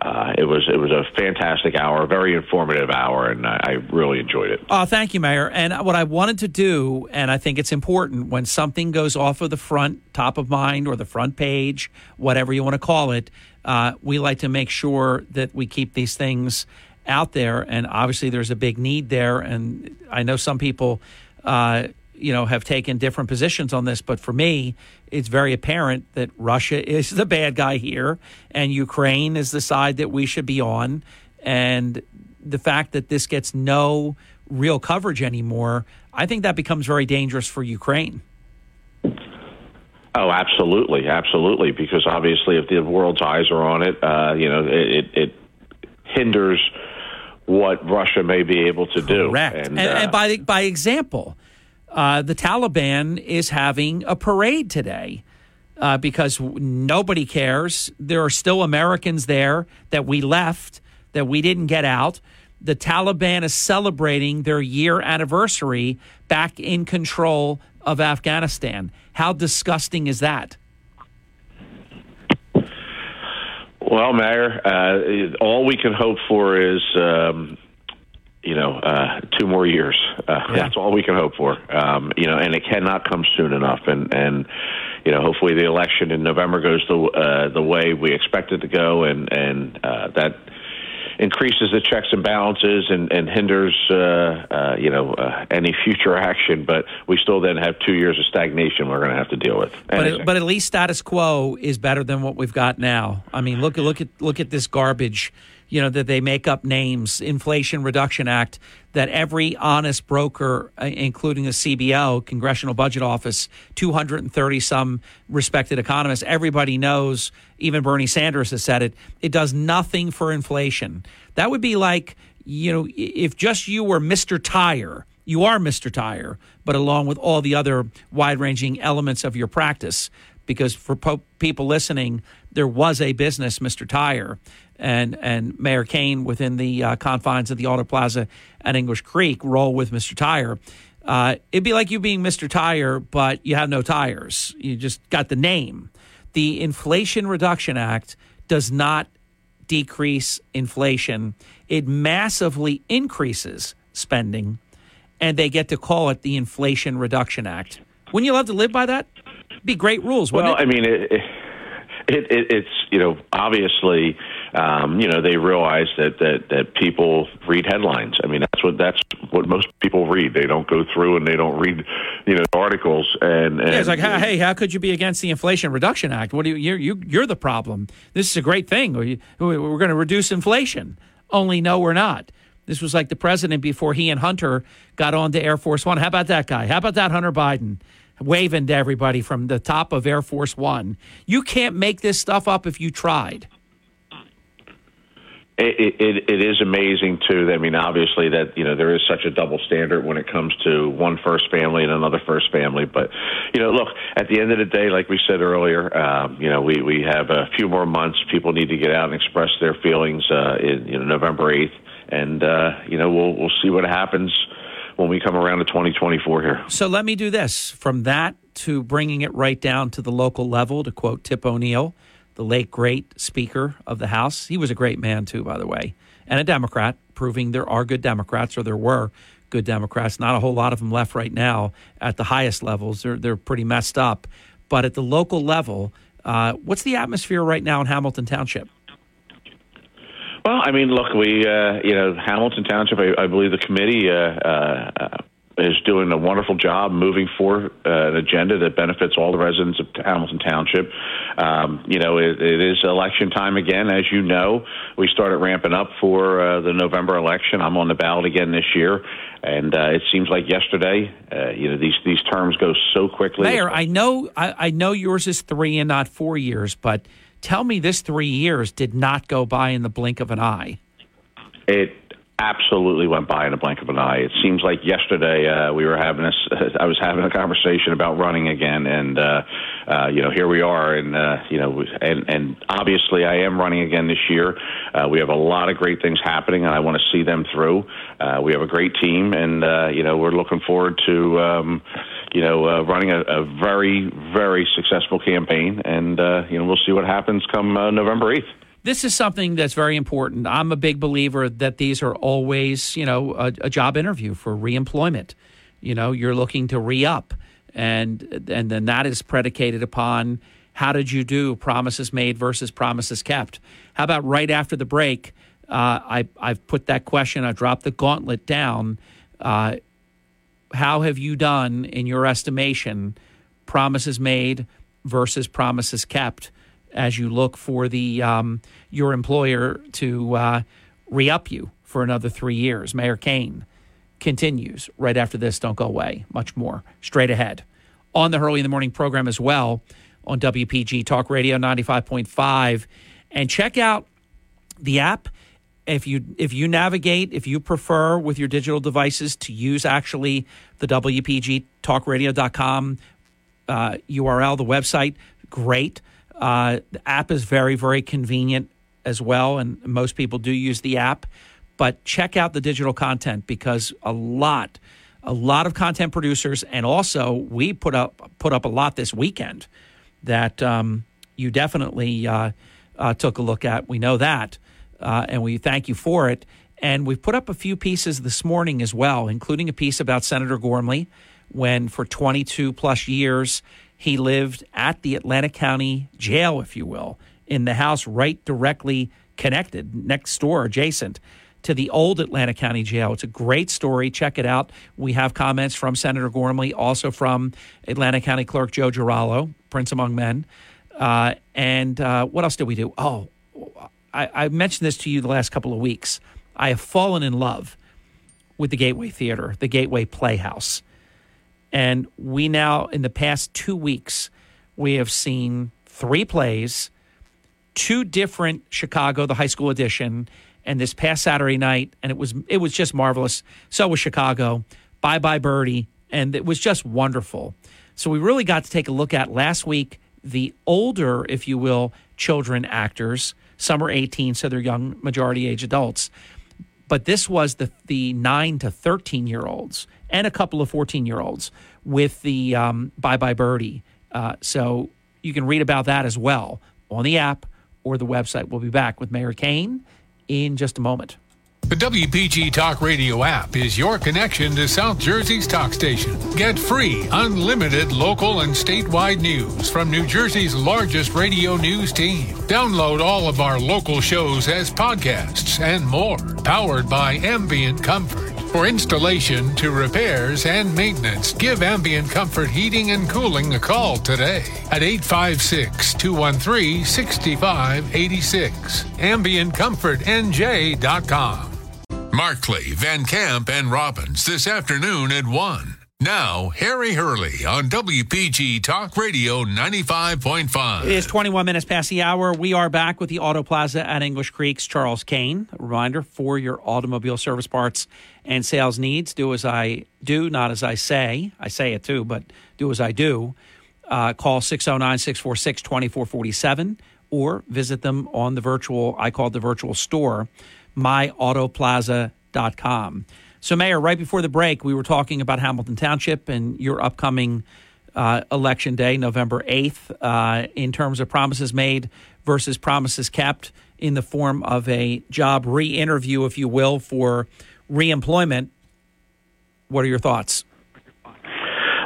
uh, it was it was a fantastic hour, a very informative hour, and I, I really enjoyed it. Oh, thank you, Mayor. And what I wanted to do, and I think it's important when something goes off of the front, top of mind, or the front page, whatever you want to call it, uh, we like to make sure that we keep these things out there. And obviously, there's a big need there. And I know some people, uh, you know, have taken different positions on this, but for me, it's very apparent that Russia is the bad guy here, and Ukraine is the side that we should be on. And the fact that this gets no real coverage anymore, I think that becomes very dangerous for Ukraine. Oh, absolutely, absolutely. Because obviously, if the world's eyes are on it, uh, you know, it, it hinders what Russia may be able to do. Correct. And, and, uh, and by by example, uh, the Taliban is having a parade today. Uh, because nobody cares. There are still Americans there that we left, that we didn't get out. The Taliban is celebrating their year anniversary back in control of Afghanistan. How disgusting is that? Well, Mayor, uh, all we can hope for is, um, you know, uh, two more years. Uh, yeah. That's all we can hope for. Um, you know, and it cannot come soon enough. And and you know, hopefully the election in November goes the uh, the way we expect it to go, and and uh, that increases the checks and balances and, and hinders, uh, uh, you know, uh, any future action. But we still then have two years of stagnation we're going to have to deal with. But, it, but at least status quo is better than what we've got now. I mean, look look at look at this garbage. You know that they make up names, Inflation Reduction Act, that every honest broker, uh, including the CBO, Congressional Budget Office, 230 some respected economists, everybody knows, even Bernie Sanders has said it, it does nothing for inflation. That would be like, you know, if just you were Mr. Tire, you are Mr. Tire, but along with all the other wide ranging elements of your practice. Because for po- people listening, there was a business, Mr. Tire, and and Mayor Kane within the uh, confines of the Auto Plaza at English Creek roll with Mr. Tire. Uh, it'd be like you being Mr. Tire, but you have no tires. You just got the name. The Inflation Reduction Act does not decrease inflation. It massively increases spending, and they get to call it the Inflation Reduction Act. Wouldn't you love to live by that? It'd be great rules, well, it? I mean, it, it, it, it's you know obviously um, you know they realize that, that that people read headlines. I mean that's what that's what most people read. They don't go through and they don't read you know articles and, and Yeah, it's like, hey, how could you be against the Inflation Reduction Act? What do you, you're, you, you're the problem. This is a great thing. We- We're going to reduce inflation. Only, no, we're not. This was like the president before he and Hunter got on to Air Force One. How about that guy? How about that Hunter Biden? Waving to everybody from the top of Air Force One. You can't make this stuff up if you tried. It, it, it is amazing too. I mean, obviously that you know there is such a double standard when it comes to one first family and another first family. But you know, look at the end of the day, like we said earlier, um, you know, we we have a few more months. People need to get out and express their feelings uh, in you know November eighth, and uh, you know we'll we'll see what happens when we come around to 2024 here. So let me do this from that to bringing it right down to the local level, to quote Tip O'Neill, the late great Speaker of the House. He was a great man, too, by the way, and a Democrat, proving there are good Democrats, or there were good Democrats. Not a whole lot of them left right now at the highest levels. They're, they're pretty messed up. But at the local level, uh, what's the atmosphere right now in Hamilton Township? Well, I mean, look, we, uh, you know, Hamilton Township, I, I believe the committee uh, uh, is doing a wonderful job moving forward uh, an agenda that benefits all the residents of Hamilton Township. Um, you know, it, it is election time again, as you know. We started ramping up for uh, the November election. I'm on the ballot again this year, and uh, it seems like yesterday. Uh, you know, these these terms go so quickly. Mayor, I know, I, I know yours is three and not four years, but tell me this three years did not go by in the blink of an eye. It absolutely went by in a blink of an eye. It seems like yesterday uh, we were having this. I was having a conversation about running again, and uh, uh, you know here we are, and uh, you know, and and obviously I am running again this year. Uh, we have a lot of great things happening, and I want to see them through. Uh, we have a great team, and uh, you know we're looking forward to. Um, you know, uh, running a, a very, very successful campaign, and uh, you know, we'll see what happens come uh, November eighth. This is something that's very important. I'm a big believer that these are always, you know, a, a job interview for reemployment. You know, you're looking to re up, and and then that is predicated upon how did you do promises made versus promises kept. How about right after the break? Uh, I I've put that question. I dropped the gauntlet down. Uh, how have you done in your estimation promises made versus promises kept as you look for the um, your employer to uh, re-up you for another three years. Mayor kane continues right after this. Don't go away. Much more. Straight ahead. On the hurley in the morning program as well on wpg talk radio 95.5 and check out the app. If you if you navigate if you prefer with your digital devices to use actually the wpg talkradio.com uh, url the website great uh, the app is very very convenient as well and most people do use the app but check out the digital content because a lot a lot of content producers and also we put up put up a lot this weekend that um, you definitely uh, uh, took a look at we know that uh, and we thank you for it. And we've put up a few pieces this morning as well, including a piece about Senator Gormley when, for 22 plus years, he lived at the Atlantic County Jail, if you will, in the house right directly connected, next door, adjacent to the old Atlantic County Jail. It's a great story. Check it out. We have comments from Senator Gormley, also from Atlantic County Clerk Joe Giralo, Prince Among Men. Uh, and uh, what else did we do? Oh, I, I mentioned this to you the last couple of weeks. I have fallen in love with the Gateway Theater, the Gateway Playhouse. And we now, in the past two weeks, we have seen three plays, two different Chicago, the high school edition, and this past Saturday night, and it was it was just marvelous. So was Chicago. Bye bye Birdie, and it was just wonderful. So we really got to take a look at last week the older, if you will, children actors. Some are 18, so they're young, majority age adults. But this was the the nine to 13 year olds and a couple of 14 year olds with the um, Bye Bye Birdie. Uh, so you can read about that as well on the app or the website. We'll be back with Mayor Kane in just a moment. The WPG Talk Radio app is your connection to South Jersey's talk station. Get free, unlimited local and statewide news from New Jersey's largest radio news team. Download all of our local shows as podcasts and more, powered by Ambient Comfort. For installation to repairs and maintenance, give Ambient Comfort Heating and Cooling a call today at 856 213 6586. AmbientComfortNJ.com. Markley, Van Camp, and Robbins this afternoon at 1. Now, Harry Hurley on WPG Talk Radio 95.5. It is 21 minutes past the hour. We are back with the Auto Plaza at English Creek's Charles Kane. A reminder for your automobile service parts and sales needs, do as I do, not as I say. I say it too, but do as I do. Uh, call 609 646 2447 or visit them on the virtual, I call it the virtual store, myautoplaza.com. So, Mayor, right before the break, we were talking about Hamilton Township and your upcoming uh, election day, November 8th, uh, in terms of promises made versus promises kept in the form of a job re interview, if you will, for reemployment. What are your thoughts?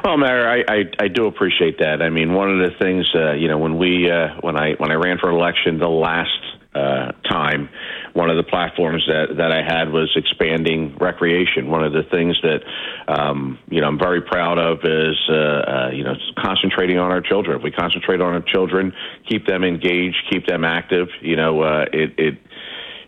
Well, Mayor, I, I, I do appreciate that. I mean, one of the things, uh, you know, when we uh, when I when I ran for election the last uh, time, one of the platforms that that I had was expanding recreation. One of the things that um, you know I'm very proud of is uh, uh, you know concentrating on our children. If we concentrate on our children, keep them engaged, keep them active, you know, uh, it it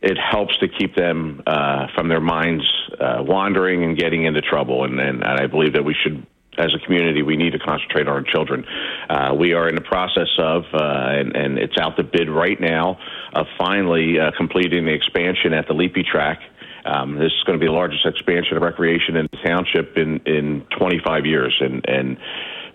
it helps to keep them uh, from their minds uh, wandering and getting into trouble. And, and, and I believe that we should as a community, we need to concentrate on our children. Uh, we are in the process of, uh, and, and, it's out the bid right now, of finally uh, completing the expansion at the Leapy track. Um, this is going to be the largest expansion of recreation in the township in, in 25 years, and and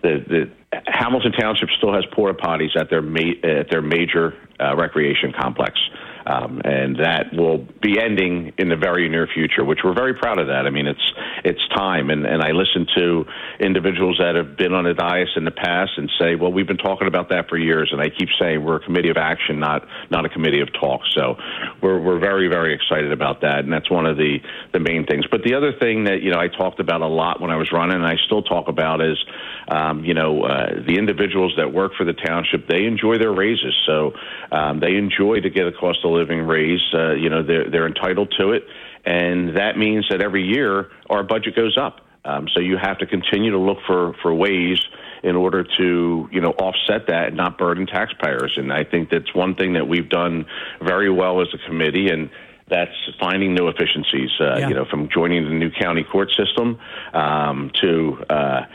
the, the Hamilton Township still has porta potties at their ma- at their major uh, recreation complex. Um, and that will be ending in the very near future, which we're very proud of that. I mean, it's it's time, and, and I listen to individuals that have been on the dais in the past and say, "Well, we've been talking about that for years," and I keep saying we're a committee of action, not not a committee of talk. So we're we're very very excited about that, and that's one of the the main things. But the other thing that you know I talked about a lot when I was running, and I still talk about is, um, you know, uh, the individuals that work for the township they enjoy their raises, so um, they enjoy to get a cost of living raise. Uh, you know, they're, they're entitled to it. And that means that every year our budget goes up. Um, so you have to continue to look for, for ways in order to, you know, offset that and not burden taxpayers. And I think that's one thing that we've done very well as a committee. And that's finding new efficiencies, uh, yeah. you know, from joining the new county court system um, to, uh, uh,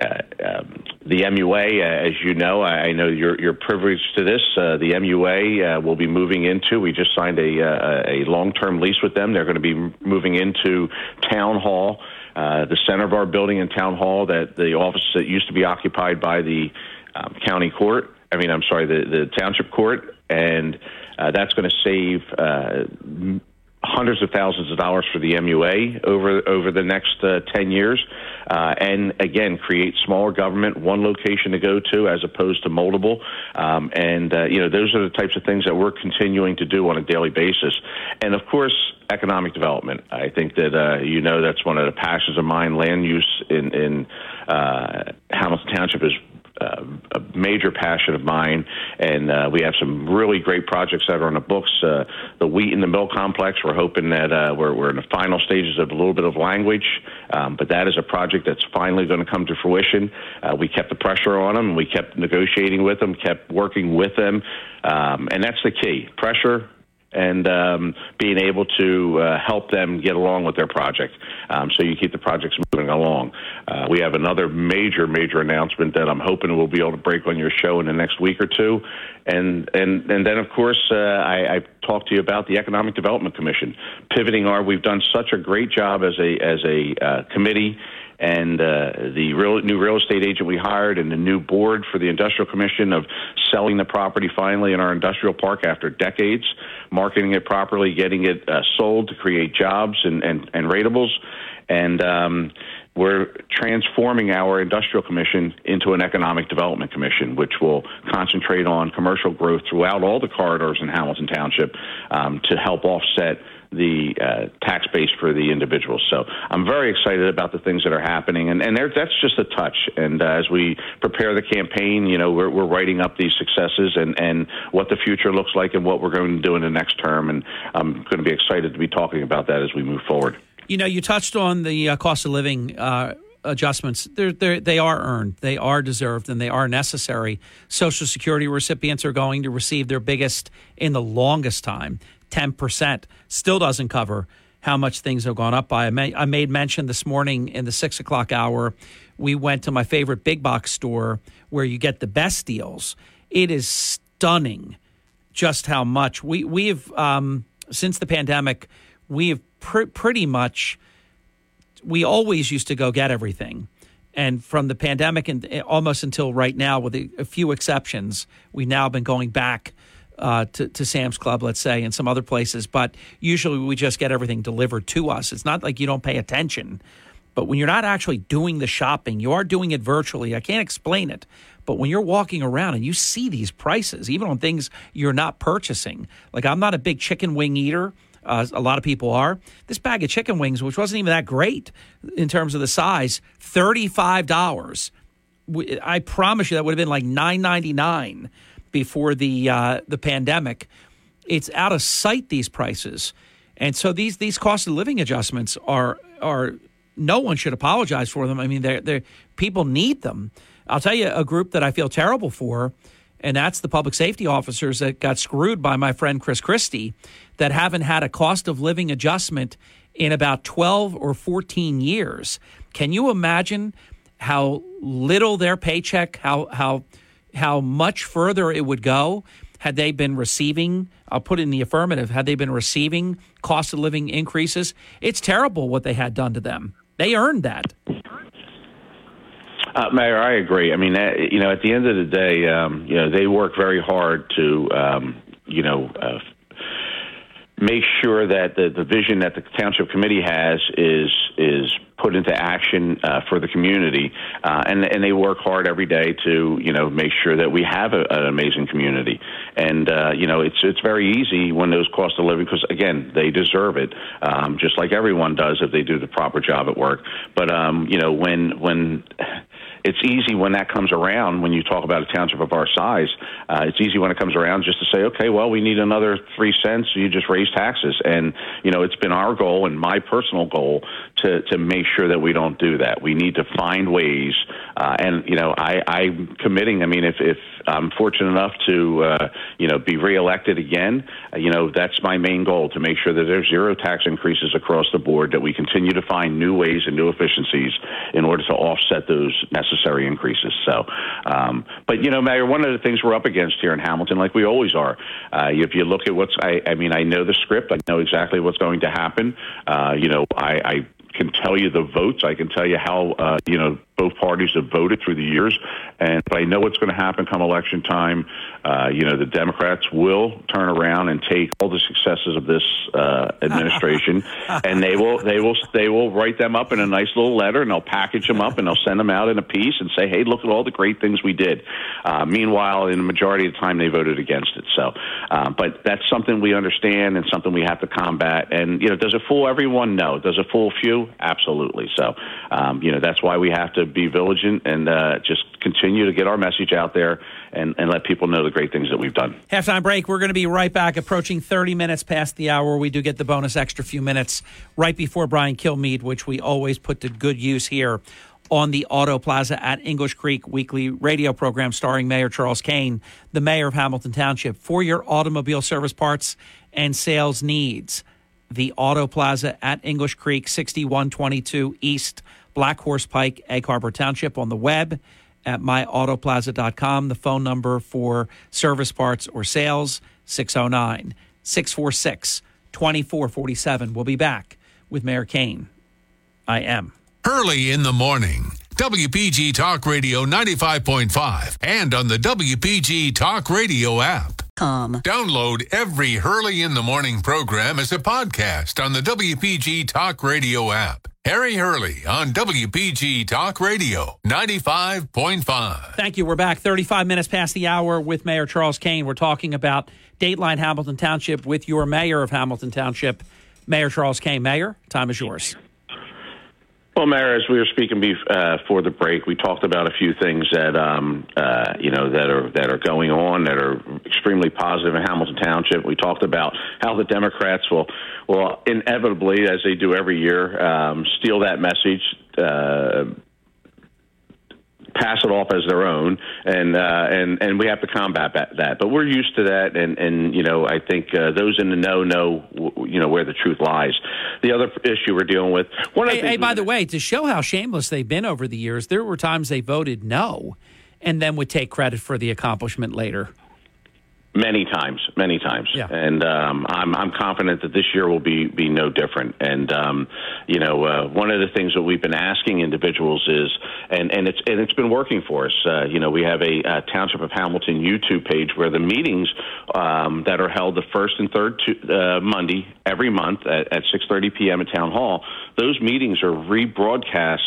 um, the MUA, uh, as you know, I, know you're, you're privileged to this. Uh, the MUA uh, will be moving into. We just signed a, uh, a long-term lease with them. They're going to be moving into Town Hall, uh, the center of our building in Town Hall. That the office that used to be occupied by the um, county court. I mean, I'm sorry, the the township court, and uh, that's going to save. Uh, hundreds of thousands of dollars for the MUA over over the next uh, 10 years uh, and again create smaller government one location to go to as opposed to multiple. Um, and uh, you know those are the types of things that we're continuing to do on a daily basis. And of course economic development. I think that uh, you know that's one of the passions of mine land use in in uh, Hamilton Township is uh, a major passion of mine, and uh, we have some really great projects that are on the books. Uh, the wheat and the mill complex. We're hoping that uh, we're, we're in the final stages of a little bit of language, um, but that is a project that's finally going to come to fruition. Uh, we kept the pressure on them. We kept negotiating with them, kept working with them, um, and that's the key: pressure, and um, being able to uh, help them get along with their project. Um, so you keep the projects moving along. Uh, we have another major, major announcement that I'm hoping we'll be able to break on your show in the next week or two. And and and then of course uh, I, I talked to you about the Economic Development Commission pivoting our. We've done such a great job as a as a uh, committee and uh, the real, new real estate agent we hired and the new board for the industrial commission of selling the property finally in our industrial park after decades, marketing it properly, getting it uh, sold to create jobs and, and, and ratables. And um, we're transforming our industrial commission into an economic development commission, which will concentrate on commercial growth throughout all the corridors in Hamilton Township um, to help offset the uh, tax base for the individuals. So I'm very excited about the things that are happening, and and that's just a touch. And uh, as we prepare the campaign, you know, we're we're writing up these successes and and what the future looks like and what we're going to do in the next term. And I'm going to be excited to be talking about that as we move forward. You know, you touched on the uh, cost of living uh, adjustments. They're, they're, they are earned, they are deserved, and they are necessary. Social Security recipients are going to receive their biggest in the longest time. 10% still doesn't cover how much things have gone up by. I, made mention this morning in the six o'clock hour. We went to my favorite big box store where you get the best deals. It is stunning just how much we we've um, since the pandemic we have pr- pretty much we always used to go get everything and from the pandemic and eh, almost until right now with a, a few exceptions we've now been going back uh, to, to Sam's Club, let's say, and some other places. But usually we just get everything delivered to us. It's not like you don't pay attention. But when you're not actually doing the shopping, you are doing it virtually. I can't explain it. But when you're walking around and you see these prices, even on things you're not purchasing, like I'm not a big chicken wing eater. Uh, a lot of people are. This bag of chicken wings, which wasn't even that great in terms of the size, thirty-five dollars. I promise you that would have been like nine ninety-nine before the uh, the pandemic. It's out of sight these prices, and so these these cost of living adjustments are are no one should apologize for them. I mean, they're, they're people need them. I'll tell you a group that I feel terrible for, and that's the public safety officers that got screwed by my friend Chris Christie, that haven't had a cost of living adjustment in about 12 or 14 years. Can you imagine how little their paycheck, how how how much further it would go had they been receiving I'll put in the affirmative had they been receiving cost of living increases it's terrible what they had done to them they earned that uh, Mayor, I agree. I mean, uh, you know, at the end of the day, um, you know, they work very hard to, um, you know, uh, make sure that the, the vision that the township committee has is is put into action uh, for the community, uh, and and they work hard every day to you know make sure that we have a, an amazing community. And uh, you know it's it's very easy when those cost of living because again they deserve it, um, just like everyone does if they do the proper job at work. But um, you know when when it's easy when that comes around when you talk about a township of our size. Uh, it's easy when it comes around just to say, okay, well, we need another three cents. You just raise taxes, and you know, it's been our goal and my personal goal to to make sure that we don't do that. We need to find ways, uh, and you know, I, I'm committing. I mean, if if I'm fortunate enough to uh, you know be reelected again, uh, you know, that's my main goal to make sure that there's zero tax increases across the board. That we continue to find new ways and new efficiencies in order to offset those necessary increases. So, um, but you know, Mayor, one of the things we're up against here in Hamilton, like we always are, uh, if you look at what's, I, I mean, I know the script, I know exactly what's going to happen. Uh, you know, I, I can tell you the votes. I can tell you how uh, you know both parties have voted through the years, and I know what's going to happen come election time. Uh, you know, the Democrats will turn around and take all the successes of this uh, administration, and they will they will they will write them up in a nice little letter, and they'll package them up, and they'll send them out in a piece, and say, "Hey, look at all the great things we did." Uh, meanwhile, in the majority of the time, they voted against it. So, uh, but that's something we understand and something we have to combat. And you know, does it fool everyone? No. Does it fool few? Absolutely. So, um, you know, that's why we have to be vigilant and uh, just continue to get our message out there and, and let people know the great things that we've done. Halftime break. We're going to be right back, approaching 30 minutes past the hour. We do get the bonus extra few minutes right before Brian Kilmeade, which we always put to good use here on the Auto Plaza at English Creek weekly radio program starring Mayor Charles Kane, the mayor of Hamilton Township, for your automobile service parts and sales needs. The Auto Plaza at English Creek, 6122 East Black Horse Pike, Egg Harbor Township on the web at myautoplaza.com. The phone number for service parts or sales, 609 646 2447. We'll be back with Mayor Kane. I am. Early in the morning. WPG Talk Radio 95.5 and on the WPG Talk Radio app. Com. Download every Hurley in the Morning program as a podcast on the WPG Talk Radio app. Harry Hurley on WPG Talk Radio 95.5. Thank you. We're back 35 minutes past the hour with Mayor Charles Kane. We're talking about Dateline Hamilton Township with your mayor of Hamilton Township, Mayor Charles Kane. Mayor, time is yours. Well, Mayor, as we were speaking before uh, the break, we talked about a few things that um, uh, you know that are that are going on that are extremely positive in Hamilton Township. We talked about how the Democrats will will inevitably, as they do every year, um, steal that message. Uh, pass it off as their own, and uh, and and we have to combat that, that. But we're used to that, and and you know I think uh, those in the know know you know where the truth lies. The other issue we're dealing with. One hey, hey by the way, to show how shameless they've been over the years, there were times they voted no, and then would take credit for the accomplishment later. Many times, many times, yeah. and um, I'm I'm confident that this year will be be no different. And um, you know, uh, one of the things that we've been asking individuals is, and and it's and it's been working for us. Uh, you know, we have a, a, Township of Hamilton YouTube page where the meetings um, that are held the first and third to, uh, Monday every month at, at 6:30 p.m. at Town Hall. Those meetings are rebroadcast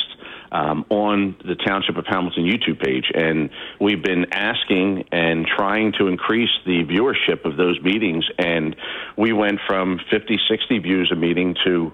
um, on the Township of Hamilton YouTube page. And we've been asking and trying to increase the viewership of those meetings. And we went from 50, 60 views a meeting to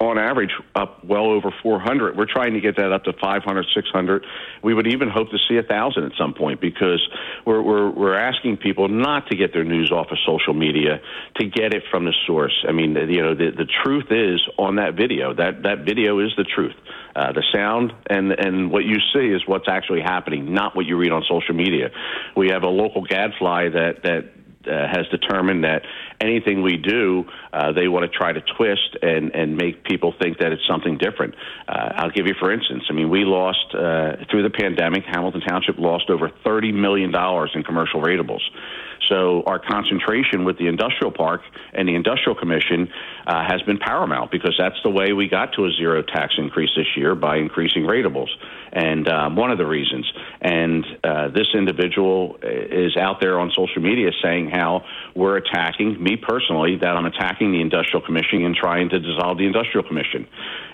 on average up well over 400. We're trying to get that up to 500, 600. We would even hope to see a thousand at some point because we're, we're, we're asking people not to get their news off of social media, to get it from the source. I mean, you know, the, the truth is on that video. That, that video is the truth. Uh, the sound and and what you see is what's actually happening, not what you read on social media. We have a local gadfly that that uh, has determined that anything we do, uh, they want to try to twist and, and make people think that it's something different. Uh, I'll give you, for instance, I mean, we lost, uh, through the pandemic, Hamilton Township lost over $30 million in commercial ratables. So our concentration with the industrial park and the industrial commission uh, has been paramount because that's the way we got to a zero tax increase this year by increasing ratables, and um, one of the reasons. And uh, this individual is out there on social media saying how we're attacking me personally, that I'm attacking the industrial commission and trying to dissolve the industrial commission,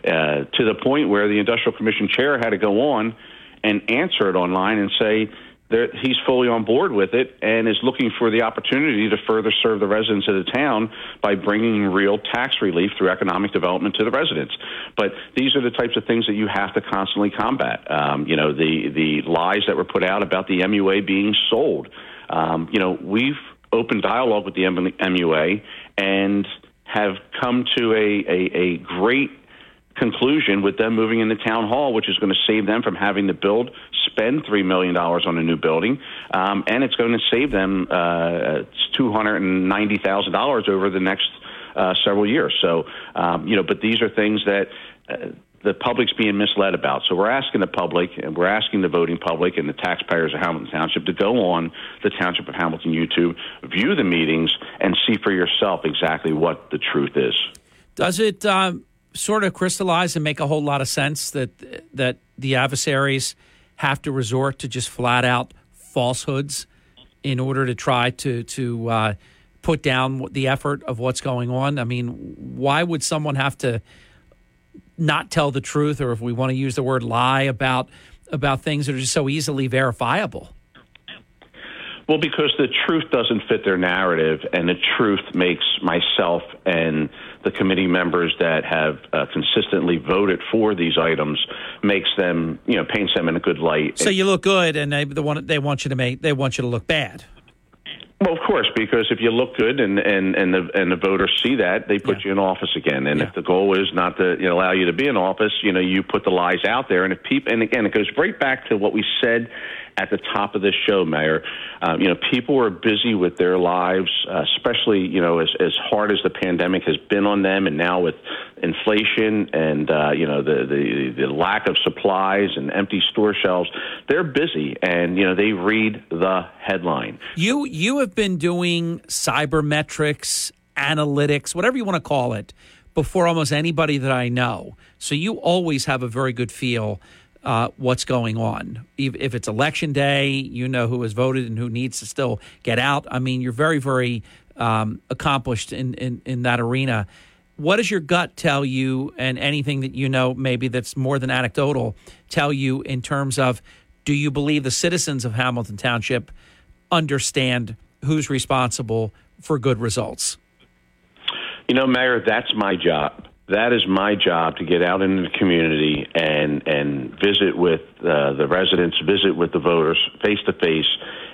uh, to the point where the industrial commission chair had to go on and answer it online and say that he's fully on board with it and is looking for the opportunity to further serve the residents of the town by bringing real tax relief through economic development to the residents. But these are the types of things that you have to constantly combat. Um, you know, the the lies that were put out about the MUA being sold. Um, you know, we've opened dialogue with the MUA and have come to a, a, a great conclusion with them moving into town hall, which is going to save them from having to build, spend $3 million on a new building, um, and it's going to save them uh, $290,000 over the next uh, several years. So, um, you know, but these are things that. Uh, the public's being misled about. So we're asking the public, and we're asking the voting public and the taxpayers of Hamilton Township to go on the Township of Hamilton YouTube, view the meetings, and see for yourself exactly what the truth is. Does it um, sort of crystallize and make a whole lot of sense that that the adversaries have to resort to just flat out falsehoods in order to try to to uh, put down the effort of what's going on. I mean, why would someone have to not tell the truth, or if we want to use the word lie about about things that are just so easily verifiable? Well, because the truth doesn't fit their narrative, and the truth makes myself and the committee members that have uh, consistently voted for these items makes them, you know, paints them in a good light. So you look good, and they the one they want you to make they want you to look bad. Well, of course, because if you look good and and and the and the voters see that, they put yeah. you in office again. And yeah. if the goal is not to you know, allow you to be in office, you know, you put the lies out there. And if people, and again, it goes right back to what we said at the top of this show, Mayor. Um, you know, people are busy with their lives, uh, especially you know as as hard as the pandemic has been on them, and now with inflation and uh, you know the, the the lack of supplies and empty store shelves, they're busy, and you know they read the headline. You you have been doing cybermetrics, analytics, whatever you want to call it, before almost anybody that I know. So you always have a very good feel uh, what's going on. If it's election day, you know who has voted and who needs to still get out. I mean, you're very, very um, accomplished in, in, in that arena. What does your gut tell you, and anything that you know, maybe that's more than anecdotal, tell you in terms of do you believe the citizens of Hamilton Township understand who's responsible for good results? You know, Mayor, that's my job that is my job to get out into the community and and visit with uh, the residents, visit with the voters face to face,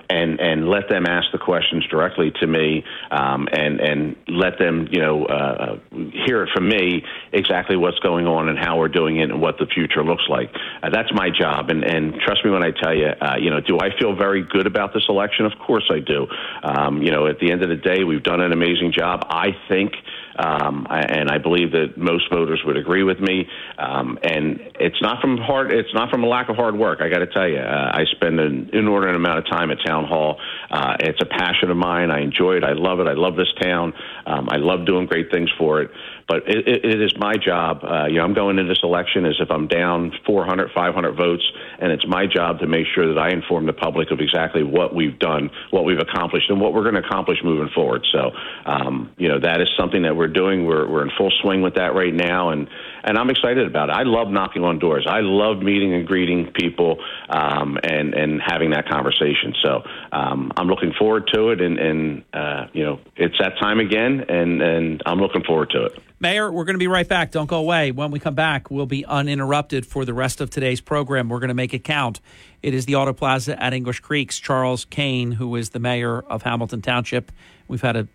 and and let them ask the questions directly to me, um, and and let them you know uh, hear it from me exactly what's going on and how we're doing it and what the future looks like. Uh, that's my job, and and trust me when I tell you, uh, you know, do I feel very good about this election? Of course I do. Um, you know, at the end of the day, we've done an amazing job. I think. Um, and I believe that most voters would agree with me. Um, and it's not from hard. It's not from a lack of hard work. I got to tell you, uh, I spend an inordinate amount of time at town hall. Uh, it's a passion of mine. I enjoy it. I love it. I love this town. Um, I love doing great things for it. But it, it, it is my job. Uh, you know, I'm going into this election as if I'm down 400, 500 votes, and it's my job to make sure that I inform the public of exactly what we've done, what we've accomplished, and what we're going to accomplish moving forward. So, um, you know, that is something that we're doing. We're we're in full swing with that right now, and and I'm excited about it. I love knocking on doors. I love meeting and greeting people, um, and and having that conversation. So um, I'm looking forward to it, and and uh, you know, it's that time again, and and I'm looking forward to it. Mayor, we're going to be right back. Don't go away. When we come back, we'll be uninterrupted for the rest of today's program. We're going to make it count. It is the Auto Plaza at English Creeks. Charles Kane, who is the mayor of Hamilton Township. We've had a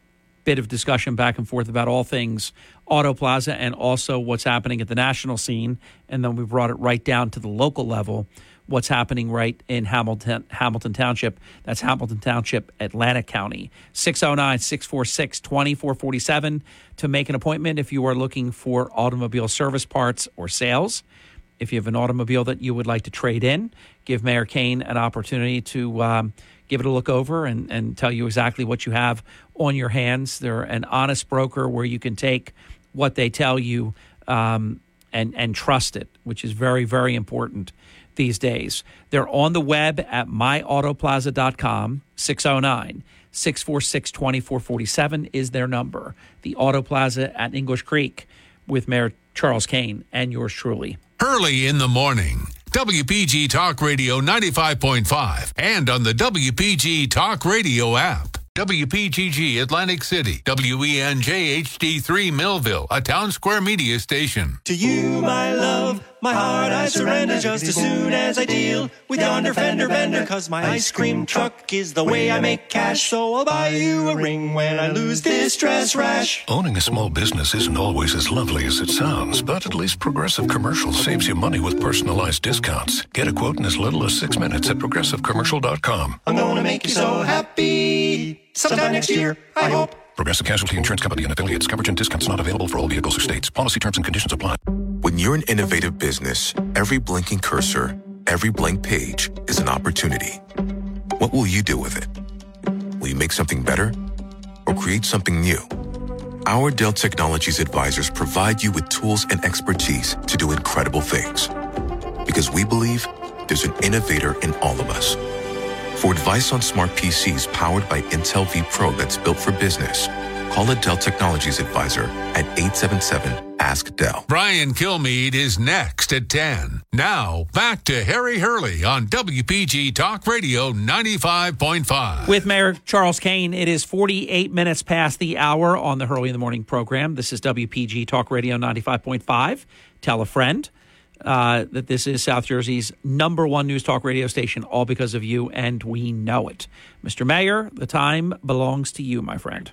bit of discussion back and forth about all things Auto Plaza and also what's happening at the national scene. And then we brought it right down to the local level what's happening right in Hamilton Hamilton Township. That's Hamilton Township, Atlantic County. 609 646 2447 to make an appointment if you are looking for automobile service parts or sales. If you have an automobile that you would like to trade in, give Mayor Kane an opportunity to um, give it a look over and, and tell you exactly what you have on your hands. They're an honest broker where you can take what they tell you um, and, and trust it, which is very, very important these days. They're on the web at myautoplaza.com, 609 646 2447 is their number. The Auto Plaza at English Creek with Mayor Charles Kane and yours truly. Early in the morning. WPG Talk Radio 95.5 and on the WPG Talk Radio app. WPGG Atlantic City, WENJ HD3 Millville, a Townsquare Media station. To you, my love, my heart I surrender just as soon as I deal with yonder fender bender. Cause my ice cream truck is the way I make cash. So I'll buy you a ring when I lose this dress rash. Owning a small business isn't always as lovely as it sounds, but at least Progressive Commercial saves you money with personalized discounts. Get a quote in as little as six minutes at progressivecommercial.com. I'm gonna make you so happy. Sometime next year, I hope. Progressive Casualty Insurance Company and affiliates. Coverage and discounts not available for all vehicles or states. Policy terms and conditions apply. When you're an innovative business, every blinking cursor, every blank page is an opportunity. What will you do with it? Will you make something better or create something new? Our Dell Technologies advisors provide you with tools and expertise to do incredible things. Because we believe there's an innovator in all of us. For advice on smart PCs powered by Intel vPro that's built for business, call a Dell Technologies advisor at 877 Ask Dell. Brian Kilmeade is next at 10. Now, back to Harry Hurley on WPG Talk Radio 95.5. With Mayor Charles Kane, it is 48 minutes past the hour on the Hurley in the Morning program. This is WPG Talk Radio 95.5. Tell a friend uh, that this is South Jersey's number one news talk radio station, all because of you, and we know it. Mr. Mayor, the time belongs to you, my friend.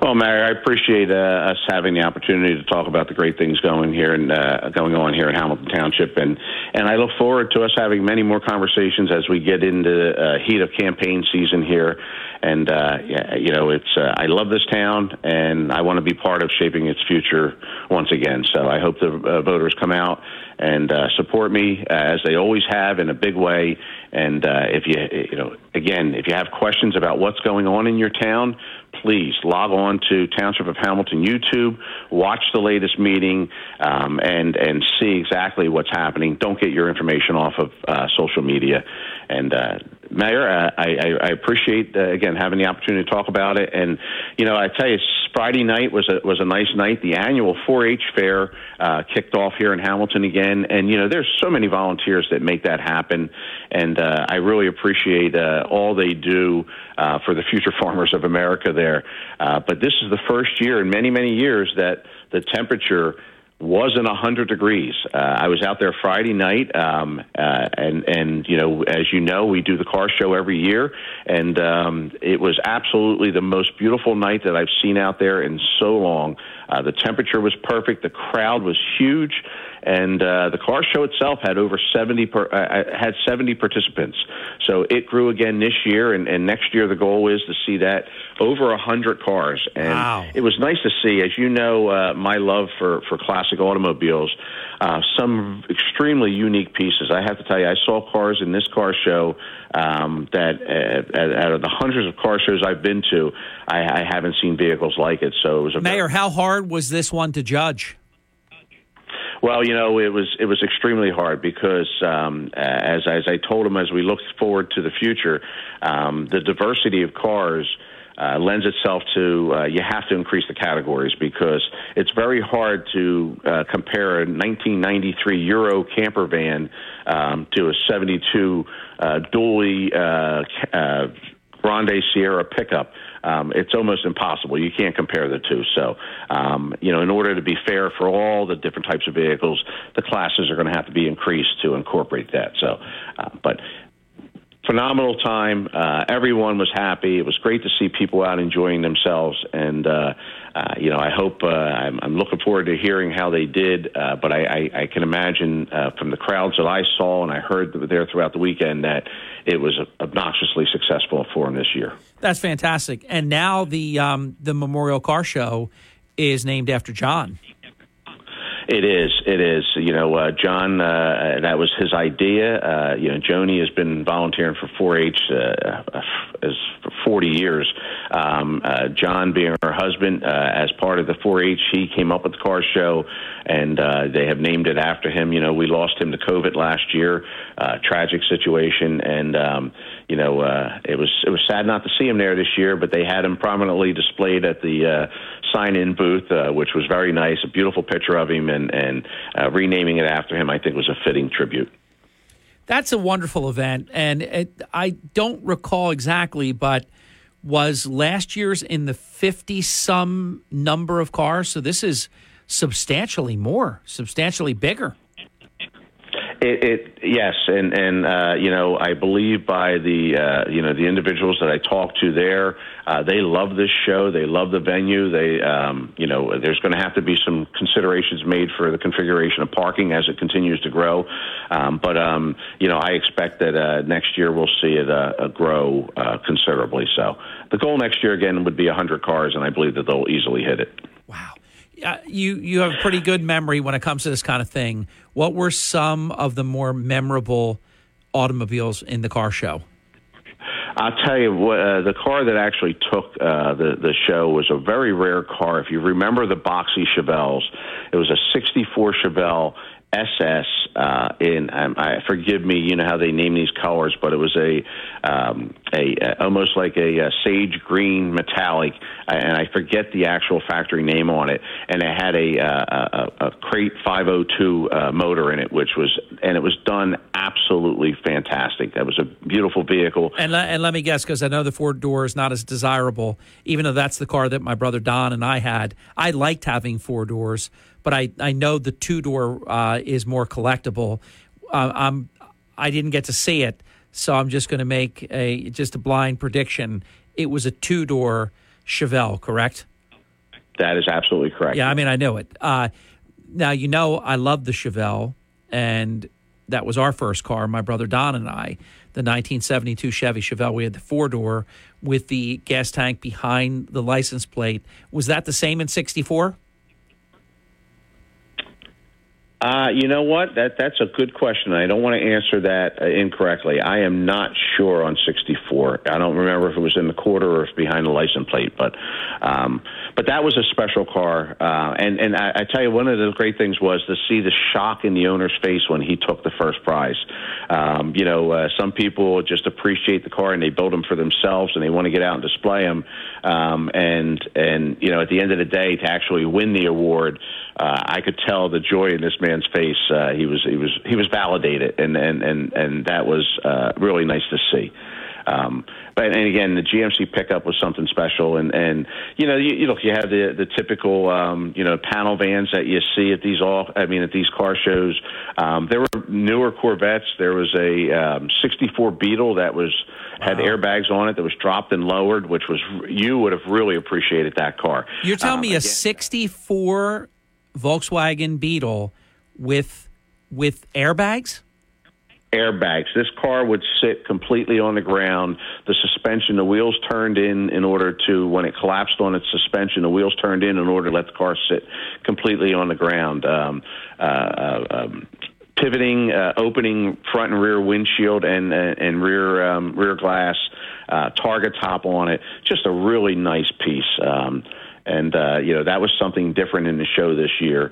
Well, Mary, I appreciate uh, us having the opportunity to talk about the great things going here and uh, going on here in Hamilton Township, and and I look forward to us having many more conversations as we get into the uh, heat of campaign season here. And uh, yeah, you know, it's uh, I love this town, and I want to be part of shaping its future once again. So I hope the uh, voters come out and uh, support me as they always have in a big way. And uh, if you, you know, again, if you have questions about what's going on in your town, please log on to Township of Hamilton YouTube, watch the latest meeting, um, and and see exactly what's happening. Don't get your information off of uh, social media. And uh, Mayor, I, I, I appreciate uh, again having the opportunity to talk about it. And you know, I tell you, Friday night was a was a nice night. The annual 4-H fair uh, kicked off here in Hamilton again, and you know there's so many volunteers that make that happen, and uh, I really appreciate uh, all they do uh, for the future farmers of America there. Uh, but this is the first year in many many years that the temperature wasn't a hundred degrees. Uh, I was out there Friday night, um, uh, and and you know, as you know, we do the car show every year, and um, it was absolutely the most beautiful night that I've seen out there in so long. Uh, the temperature was perfect. The crowd was huge, and uh, the car show itself had over 70 per, uh, had 70 participants. So it grew again this year, and, and next year the goal is to see that over 100 cars. And Wow. it was nice to see, as you know, uh, my love for for classic automobiles. Uh, some extremely unique pieces. I have to tell you, I saw cars in this car show um, that uh, out of the hundreds of car shows I've been to, I, I haven't seen vehicles like it. So it was a Mayor, how hard was this one to judge? Well, you know, it was it was extremely hard because um, as as I told him as we looked forward to the future, um, the diversity of cars. Uh, lends itself to uh, you have to increase the categories because it's very hard to uh, compare a 1993 Euro camper van um, to a 72 uh, dually uh, uh, Grande Sierra pickup. Um, it's almost impossible. You can't compare the two. So, um, you know, in order to be fair for all the different types of vehicles, the classes are going to have to be increased to incorporate that. So, uh, but phenomenal time. Uh, everyone was happy. It was great to see people out enjoying themselves, and uh, uh, you know, I hope uh, I'm, I'm looking forward to hearing how they did. Uh, but I, I, I can imagine uh, from the crowds that I saw and I heard there throughout the weekend that it was obnoxiously successful for them this year. That's fantastic. And now the um, the Memorial Car Show is named after John. It is. It is. You know, uh, John, uh, that was his idea. Uh, you know, Joni has been volunteering for 4-H uh, as for 40 years. Um, uh, John, being her husband, uh, as part of the 4-H, he came up with the car show, and uh, they have named it after him. You know, we lost him to COVID last year. Uh, tragic situation, and um, you know, uh, it was it was sad not to see him there this year. But they had him prominently displayed at the uh, sign-in booth, uh, which was very nice. A beautiful picture of him, and and uh, renaming it after him, I think, was a fitting tribute. That's a wonderful event, and it, I don't recall exactly, but was last year's in the fifty some number of cars. So this is substantially more, substantially bigger. It, it yes, and and uh, you know I believe by the uh, you know the individuals that I talked to there, uh, they love this show. They love the venue. They um, you know there's going to have to be some considerations made for the configuration of parking as it continues to grow. Um, but um, you know I expect that uh, next year we'll see it uh, grow uh, considerably. So the goal next year again would be 100 cars, and I believe that they'll easily hit it. Uh, you you have a pretty good memory when it comes to this kind of thing. What were some of the more memorable automobiles in the car show? I'll tell you what. Uh, the car that actually took uh, the the show was a very rare car. If you remember the boxy Chevelles, it was a '64 Chevelle SS. Uh, in um, I forgive me, you know how they name these colors, but it was a um, a, a almost like a, uh sage green metallic, uh, and I forget the actual factory name on it. And it had a uh, a, a crate 502 uh, motor in it, which was and it was done absolutely fantastic. That was a beautiful vehicle. And let, and let me guess, because I know the four door is not as desirable, even though that's the car that my brother Don and I had. I liked having four doors, but I, I know the two door uh, is more collectible. Uh, I'm I didn't get to see it, so I'm just going to make a just a blind prediction. It was a two door Chevelle, correct? That is absolutely correct. Yeah, I mean I know it. Uh, now you know I love the Chevelle, and that was our first car. My brother Don and I, the 1972 Chevy Chevelle. We had the four door with the gas tank behind the license plate. Was that the same in '64? Uh, you know what? That that's a good question. I don't want to answer that uh, incorrectly. I am not sure on 64. I don't remember if it was in the quarter or if behind the license plate, but um, but that was a special car. Uh, and and I, I tell you, one of the great things was to see the shock in the owner's face when he took the first prize. Um, you know, uh, some people just appreciate the car and they build them for themselves and they want to get out and display them. Um, and and you know, at the end of the day, to actually win the award, uh, I could tell the joy in this man's face. Uh, he was he was he was validated, and and and and that was uh, really nice to see. Um, but and again, the GMC pickup was something special, and and you know you, you look you have the the typical um, you know panel vans that you see at these all I mean at these car shows. Um, there were newer Corvettes. There was a um, '64 Beetle that was had airbags on it that was dropped and lowered, which was you would have really appreciated that car. You're telling Um, me a again- '64 Volkswagen Beetle with with airbags? airbags. This car would sit completely on the ground. The suspension, the wheels turned in in order to, when it collapsed on its suspension, the wheels turned in in order to let the car sit completely on the ground. Um, uh, uh, um, pivoting, uh, opening front and rear windshield and uh, and rear um, rear glass, uh, targa top on it. Just a really nice piece. And uh, you know that was something different in the show this year.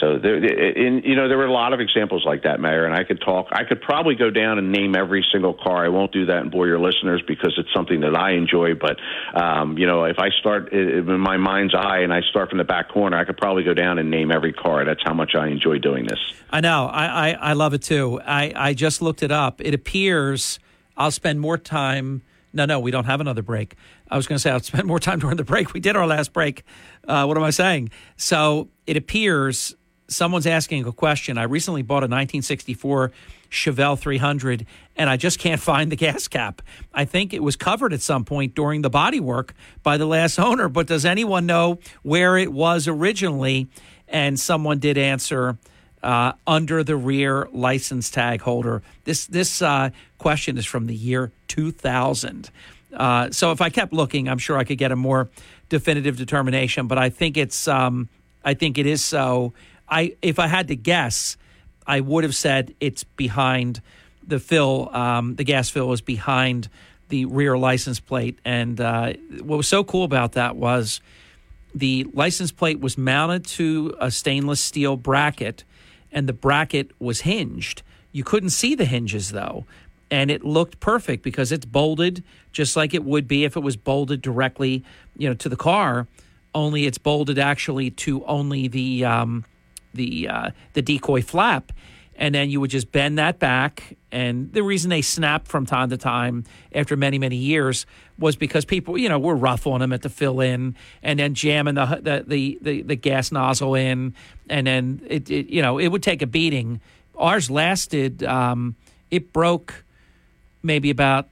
So there, in, you know, there were a lot of examples like that, Mayor, and I could talk. I could probably go down and name every single car. I won't do that and bore your listeners because it's something that I enjoy. But um, you know, if I start in my mind's eye and I start from the back corner, I could probably go down and name every car. That's how much I enjoy doing this. I know. I, I, I love it too. I, I just looked it up. It appears I'll spend more time. No, no, we don't have another break. I was going to say I'll spend more time during the break. We did our last break. Uh, what am I saying? So it appears someone's asking a question. I recently bought a 1964 Chevelle 300, and I just can't find the gas cap. I think it was covered at some point during the body work by the last owner, but does anyone know where it was originally? And someone did answer uh, under the rear license tag holder. This this uh, question is from the year 2000. Uh, so if I kept looking, I'm sure I could get a more definitive determination. But I think it's um, I think it is so. I if I had to guess, I would have said it's behind the fill. Um, the gas fill is behind the rear license plate. And uh, what was so cool about that was the license plate was mounted to a stainless steel bracket, and the bracket was hinged. You couldn't see the hinges though, and it looked perfect because it's bolted just like it would be if it was bolted directly, you know, to the car. Only it's bolted actually to only the um, the uh, the decoy flap, and then you would just bend that back. And the reason they snapped from time to time after many many years was because people, you know, were rough on them at the fill in, and then jamming the the the, the, the gas nozzle in, and then it, it you know it would take a beating. Ours lasted. Um, it broke maybe about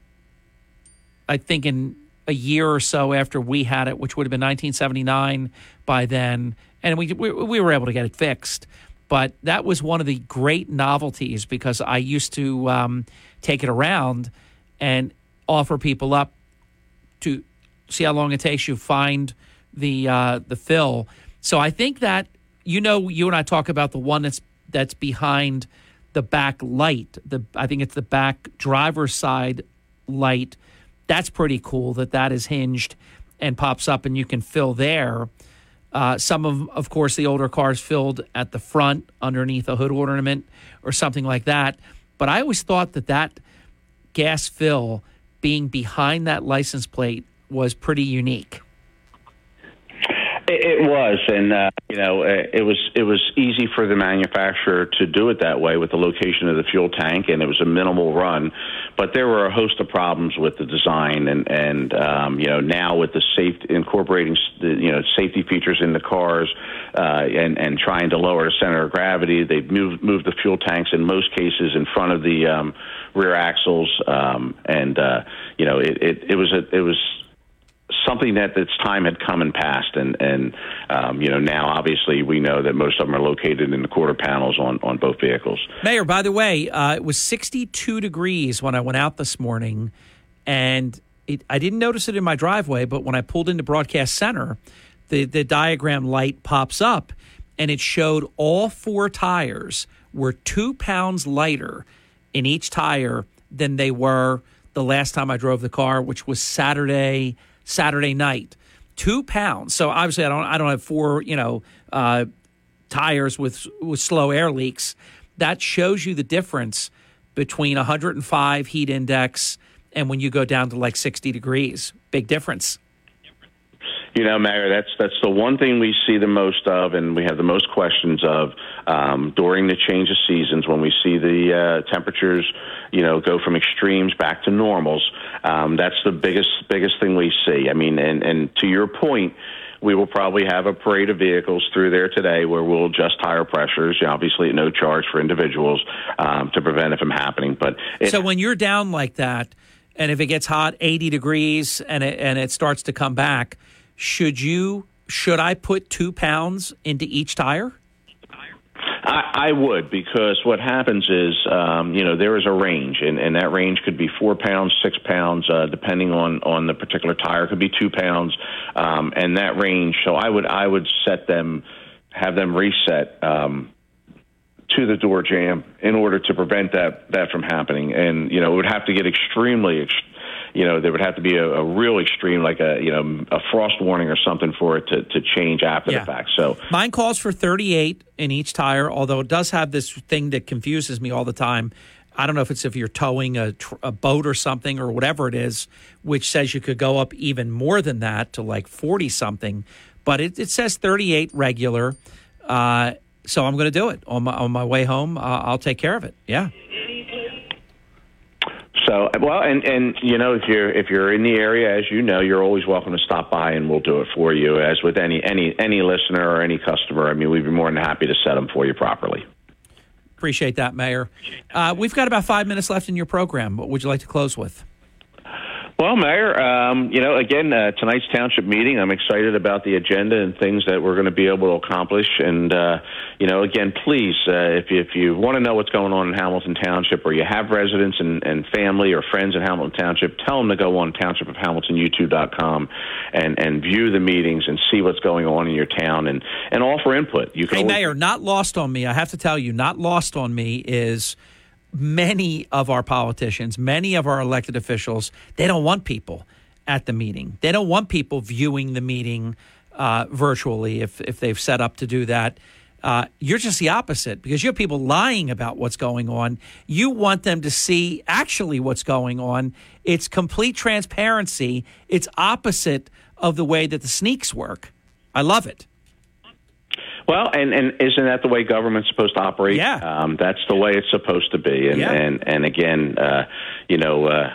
I think in a year or so after we had it, which would have been 1979 by then, and we we, we were able to get it fixed. But that was one of the great novelties because I used to um, take it around and offer people up to see how long it takes you find the uh, the fill. So I think that you know you and I talk about the one that's that's behind the back light. The I think it's the back driver's side light. That's pretty cool that that is hinged and pops up and you can fill there. Uh, some of, of course, the older cars filled at the front underneath a hood ornament or something like that. But I always thought that that gas fill being behind that license plate was pretty unique. It, was, and uh, you know, uh, it was it was easy for the manufacturer to do it that way with the location of the fuel tank, and it was a minimal run. But there were a host of problems with the design, and and um, you know now with the safety incorporating the you know safety features in the cars, uh, and and trying to lower the center of gravity, they've moved moved the fuel tanks in most cases in front of the um, rear axles, um, and uh, you know it, it it was a it was something that its time had come and passed, and and um, you know now obviously we know that most of them are located in the quarter panels on on both vehicles. Mayor, by the way, uh, it was 62 degrees when I went out this morning, and it, I didn't notice it in my driveway, but when I pulled into Broadcast Center, the, the diagram light pops up, and it showed all four tires were two pounds lighter in each tire than they were the last time I drove the car, which was Saturday Saturday night. Two pounds. So obviously, I don't I don't have four you know uh, tires with with slow air leaks. That shows you the difference between 105 heat index and when you go down to like 60 degrees. Big difference. You know, Mayor, that's that's the one thing we see the most of, and we have the most questions of um, during the change of seasons when we see the uh, temperatures, you know, go from extremes back to normals. Um, that's the biggest biggest thing we see. I mean, and and to your point, we will probably have a parade of vehicles through there today where we'll adjust tire pressures, obviously at no charge for individuals um, to prevent it from happening. But it, so when you're down like that, and if it gets hot, 80 degrees, and it, and it starts to come back, should you should I put two pounds into each tire? I, I would because what happens is, um, you know, there is a range, and, and that range could be four pounds, six pounds, uh, depending on on the particular tire. It could be two pounds, um, and that range. So I would I would set them, have them reset. Um, to the door jamb in order to prevent that that from happening, and you know it would have to get extremely ex- you know, there would have to be a, a real extreme, like a you know a frost warning or something for it to, to change after Yeah. the fact. So Mine calls for 38 in each tire, although it does have this thing that confuses me all the time. I don't know if it's if you're towing a, tr- a boat or something or whatever it is, which says you could go up even more than that to like 40 something, but it, it says 38 regular. Uh, so I'm going to do it on my on my way home. Uh, I'll take care of it. Yeah. So well, and and you know, if you're if you're in the area, as you know, you're always welcome to stop by, and we'll do it for you. As with any any any listener or any customer, I mean, we'd be more than happy to set them for you properly. Appreciate that, Mayor. Uh, we've got about five minutes left in your program. What would you like to close with? Well, Mayor, um, you know, again, uh, tonight's township meeting, I'm excited about the agenda and things that we're going to be able to accomplish. And, uh, you know, again, please, uh, if you, if you want to know what's going on in Hamilton Township or you have residents and, and family or friends in Hamilton Township, tell them to go on townshipofhamiltonyoutube.com and, and view the meetings and see what's going on in your town and, and offer input. You can Hey, always- Mayor, not lost on me. I have to tell you, not lost on me is many of our politicians, many of our elected officials, they don't want people at the meeting. They don't want people viewing the meeting uh, virtually if, if they've set up to do that. Uh, you're just the opposite because you have people lying about what's going on. You want them to see actually what's going on. It's complete transparency. It's opposite of the way that the sneaks work. I love it. Well, and, and isn't that the way government's supposed to operate? Yeah. Um, that's the way it's supposed to be. And Yeah. and, and again, uh, you know, uh,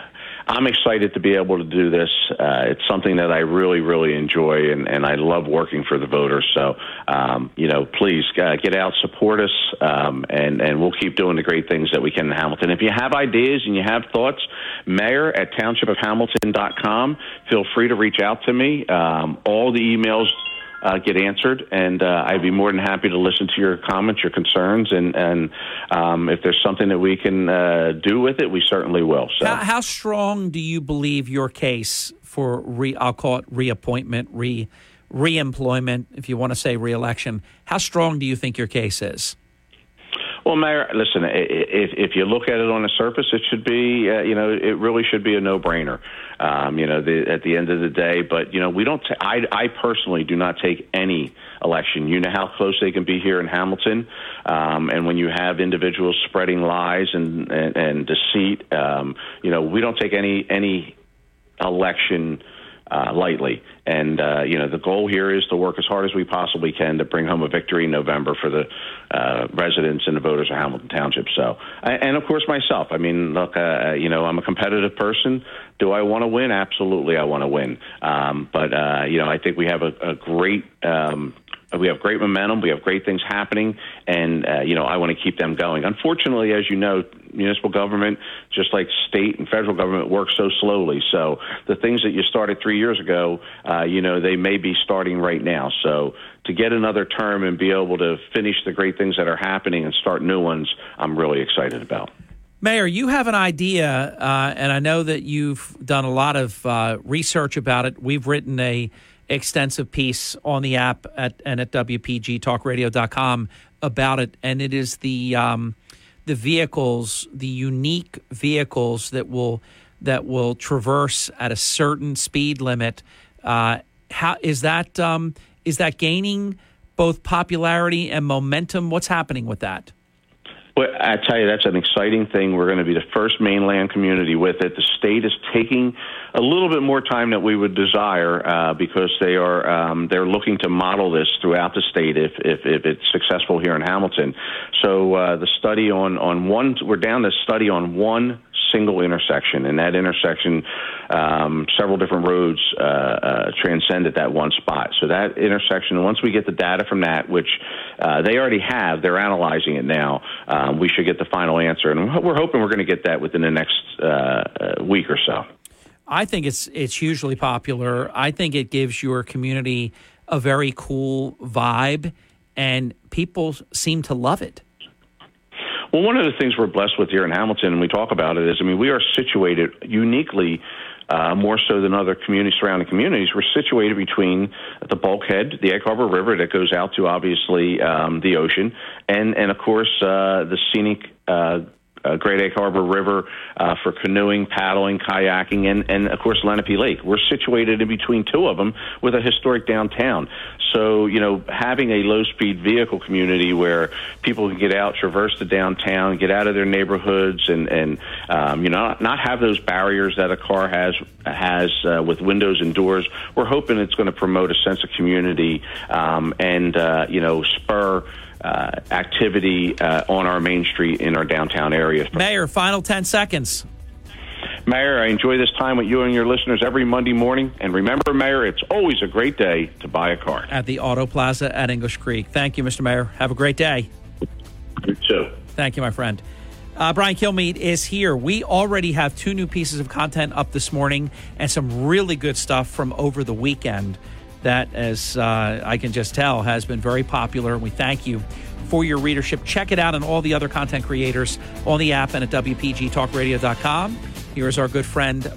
I'm excited to be able to do this. Uh, it's something that I really, really enjoy, and, and I love working for the voters. So, um, you know, please uh, get out, support us, um, and and we'll keep doing the great things that we can in Hamilton. If you have ideas and you have thoughts, mayor at townshipofhamilton.com. Feel free to reach out to me. Um, all the emails uh, get answered, and uh, I'd be more than happy to listen to your comments, your concerns, and and um, if there's something that we can uh, do with it, we certainly will. So. How, how strong do you believe your case for re? I'll call it reappointment, re reemployment, if you want to say reelection. How strong do you think your case is? Well, Mayor, listen. If if you look at it on the surface, it should be, uh, you know, it really should be a no-brainer. Um, you know, the, at the end of the day, but you know, we don't. T- I I personally do not take any election. You know how close they can be here in Hamilton, um, and when you have individuals spreading lies and and, and deceit, um, you know, we don't take any any election uh, lightly. And uh, you know, the goal here is to work as hard as we possibly can to bring home a victory in November for the uh, residents and the voters of Hamilton Township. So, and of course myself. I mean, look, uh, you know, I'm a competitive person. Do I want to win? Absolutely, I want to win. Um, but uh, you know, I think we have a, a great. Um, we have great momentum. We have great things happening, and uh, you know I want to keep them going. Unfortunately, as you know, municipal government, just like state and federal government, works so slowly. So the things that you started three years ago, uh, you know, they may be starting right now. So to get another term and be able to finish the great things that are happening and start new ones, I'm really excited about. Mayor, you have an idea, uh, and I know that you've done a lot of uh, research about it. We've written a extensive piece on the app at and at WPGTalkRadio.com about it, and it is the um, the vehicles, the unique vehicles that will that will traverse at a certain speed limit. Uh, how is that? Um, is that gaining both popularity and momentum? What's happening with that? Well, I tell you, that's an exciting thing. We're going to be the first mainland community with it. The state is taking a little bit more time than we would desire uh, because they are um, they're looking to model this throughout the state if if, if it's successful here in Hamilton. So uh, the study on on one we're down to study on one single intersection, and that intersection, um, several different roads uh, uh, transcend at that one spot. So that intersection, once we get the data from that, which uh, they already have, they're analyzing it now. Um, we should get the final answer, and we're hoping we're going to get that within the next uh, uh, week or so. I think it's it's hugely popular. I think it gives your community a very cool vibe, and people seem to love it. Well, one of the things we're blessed with here in Hamilton, and we talk about it, is I mean, we are situated uniquely. Uh, more so than other communities, surrounding communities, we're situated between the bulkhead, the Egg Harbor River that goes out to obviously um, the ocean, and and of course uh, the scenic uh, uh, Great Egg Harbor River uh, for canoeing, paddling, kayaking, and, and of course Lenape Lake. We're situated in between two of them with a historic downtown. So, you know, having a low speed vehicle community where people can get out, traverse the downtown, get out of their neighborhoods, and, and um, you know, not, not have those barriers that a car has has uh, with windows and doors. We're hoping it's going to promote a sense of community um, and, uh, you know, spur uh, activity uh, on our main street in our downtown area. Mayor, final 10 seconds. Mayor, I enjoy this time with you and your listeners every Monday morning. And remember, Mayor, it's always a great day to buy a car. At the Auto Plaza at English Creek. Thank you, Mr. Mayor. Have a great day. You too. Thank you, my friend. Uh, Brian Kilmeade is here. We already have two new pieces of content up this morning and some really good stuff from over the weekend that, as uh, I can just tell, has been very popular. And we thank you for your readership. Check it out and all the other content creators on the app and at WPGTalkRadio.com. Here is our good friend